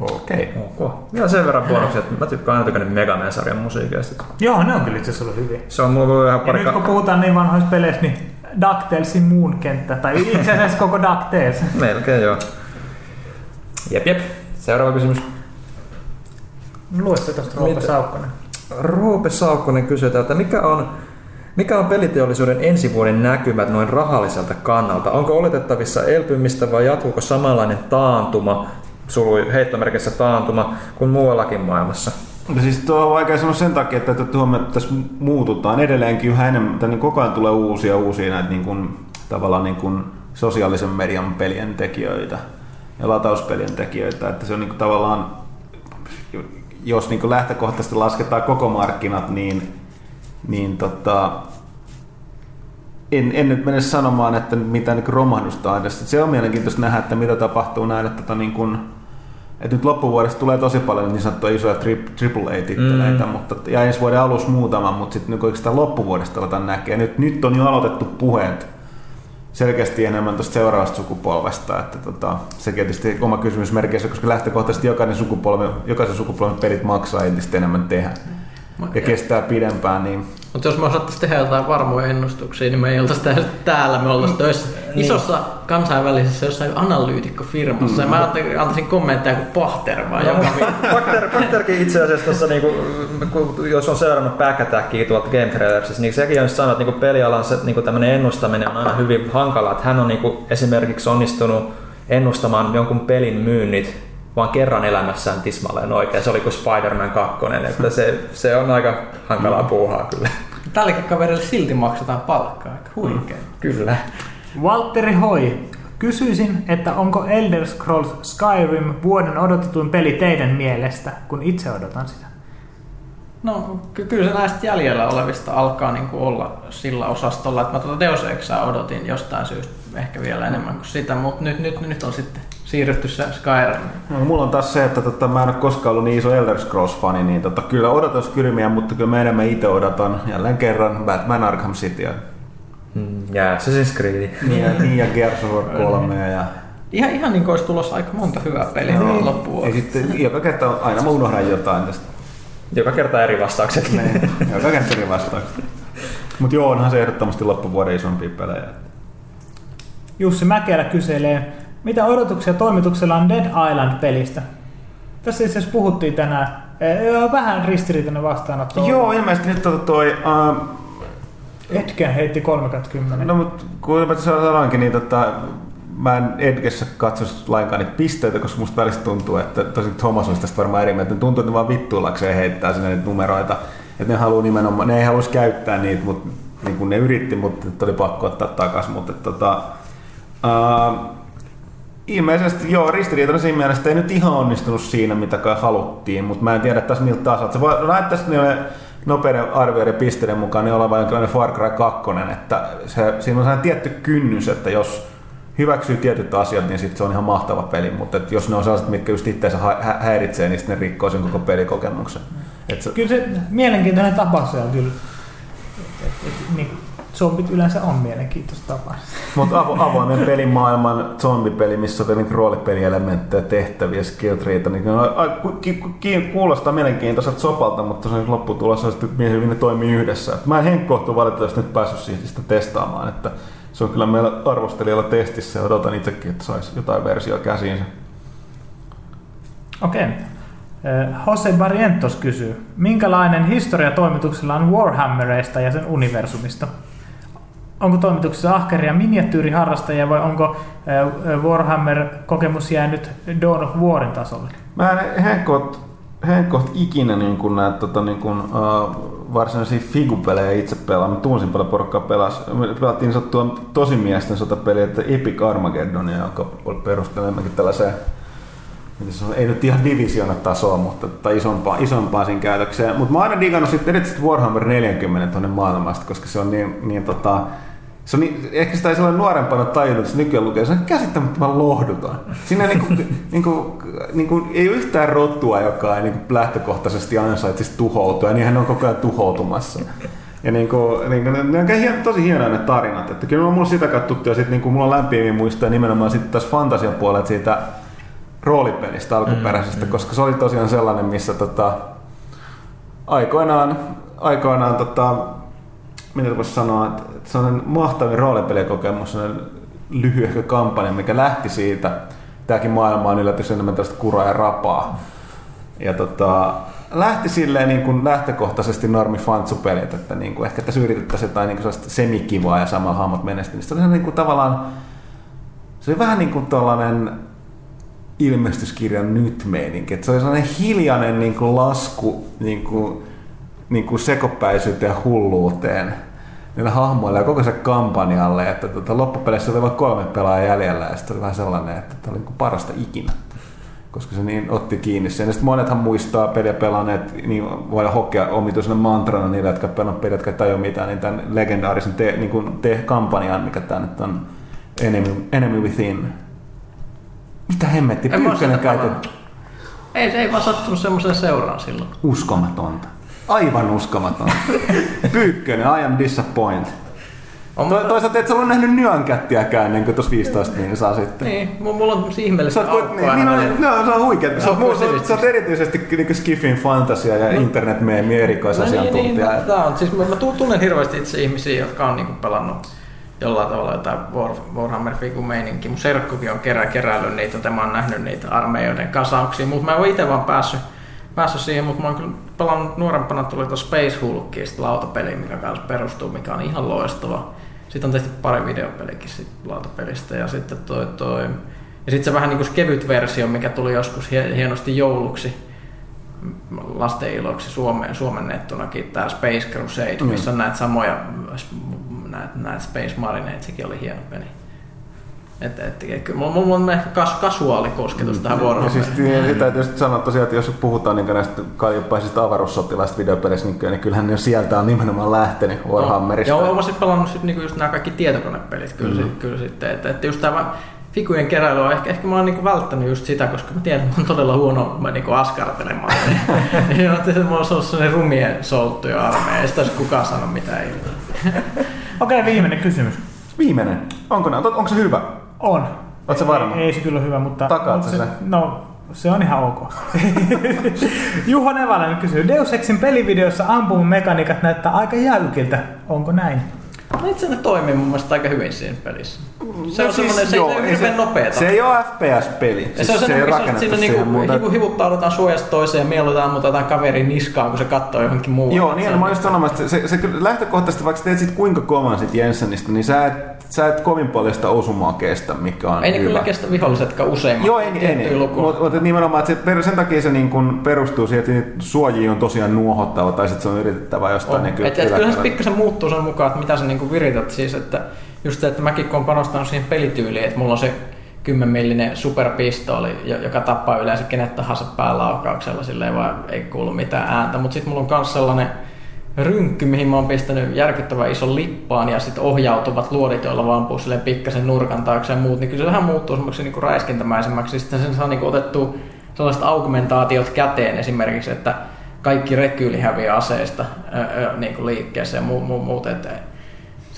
Okei. Ok. Vielä sen verran bonuksia, että mä tykkään aina Mega Man-sarjan musiikeista. Joo, ne on kyllä itse asiassa ollut hyviä. Se on mulla vähän Ja pari... nyt kun puhutaan niin vanhoista peleistä, niin DuckTalesin Moon-kenttä, tai itse asiassa koko DuckTales. Melkein joo. Jep, jep. Seuraava kysymys. Lue se tuosta Roope? Saukkonen. Roope Saukkonen kysyy täältä, mikä on, mikä on peliteollisuuden ensi vuoden näkymät noin rahalliselta kannalta? Onko oletettavissa elpymistä vai jatkuuko samanlainen taantuma, sului heittomerkissä taantuma, kuin muuallakin maailmassa? No siis tuo on vaikea sanoa sen takia, että että huomioon, että tässä muututaan edelleenkin yhä enemmän, tai niin koko ajan tulee uusia uusia näitä niin kuin, tavallaan niin kuin sosiaalisen median pelien tekijöitä ja latauspelien tekijöitä, että se on niin kuin tavallaan, jos niin kuin lähtökohtaisesti lasketaan koko markkinat, niin, niin tota, en, en nyt mene sanomaan, että mitä niin romahdusta on edes. Se on mielenkiintoista nähdä, että mitä tapahtuu näille tota, niin kuin, et nyt loppuvuodesta tulee tosi paljon niin sanottuja isoja AAA-titteleitä, mm. mutta, ja ensi vuoden alussa muutama, mutta sitten niin oikeastaan loppuvuodesta aletaan näkee. Nyt, nyt on jo aloitettu puheet selkeästi enemmän tuosta seuraavasta sukupolvesta, että tota, se tietysti oma kysymysmerkeissä, koska lähtökohtaisesti jokainen sukupolvi, jokaisen sukupolven pelit maksaa entistä enemmän tehdä ja kestää pidempään, niin Mutta jos me osattaisiin tehdä jotain varmoja ennustuksia, niin me ei oltaisi tää- täällä, me oltaisiin töissä isossa kansainvälisessä jossain analyytikkofirmassa. Mm. Ja mä antaisin, kommentteja kuin Pahter vaan joka viikko. Bakter, Bakterkin itse asiassa tuossa, niinku, kun, jos on seurannut Back Attackia tuolta Game Trailersista, niin sekin on sanonut, että niinku pelialan se, niinku tämmöinen ennustaminen on aina hyvin hankalaa. Että hän on niinku esimerkiksi onnistunut ennustamaan jonkun pelin myynnit vaan kerran elämässään tismalleen oikein. Se oli kuin Spider-Man 2, että se, se on aika hankalaa puuhaa kyllä. Tällekin kaverille silti maksetaan palkkaa. Aika huikea. Kyllä. Valtteri Hoi. Kysyisin, että onko Elder Scrolls Skyrim vuoden odotetuin peli teidän mielestä, kun itse odotan sitä? No ky- kyllä se näistä jäljellä olevista alkaa niinku olla sillä osastolla, että mä tuota Deus Exaa odotin jostain syystä ehkä vielä enemmän kuin sitä, mutta nyt, nyt, nyt on sitten siirrytty se Skyrim. No, mulla on taas se, että tota, mä en ole koskaan ollut niin iso Elder Scrolls-fani, niin tota, kyllä odotan Skyrimiä, mutta kyllä mä enemmän itse odotan jälleen kerran Batman Arkham Cityä. Mm, Ja Assassin's Creed. Niin ja, niin ja Gears of War 3 ja Ihan, ihan niin kuin olisi tulossa aika monta hyvää peliä no. ja loppuvuonna. sitten joka kerta aina mä unohdan jotain tästä. Joka kerta eri vastaukset. Niin, joka kerta eri vastaukset. Mutta joo, onhan se ehdottomasti loppuvuoden isompia pelejä. Jussi Mäkelä kyselee, mitä odotuksia toimituksella on Dead Island-pelistä? Tässä itse asiassa puhuttiin tänään. Vähän ristiriitainen vastaanotto. Joo, ilmeisesti nyt tota toi... Uh, Etkä heitti 30. no mut kun mä sanoinkin, niin tota, mä en Edgessä katsoisi lainkaan niitä pisteitä, koska musta välistä tuntuu, että tosi Thomas olisi tästä varmaan eri mieltä. Tuntuu, että ne vaan vittuillakseen heittää sinne niitä numeroita. Että ne haluaa nimenomaan, ne ei haluaisi käyttää niitä, mutta niin kuin ne yritti, mutta oli pakko ottaa takaisin. Mutta tota, uh, ilmeisesti joo, ristiriitainen siinä mielessä, ei nyt ihan onnistunut siinä, mitä kai haluttiin, mutta mä en tiedä taas miltä taas. Se voi näyttää, että ne nopeiden arvioiden pisteiden mukaan niin oleva jonkinlainen Far Cry 2, että se, siinä on sellainen tietty kynnys, että jos hyväksyy tietyt asiat, niin sitten se on ihan mahtava peli, mutta jos ne on sellaiset, mitkä just itseänsä hä- häiritsee, niin sitten ne rikkoo sen koko pelikokemuksen. Et se, Kyllä se mielenkiintoinen tapa se on kyllä. Et, et, niin, zombit yleensä on mielenkiintoista tapa. mutta avo, avoimen pelimaailman zombipeli, missä on niin roolipelielementtejä, tehtäviä, skill treeitä, niin a- ki- ki- kuulostaa mielenkiintoiselta sopalta, mutta se lopputulos on sitten, hyvin ne toimii yhdessä. Et mä en henkkohtu valitettavasti nyt päässyt siitä sitä testaamaan, että se on kyllä meillä arvostelijalla testissä ja odotan itsekin, että saisi jotain versiota käsiinsä. Okei. Eh, Jose Barrientos kysyy, minkälainen historia toimituksella on Warhammereista ja sen universumista? Onko toimituksessa ahkeria miniatyyriharrastajia vai onko Warhammer-kokemus jäänyt Dawn of Warin tasolle? Mä en henkkoht, henkkoht ikinä niin kuin näitä tota, niin kuin, uh, varsinaisia figupelejä itse pelaa. Mä tunsin paljon porukkaa pelas. Me pelattiin sattua tosimiesten sotapeliä, että Epic Armageddonia, joka enemmänkin tällaiseen se on, ei nyt ihan divisiona tasoa, mutta tai isompaa, isompaa siinä käytökseen. Mutta mä oon aina digannut sitten erityisesti Warhammer 40 tuonne maailmasta, koska se on niin, niin tota, se on niin, ehkä sitä ei sellainen nuorempana tajunnut, että se nykyään lukee, se on käsittämättömän lohduton. Siinä ei, niinku, niinku, niinku, ei ole yhtään rottua, joka ei niinku lähtökohtaisesti ansaitsisi tuhoutua, ja niin hän on koko ajan tuhoutumassa. Ja niinku, niinku, ne, ne on hien, tosi hienoja ne tarinat. Että kyllä mulla on sitä katsottu ja sitten niinku, mulla on lämpimiä muistoja nimenomaan sitten tässä fantasian puolella siitä roolipelistä alkuperäisestä, mm, koska se oli tosiaan sellainen, missä tota, aikoinaan, aikoinaan tota, mitä voisi sanoa, että sellainen mahtavin roolipelikokemus, sellainen lyhyehkö kampanja, mikä lähti siitä, tämäkin maailma on yllätys enemmän tästä kuraa ja rapaa. Ja tota, lähti silleen niin kuin lähtökohtaisesti normi fantsupelit, että niin kuin ehkä tässä yritettäisiin jotain niin kuin semikivaa ja samalla hahmot menestyä. Niin se oli niin kuin tavallaan, se oli vähän niin kuin tällainen ilmestyskirjan nyt meininki. Se oli sellainen hiljainen niin kuin lasku niin kuin, niin kuin sekopäisyyteen ja hulluuteen niillä hahmoilla ja koko se kampanjalle, että tota, loppupeleissä oli vain kolme pelaajaa jäljellä ja sitten oli vähän sellainen, että tämä oli niin parasta ikinä koska se niin otti kiinni sen. Sitten monethan muistaa peliä pelanneet, niin voi hokea omituisena mantrana niille, jotka pelannut peliä, jotka ei tajua mitään, niin tämän legendaarisen te, niin kuin te kampanjan, mikä tämä nyt on Enemy, Enemy Within. Mitä hemmetti, Pyykkönen sitä käytä pelannut. Ei, se ei vaan sattunut semmoiseen seuraan silloin. uskomatonta. Aivan uskomatonta. Pyykkönen, I am disappointed. On, To, toisaalta et sä ole nähnyt nyankättiäkään ennen kuin tuossa 15 niin saa sitten. Niin, mu- mulla on semmosia Sä ihmeellisiä niin, aukkoja niin, no, välillä. no, se on huikea. Se Sä, on oot- sä, sä oot erityisesti niin Skiffin fantasia ja No niin, erikoisasiantuntija. niin, tää on. Siis mä, mä tu- tunnen hirveästi itse ihmisiä, jotka on niinku pelannut jollain tavalla jotain War, Warhammer Figu meininki. Mun serkkukin on kerä, keräillyt niitä, joten mä oon nähnyt niitä armeijoiden kasauksia, mutta mä en ole itse vaan päässyt, päässyt siihen, mutta mä oon kyllä pelannut nuorempana, tuli tuossa Space Hulkista lautapeli, mikä kanssa perustuu, mikä on ihan loistava. Sitten on tehty pari videopelikin sit lautapelistä ja sitten toi, toi ja sitten se vähän niin kuin kevyt versio, mikä tuli joskus hie- hienosti jouluksi lasten iloksi Suomeen, suomennettunakin tämä Space Crusade, Mm. missä on näitä samoja, näitä, näitä Space Marines, sekin oli hieno peli. Et, et, et, kyllä mulla, mulla on ehkä kas, kasuaali kosketus tähän Ja Warhammeriin. siis niin, sitä täytyy sitten sanoa tosiaan, että jos puhutaan niin näistä kaljupaisista avaruussotilaista videopelissä, niin, niin kyllähän ne sieltä on nimenomaan lähtenyt Warhammerista. Joo, mä sitten pelannut sit niinku just nämä kaikki tietokonepelit kyllä, mm. sit, kyllä sitten. Että, että just tämä figujen keräily on ehkä, ehkä mä oon niinku välttänyt just sitä, koska mä tiedän, että mä oon todella huono mä niinku askartelemaan. niin että mulla on ollut sellainen rumien solttuja armeija, ei sitä kukaan sano mitä ei. Okei, viimeinen kysymys. Viimeinen. Onko, nää- onko se hyvä? On. Sä varma? Ei, ei se kyllä hyvä, mutta... Takaat se, sen? No, se on ihan ok. Juho Nevalainen kysyy, Deus Exin pelivideossa ampumamekaniikat näyttää aika jäykiltä. Onko näin? No itse ne toimii mun mielestä aika hyvin siinä pelissä. Se No on siis semmoinen, se, joo, ei hirveän nopeeta. Se ei ole FPS-peli. Ja se on Siis se ei missä rakennettu siinä niinku, muuta. hivu, hivuttaudutaan suojasta toiseen ja mieluiten ammutaan kaverin niskaan, kun se katsoo johonkin muualle. Joo, niin mä olin just sanomassa, että se, se kyllä lähtökohtaisesti, vaikka teet sit kuinka kovan sit Jensenistä, niin sä et, sä et kovin paljon sitä osumaa kestä, mikä on Ei ne hyvä. kyllä kestä vihollisetkaan useimmat. Joo, ei, ei, ei. Mutta mut, nimenomaan, että se, sen takia se niin kun perustuu siihen, että suojia on tosiaan nuohottava tai sitten se on yritettävä jostain On. niin Et, et, kyllähän se pikkasen muuttuu sen mukaan, että mitä sä niinku virität. Siis, että just se, että mäkin kun on panostanut siihen pelityyliin, että mulla on se 10 millinen superpistooli, jo- joka tappaa yleensä kenet tahansa päälaukauksella, silleen vaan ei kuulu mitään ääntä. Mutta sitten mulla on myös sellainen rynkky, mihin mä oon pistänyt järkyttävän ison lippaan ja sitten ohjautuvat luodit, joilla vaan ampuu silleen pikkasen nurkan taakse ja muut, niin kyllä se vähän muuttuu semmoiksi niin räiskintämäisemmäksi. Sitten sen saa niin otettua sellaiset augmentaatiot käteen esimerkiksi, että kaikki rekyyli häviää aseista niin kuin liikkeessä ja muu, muu, muut.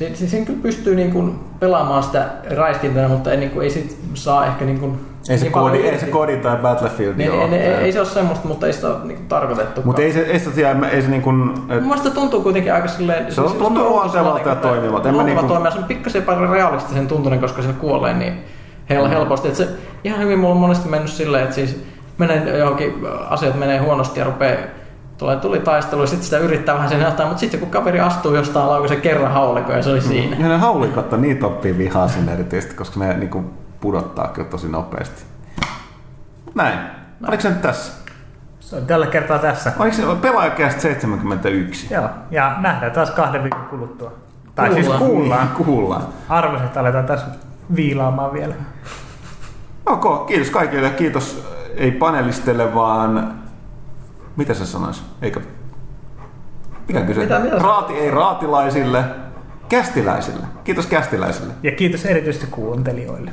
Että Siinä, siinä kyllä pystyy niin kuin pelaamaan sitä räiskintänä, mutta ei, niin kuin, ei sit saa ehkä niin kuin, ei se, niin kodi, ei se kodi tai Battlefield niin, ei, ei, ei, se ole semmoista, mutta ei sitä ole niin tarkoitettu. Mutta ei se, ei se, ei se niin kuin, et... Mielestäni tuntuu kuitenkin aika silleen... Se on, tuntuu luontevalta ja toimivalta. Luonteva niin kuin... se on pikkasen paljon realistisen tuntunen, koska se kuolee niin hel- mm. helposti. Et se, ihan hyvin mulla on monesti mennyt silleen, että siis menee johonkin, asiat menee huonosti ja rupeaa tulee, tuli taistelu ja sitten sitä yrittää vähän sen ottaa, mutta sitten kun kaveri astuu jostain lauko se kerran haulikon ja se oli mm. siinä. Ja ne haulikot on niin toppia vihaa sinne erityisesti, koska ne niinku pudottaa kyllä tosi nopeasti. Näin. Näin. Oliko se nyt tässä? Se on tällä kertaa tässä. Oliko se pelaajakästä 71? Joo, ja nähdään taas kahden viikon kuluttua. Tai kuullaan. siis kuullaan. Niin, kuullaan. Arvasin, että aletaan tässä viilaamaan vielä. Ok, kiitos kaikille. Kiitos ei panelistelle, vaan mitä se sanoisi? Eikö? Mikä kyse? Mitä, mitä Raati ei raatilaisille, kästiläisille. Kiitos kästiläisille. Ja kiitos erityisesti kuuntelijoille.